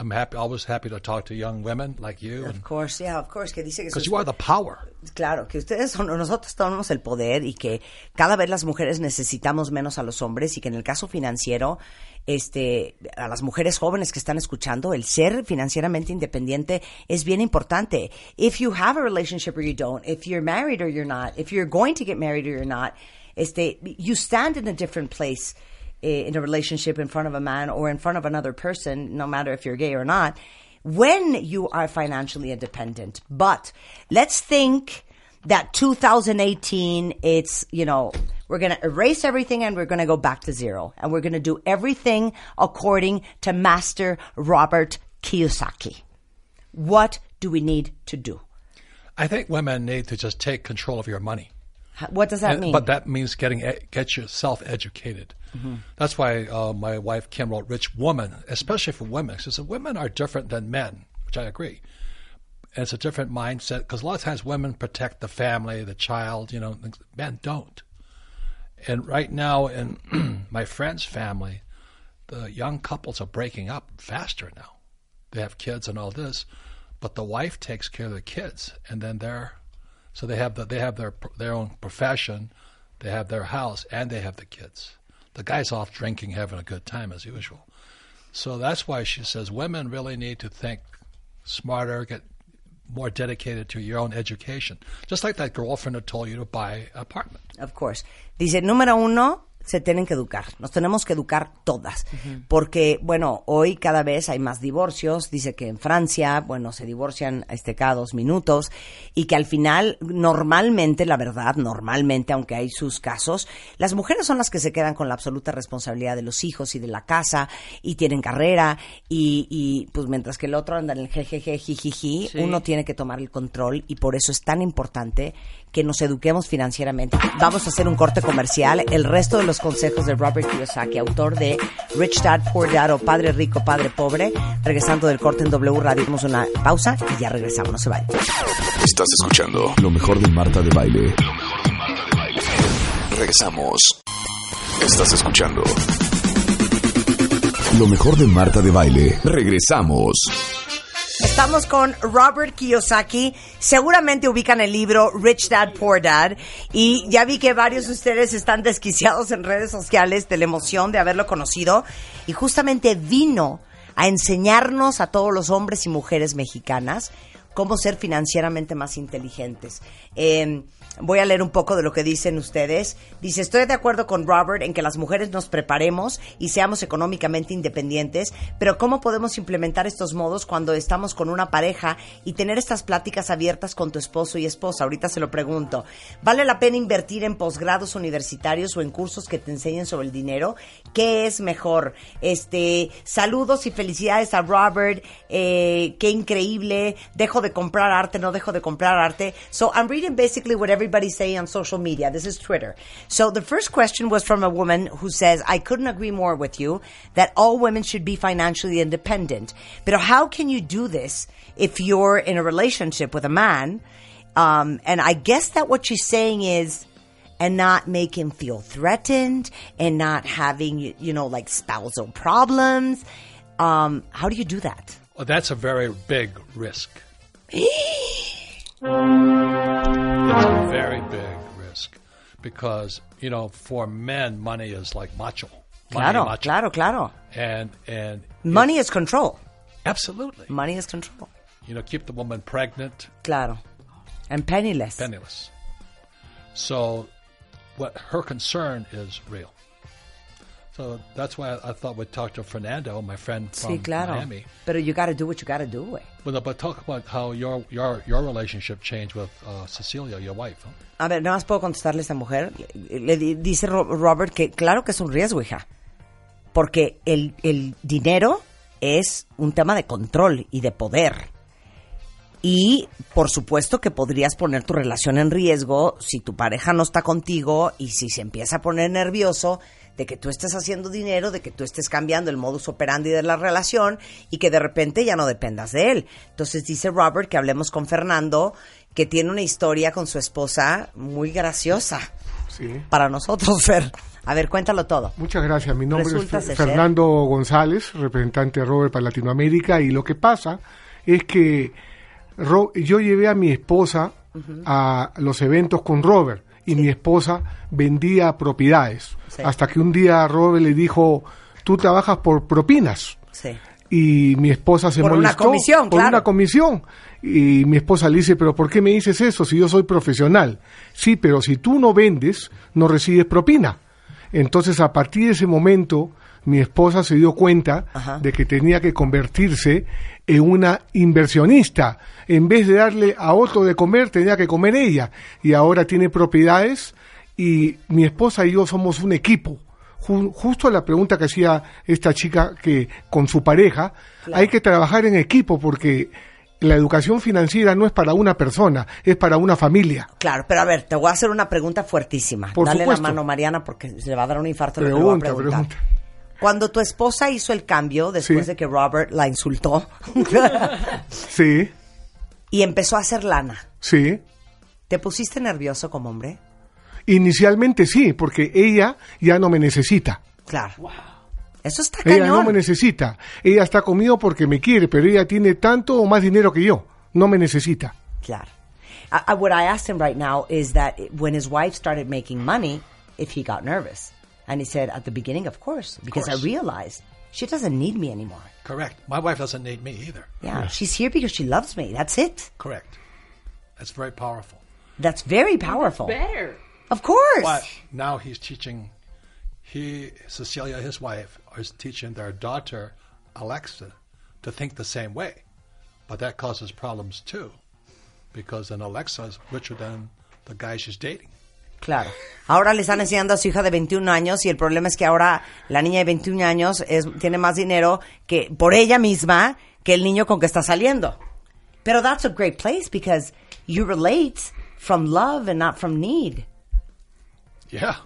I'm happy, always happy to talk to young women like you, Of course, yeah, of course, que dice que sus- you are the power. Claro, que ustedes son, nosotros tenemos el poder y que cada vez las mujeres necesitamos menos a los hombres y que en el caso financiero, este, a las mujeres jóvenes que están escuchando, el ser financieramente independiente es bien importante. If you have a relationship or you don't, if you're married or you're not, if you're going to get married or you're not, este, you stand in a different place Eh, in a relationship in front of a man or in front of another person, no matter if you're gay or not, when you are financially independent. But let's think that 2018, it's, you know, we're going to erase everything and we're going to go back to zero. And we're going to do everything according to Master Robert Kiyosaki. What do we need to do? I think women need to just take control of your money. What does that And- mean? But that means getting get yourself educated. Mhm. That's why uh, my wife Kim wrote "Rich Woman," especially for women. She said women are different than men, which I agree. And it's a different mindset because a lot of times women protect the family, the child. You know, men don't. And right now, in my friend's family, the young couples are breaking up faster now. They have kids and all this, but the wife takes care of the kids, and then they're so they have the, they have their their own profession, they have their house, and they have the kids. The guy's off drinking, having a good time as usual. So that's why she says women really need to think smarter, get more dedicated to your own education. Just like that girlfriend who told you to buy an apartment. Of course. Dice, número uno, se tienen que educar. Nos tenemos que educar todas. Porque, bueno, hoy cada vez hay más divorcios. Dice que en Francia, bueno, se divorcian este, cada dos minutos. Y que al final, normalmente, la verdad, normalmente, aunque hay sus casos, las mujeres son las que se quedan con la absoluta responsabilidad de los hijos y de la casa. Y tienen carrera. Y, y, pues mientras que el otro anda en el jejeje, jijiji, Sí. uno tiene que tomar el control. Y por eso es tan importante que nos eduquemos financieramente. Vamos a hacer un corte comercial. El resto de los consejos de Robert Kiyosaki, autor de Rich Dad, Poor Dad o Padre Rico, Padre Pobre. Regresando del corte en W Radio, hacemos una pausa y ya regresamos. No se vayan. Estás escuchando lo mejor de Marta de Baile. Regresamos. Estás escuchando lo mejor de Marta de Baile. Regresamos. Estamos con Robert Kiyosaki. Seguramente ubican el libro Rich Dad, Poor Dad. Y ya vi que varios de ustedes están desquiciados en redes sociales de la emoción de haberlo conocido. Y justamente vino a enseñarnos a todos los hombres y mujeres mexicanas cómo ser financieramente más inteligentes. Eh, voy a leer un poco de lo que dicen ustedes. Dice, estoy de acuerdo con Robert en que las mujeres nos preparemos y seamos económicamente independientes, pero ¿cómo podemos implementar estos modos cuando estamos con una pareja y tener estas pláticas abiertas con tu esposo y esposa? Ahorita se lo pregunto. ¿Vale la pena invertir en posgrados universitarios o en cursos que te enseñen sobre el dinero? ¿Qué es mejor? Este, saludos y felicidades a Robert. Eh, qué increíble. Dejo de comprar arte, no dejo de comprar arte. So I'm reading basically what everybody's saying on social media. This is Twitter. So the first question was from a woman who says, I couldn't agree more with you that all women should be financially independent. But how can you do this if you're in a relationship with a man? Um, and I guess that what she's saying is, and not make him feel threatened and not having, you know, like spousal problems. Um, how do you do that? Well, that's a very big risk. It's a very big risk because you know for men money is like macho. Money, Claro, macho. claro, claro. And and Money is control. absolutely Money is control. you know keep the woman pregnant. Claro. And penniless. penniless. So, what her concern is real. So that's why I, I thought we'd talk to Fernando, my friend from Sí, claro. Miami. Pero you gotta do what you gotta do, güey. But, but talk about how your your your relationship changed with uh, Cecilia, your wife. huh? A ver, nada más puedo contestarle a esta mujer. Le, le di- dice Ro- Robert que claro que es un riesgo, hija. Porque el, el dinero es un tema de control y de poder. Y por supuesto que podrías poner tu relación en riesgo si tu pareja no está contigo y si se empieza a poner nervioso de que tú estés haciendo dinero, de que tú estés cambiando el modus operandi de la relación y que de repente ya no dependas de él. Entonces dice Robert que hablemos con Fernando, que tiene una historia con su esposa muy graciosa Sí. para nosotros, Fer. A ver, cuéntalo todo. Muchas gracias. Mi nombre Resulta es ser- Fernando González, representante de Robert para Latinoamérica, y lo que pasa es que yo llevé a mi esposa a los eventos con Robert y mi esposa vendía propiedades. Hasta que un día Robert le dijo, tú trabajas por propinas. Sí. Y mi esposa se Por una molestó. comisión, Por claro. una comisión. Y mi esposa le dice, pero ¿por qué me dices eso si yo soy profesional? Sí, pero si tú no vendes, no recibes propina. Entonces, a partir de ese momento, mi esposa se dio cuenta Ajá. de que tenía que convertirse en una inversionista. En vez de darle a otro de comer, tenía que comer ella. Y ahora tiene propiedades y mi esposa y yo somos un equipo. Ju- justo la pregunta que hacía esta chica que con su pareja, hay que trabajar en equipo porque la educación financiera no es para una persona, es para una familia. Claro, pero a ver, te voy a hacer una pregunta fuertísima. Por Dale supuesto. la mano, Mariana, porque se le va a dar un infarto. lo que le voy a Pregunta, preguntar. pregunta. Cuando tu esposa hizo el cambio, después Sí. de que Robert la insultó, Sí, y empezó a hacer lana, sí. ¿te pusiste nervioso como hombre? Inicialmente sí, porque ella ya no me necesita. Claro. Eso está Ella cañón. no me necesita. Ella está conmigo porque me quiere, pero ella tiene tanto o más dinero que yo. No me necesita. Claro. I, I- what I asked him right now is that when his wife started making money, if he got nervous. And he said, at the beginning, of course, because course. I realized she doesn't need me anymore. Correct. My wife doesn't need me either. Yeah, she's here because she loves me. That's it. Correct. That's very powerful. That's very powerful. Better. Of course. But now he's teaching, he, Cecilia, his wife, is teaching their daughter, Alexa, to think the same way. But that causes problems too, because then Alexa is richer than the guy she's dating. Claro. Ahora le están enseñando a su hija de 21 años y el problema es que ahora la niña de 21 años es, tiene más dinero que por ella misma que el niño con que está saliendo. Pero that's a great place because you relate from love and not from need. Yeah.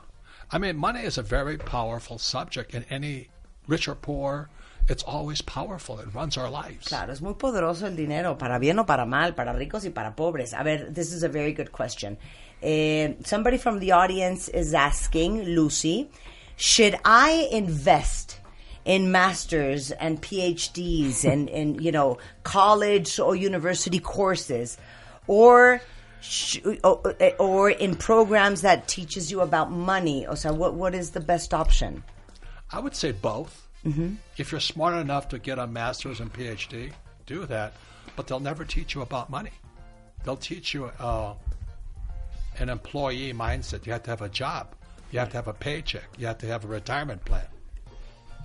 I mean, money is a very powerful subject in any rich or poor. It's always powerful. It runs our lives. Claro, es muy poderoso el dinero, para bien o para mal, para ricos y para pobres. A ver, this is a very good question. Eh, somebody from the audience is asking, Lucy, should I invest in masters and PhDs and, and you know, college or university courses or sh- or, or in programs that teaches you about money? O sea, what, what is the best option? I would say both. Mm-hmm. If you're smart enough to get a master's and PhD, do that. But they'll never teach you about money. They'll teach you uh, an employee mindset. You have to have a job. You have to have a paycheck. You have to have a retirement plan.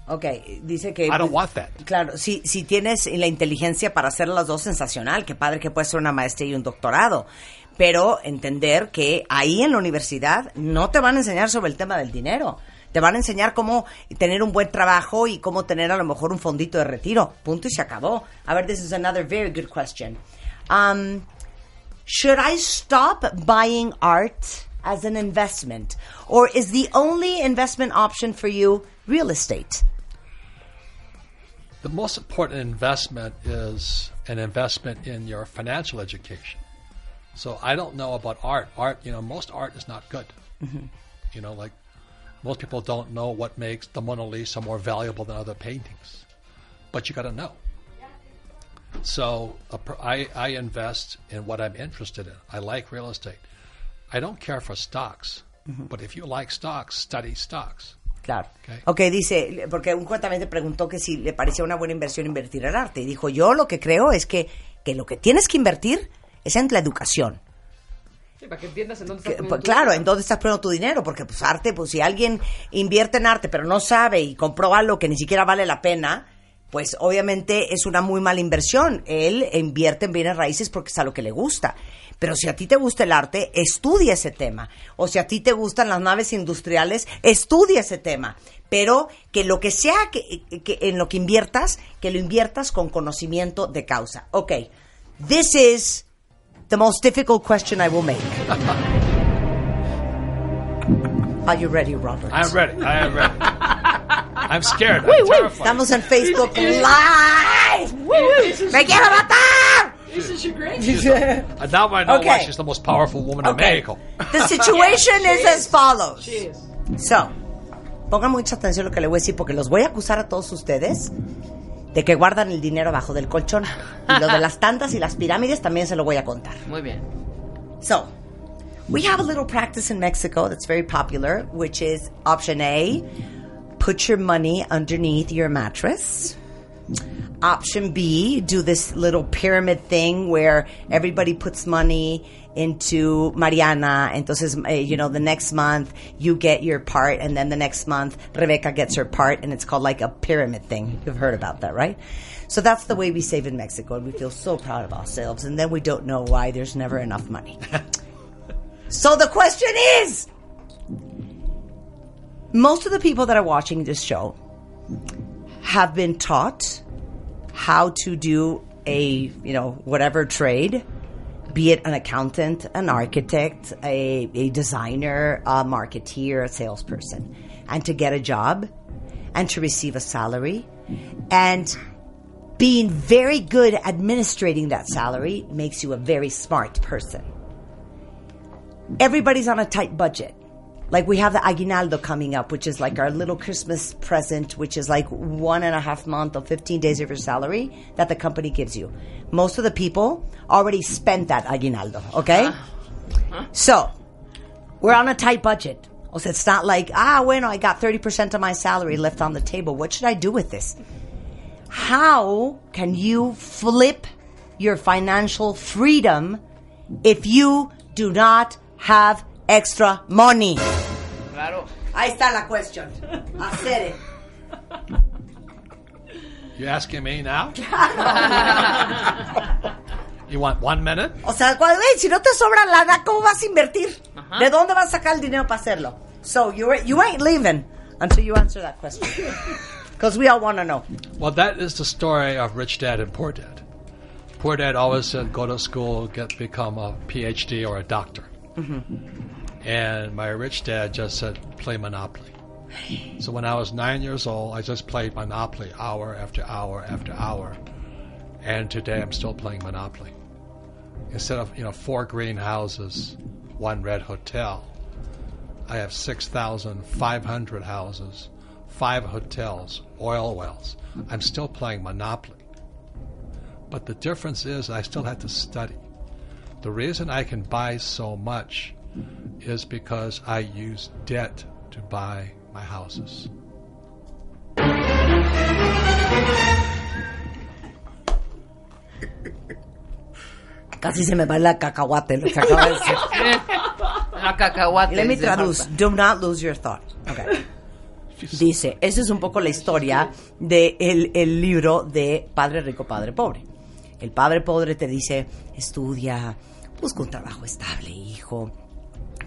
Ok, dice que... I don't want that. Claro, si, si tienes la inteligencia para hacer las dos, sensacional. Qué padre que puedes ser una maestría y un doctorado. Pero entender que ahí en la universidad no te van a enseñar sobre el tema del dinero. Te van a enseñar cómo tener un buen trabajo y cómo tener a lo mejor un fondito de retiro. Punto y se acabó. A ver, this is another very good question. Um, should I stop buying art as an investment? Or is the only investment option for you real estate? The most important investment is an investment in your financial education. So I don't know about art. Art, you know, most art is not good. Mm-hmm. You know, like most people don't know what makes the Mona Lisa more valuable than other paintings, but you got to know. So I, I invest in what I'm interested in. I like real estate. I don't care for stocks, but if you like stocks, study stocks. Claro. Okay. ok, dice, porque un cuentamente preguntó que si le parecía una buena inversión invertir en arte. Y dijo, yo lo que creo es que, que lo que tienes que invertir es en la educación. Sí, para que entiendas en dónde Que, estás poniendo pues, tu claro, dinero. ¿en dónde estás poniendo tu dinero? Porque pues arte, pues si alguien invierte en arte pero no sabe y compró algo que ni siquiera vale la pena, pues obviamente es una muy mala inversión. Él invierte en bienes raíces porque es a lo que le gusta. Pero si a ti te gusta el arte, estudia ese tema. O si a ti te gustan las naves industriales, estudia ese tema. Pero que lo que sea que, que en lo que inviertas, que lo inviertas con conocimiento de causa. Ok, this is the most difficult question I will make. Are you ready, Robert? I'm ready. I am ready. I'm scared. I'm. Estamos en Facebook Live. ¡Me quiero matar! And now I know why Okay. she's the most powerful woman in Okay. Mexico. The situation is as follows. So, pongan mucha atención a lo que le voy a decir porque los voy a acusar a todos ustedes de que guardan el dinero abajo del colchón. Y lo de las tandas y las pirámides también se lo voy a contar. Muy bien. So, we have a little practice in Mexico that's very popular, which is option A put your money underneath your mattress. Option B, do this little pyramid thing where everybody puts money into Mariana. Entonces, uh, you know, the next month you get your part, and then the next month Rebecca gets her part, and it's called like a pyramid thing. You've heard about that, right? So that's the way we save in Mexico, and we feel so proud of ourselves, and then we don't know why there's never enough money. so the question is most of the people that are watching this show have been taught how to do a, you know, whatever trade, be it an accountant, an architect, a, a designer, a marketeer, a salesperson, and to get a job and to receive a salary and being very good at administrating that salary makes you a very smart person. Everybody's on a tight budget. Like we have the aguinaldo coming up, which is like our little Christmas present, which is like one and a half month or 15 days of your salary that the company gives you. Most of the people already spent that aguinaldo, okay? So, we're on a tight budget. O sea, it's not like, ah, bueno, I got 30% of my salary left on the table. What should I do with this? How can you flip your financial freedom if you do not have extra money? Claro. Ahí está la question. Hacer it. You asking me now? you want one minute? O sea, cuando, hey, si no te sobra lana, ¿cómo vas a invertir? ¿De dónde vas a sacar el dinero para hacerlo? So, you, you ain't leaving until you answer that question. Because we all want to know. Well, that is the story of Rich Dad and Poor Dad. Poor Dad always said, go to school, get become a PhD or a doctor. Mm-hmm. And my rich dad just said, play Monopoly. So when I was nine years old, I just played Monopoly hour after hour after hour. And today I'm still playing Monopoly. Instead of, you know, four greenhouses, one red hotel, I have 6,500 houses, five hotels, oil wells. I'm still playing Monopoly. But the difference is I still have to study. The reason I can buy so much is because I use debt to buy my houses. Casi se me va la cacahuate lo que acaba de decir. La cacahuate. Let me traduce. Do not lose your thought. Okay. Dice, esa es un poco la historia del de el libro de Padre Rico, Padre Pobre. El Padre Pobre te dice, estudia, busca un trabajo estable, hijo,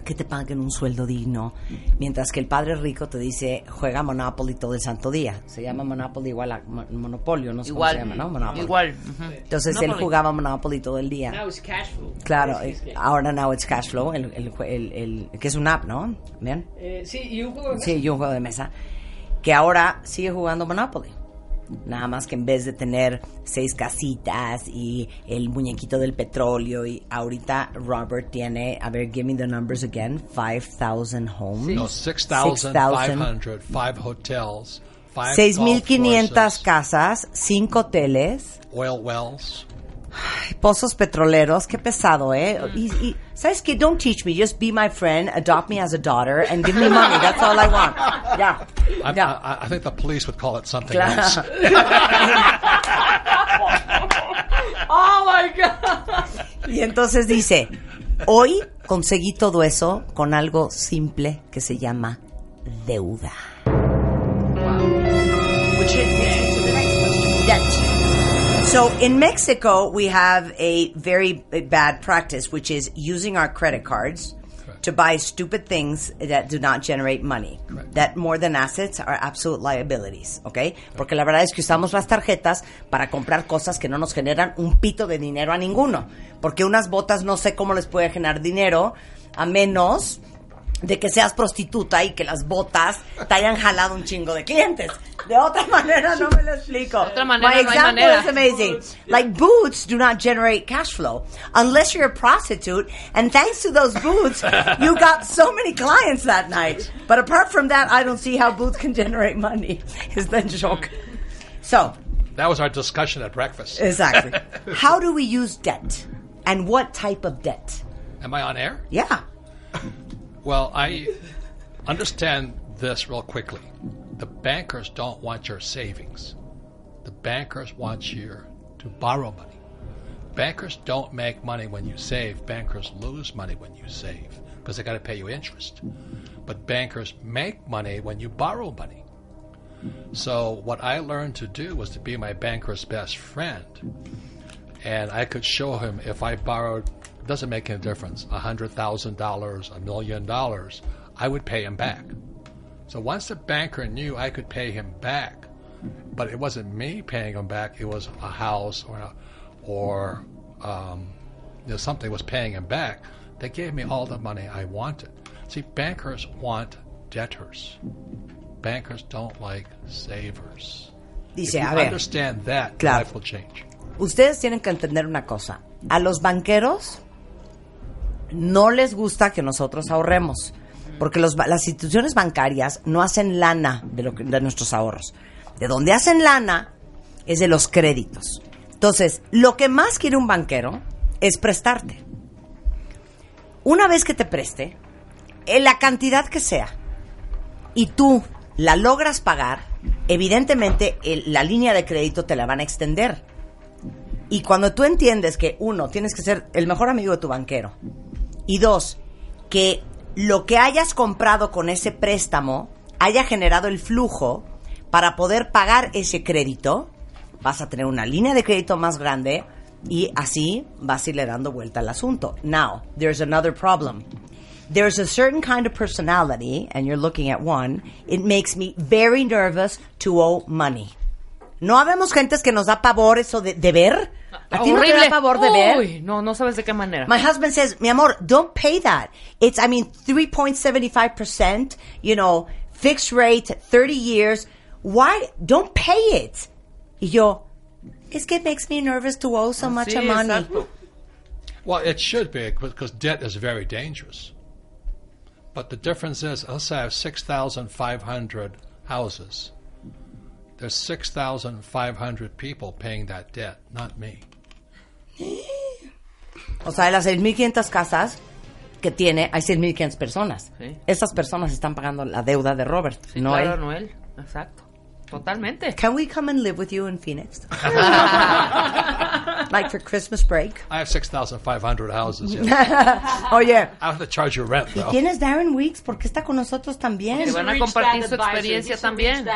que te paguen un sueldo digno. Mientras que el Padre Rico te dice, juega Monopoly todo el santo día. Se llama Monopoly igual a Mo- Monopolio, no sé Igual. cómo se llama, ¿no? Monopoly. Igual. Entonces él jugaba Monopoly todo el día. Now it's cash flow. Claro, Sí, sí, ahora now it's cash flow, el, el, el- el- que es un app, ¿no? ¿Bien? Eh, sí, y un juego de Sí, mesa. y un juego de mesa. Que ahora sigue jugando Monopoly. Nada más que en vez de tener seis casitas y el muñequito del petróleo, y ahorita Robert tiene, a ver, give me the numbers again, 5,000 homes. No, 6,500, five hotels, five golf 6,500 courses, casas, cinco hoteles, oil wells. Pozos petroleros, qué pesado, ¿eh? Y, y, ¿Sabes qué? Don't teach me, just be my friend, adopt me as a daughter, and give me money, that's all I want. Ya, I, ya. I, I think the police would call it something Claro. else. oh my God. Y entonces dice, Hoy conseguí todo eso con algo simple que se llama deuda. So in Mexico, we have a very bad practice, which is using our credit cards to buy stupid things that do not generate money. That more than assets are absolute liabilities, okay? Porque la verdad es que usamos las tarjetas para comprar cosas que no nos generan un pito de dinero a ninguno. Porque unas botas no sé cómo les puede generar dinero a menos de que seas prostituta y que las botas te hayan jalado un chingo de clientes. De otra manera no me lo explico. De otra manera My no hay manera. is amazing. Like boots do not generate cash flow unless you're a prostitute. And thanks to those boots, you got so many clients that night. But apart from that, I don't see how boots can generate money. Is the joke. So, That was our discussion at breakfast. exactly. How do we use debt? And what type of debt? Am I on air? Yeah. Well, I understand this real quickly. The bankers don't want your savings. The bankers want you to borrow money. Bankers don't make money when you save. Bankers lose money when you save because they got to pay you interest. But bankers make money when you borrow money. So what I learned to do was to be my banker's best friend. And I could show him if I borrowed, it doesn't make any difference, A $100,000, a million dollars, I would pay him back. So once the banker knew I could pay him back, but it wasn't me paying him back, it was a house or, a, or um, you know, something was paying him back, they gave me all the money I wanted. See, bankers want debtors. Bankers don't like savers. Dice, if you a ver. understand that, Claro. life will change. Ustedes tienen que entender una cosa. A los banqueros no les gusta que nosotros ahorremos. Porque los las instituciones bancarias no hacen lana de, lo que- nuestros ahorros. De donde hacen lana es de los créditos. Entonces, lo que más quiere un banquero es prestarte. Una vez que te preste, en la cantidad que sea, y tú la logras pagar, evidentemente la línea de crédito te la van a extender. Y cuando tú entiendes que, uno, tienes que ser el mejor amigo de tu banquero, y dos, que lo que hayas comprado con ese préstamo haya generado el flujo para poder pagar ese crédito, vas a tener una línea de crédito más grande y así vas a irle dando vuelta al asunto. Now, there's another problem. There's a certain kind of personality, and you're looking at one, it makes me very nervous to owe money. ¿No habemos gentes que nos da pavor eso de, de ver? ¿A ti no te da pavor de ver? Uy, no, no sabes de qué manera. My husband says, mi amor, don't pay that. It's, I mean, 3.75%, you know, fixed rate, 30 years. Why? Don't pay it. Y yo, es que it makes me nervous to owe so much Sí, money. exacto. Well, it should be because debt is very dangerous. But the difference is, let's say I have 6,500 houses. There's 6,500 people paying that debt, not me. O sea, de las 6.500 casas que tiene, hay 6.500 personas. Sí. Esas personas están pagando la deuda de Robert, Sí, no claro, él. Noel. Exacto. Totalmente. Can we come and live with you in Phoenix? like for Christmas break? I have 6,500 houses. Oh yeah. I have to charge you rent, ¿y though. quién es Darren Weeks? ¿Por qué está con nosotros también? Que van a compartir su experiencia también.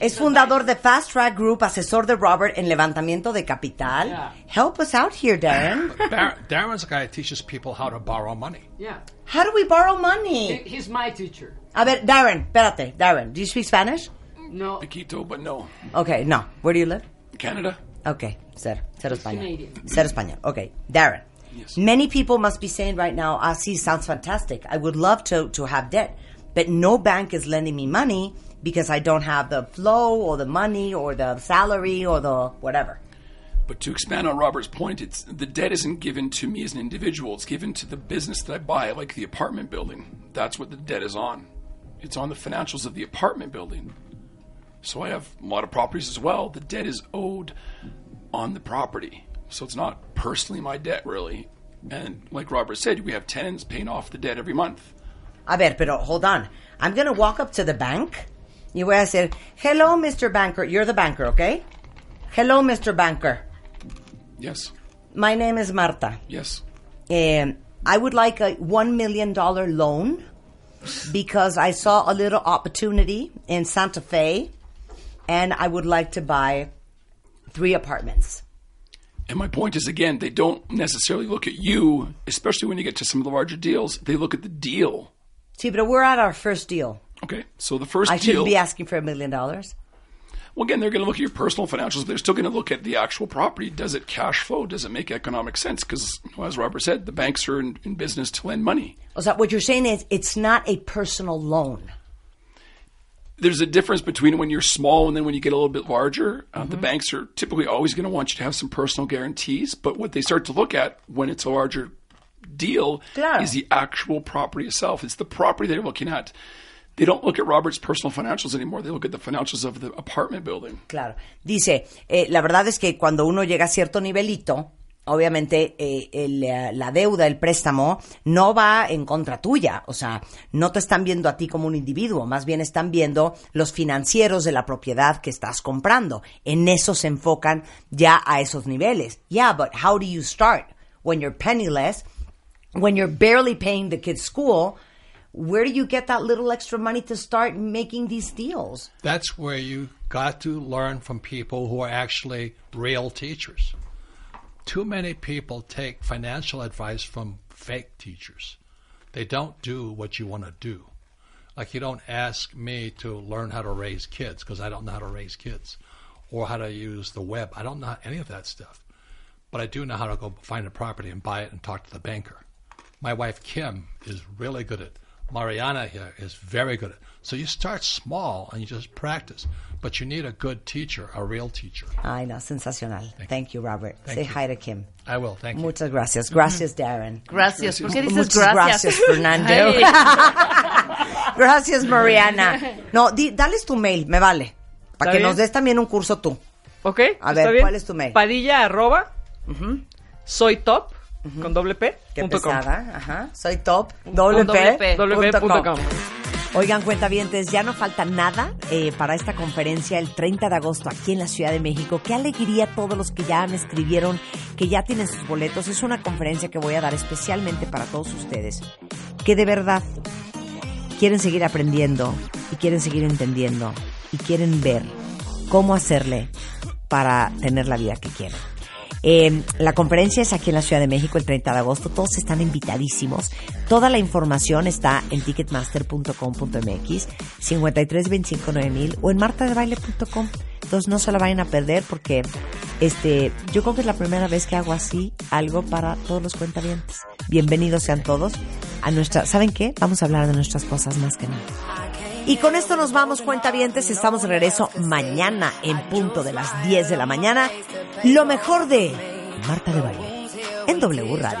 Es fundador de Fast Track Group, asesor de Robert en levantamiento de capital. Yeah. Help us out here, Darren. Dar- Darren's the guy that teaches people how to borrow money. Yeah. How do we borrow money? He's my teacher. A ver, Darren, espérate. Darren, do you speak Spanish? No. Poquito, but no. Okay, no. Where do you live? Canada. Okay, cero, cero español. Canadian. Cero español. Okay, Darren. Yes. Many people must be saying right now, ah, sí, sounds fantastic. I would love to, to have debt, but no bank is lending me money because I don't have the flow or the money or the salary or the whatever. But to expand on Robert's point, it's the debt isn't given to me as an individual. It's given to the business that I buy, like the apartment building. That's what the debt is on. It's on the financials of the apartment building. So I have a lot of properties as well. The debt is owed on the property. So it's not personally my debt, really. And like Robert said, we have tenants paying off the debt every month. A ver, pero hold on. I'm going to walk up to the bank You voy a decir, hello, Mr. Banker. You're the banker, okay? Hello, Mr. Banker. Yes. My name is Marta. Yes. Eh, I would like a $1 million loan because I saw a little opportunity in Santa Fe and I would like to buy three apartments. And my point is again, they don't necessarily look at you, especially when you get to some of the larger deals. They look at the deal. See, but we're at our first deal. Okay, so the first I deal. shouldn't be asking for a million dollars. Well, again, they're going to look at your personal financials. but They're still going to look at the actual property. Does it cash flow? Does it make economic sense? Because, you know, as Robert said, the banks are in, in business to lend money. O sea, what you're saying is it's not a personal loan. There's a difference between when you're small and then when you get a little bit larger. Uh, The banks are typically always going to want you to have some personal guarantees. But what they start to look at when it's a larger deal Claro. is the actual property itself. It's the property they're looking at. They don't look at Robert's personal financials anymore. They look at the financials of the apartment building. Claro. Dice, eh, la verdad es que cuando uno llega a cierto nivelito, obviamente eh, el, eh, la deuda, el préstamo, no va en contra tuya. O sea, no te están viendo a ti como un individuo, más bien están viendo los financieros de la propiedad que estás comprando. En eso se enfocan ya a esos niveles. Yeah, but how do you start? When you're penniless, when you're barely paying the kid's school, where do you get that little extra money to start making these deals? That's where you got to learn from people who are actually real teachers. Too many people take financial advice from fake teachers. They don't do what you want to do. Like you don't ask me to learn how to raise kids because I don't know how to raise kids or how to use the web. I don't know any of that stuff. But I do know how to go find a property and buy it and talk to the banker. My wife Kim is really good at. Mariana here is very good at. So you start small and you just practice, but you need a good teacher, a real teacher. Ay, no, sensacional. Thank, you, Robert. Thank Say you. hi to Kim. I will. Thank you. Muchas gracias. Gracias, Darren. Gracias. ¿Por qué dices Muchas gracias? Fernando. Gracias, Mariana. No, di, dales tu mail, me vale. Para ¿Está que bien? nos des también un curso tú. ¿Ok? A ¿está ver, bien? ¿cuál es tu mail? Padilla arroba soy top con doble P Qué punto com. pesada. Ajá. Soy top. Doble Con doble P. P. Doble P punto punto com. com. Oigan, cuentavientes, ya no falta nada eh, para esta conferencia el 30 de agosto aquí en la Ciudad de México. Qué alegría a todos los que ya me escribieron, que ya tienen sus boletos. Es una conferencia que voy a dar especialmente para todos ustedes, que de verdad quieren seguir aprendiendo y quieren seguir entendiendo y quieren ver cómo hacerle para tener la vida que quieren. Eh, la conferencia es aquí en la Ciudad de México el 30 de agosto. Todos están invitadísimos. Toda la información está en ticketmaster.com.mx, 53259000 o en martadebaile.com. Entonces no se la vayan a perder porque este, yo creo que es la primera vez que hago así algo para todos los cuentavientes. Bienvenidos sean todos a nuestra, ¿saben qué? Vamos a hablar de nuestras cosas más que nada. Y con esto nos vamos, cuentavientes. Estamos de regreso mañana en punto de las 10 de la mañana. Lo mejor de Marta de Baile en W Radio.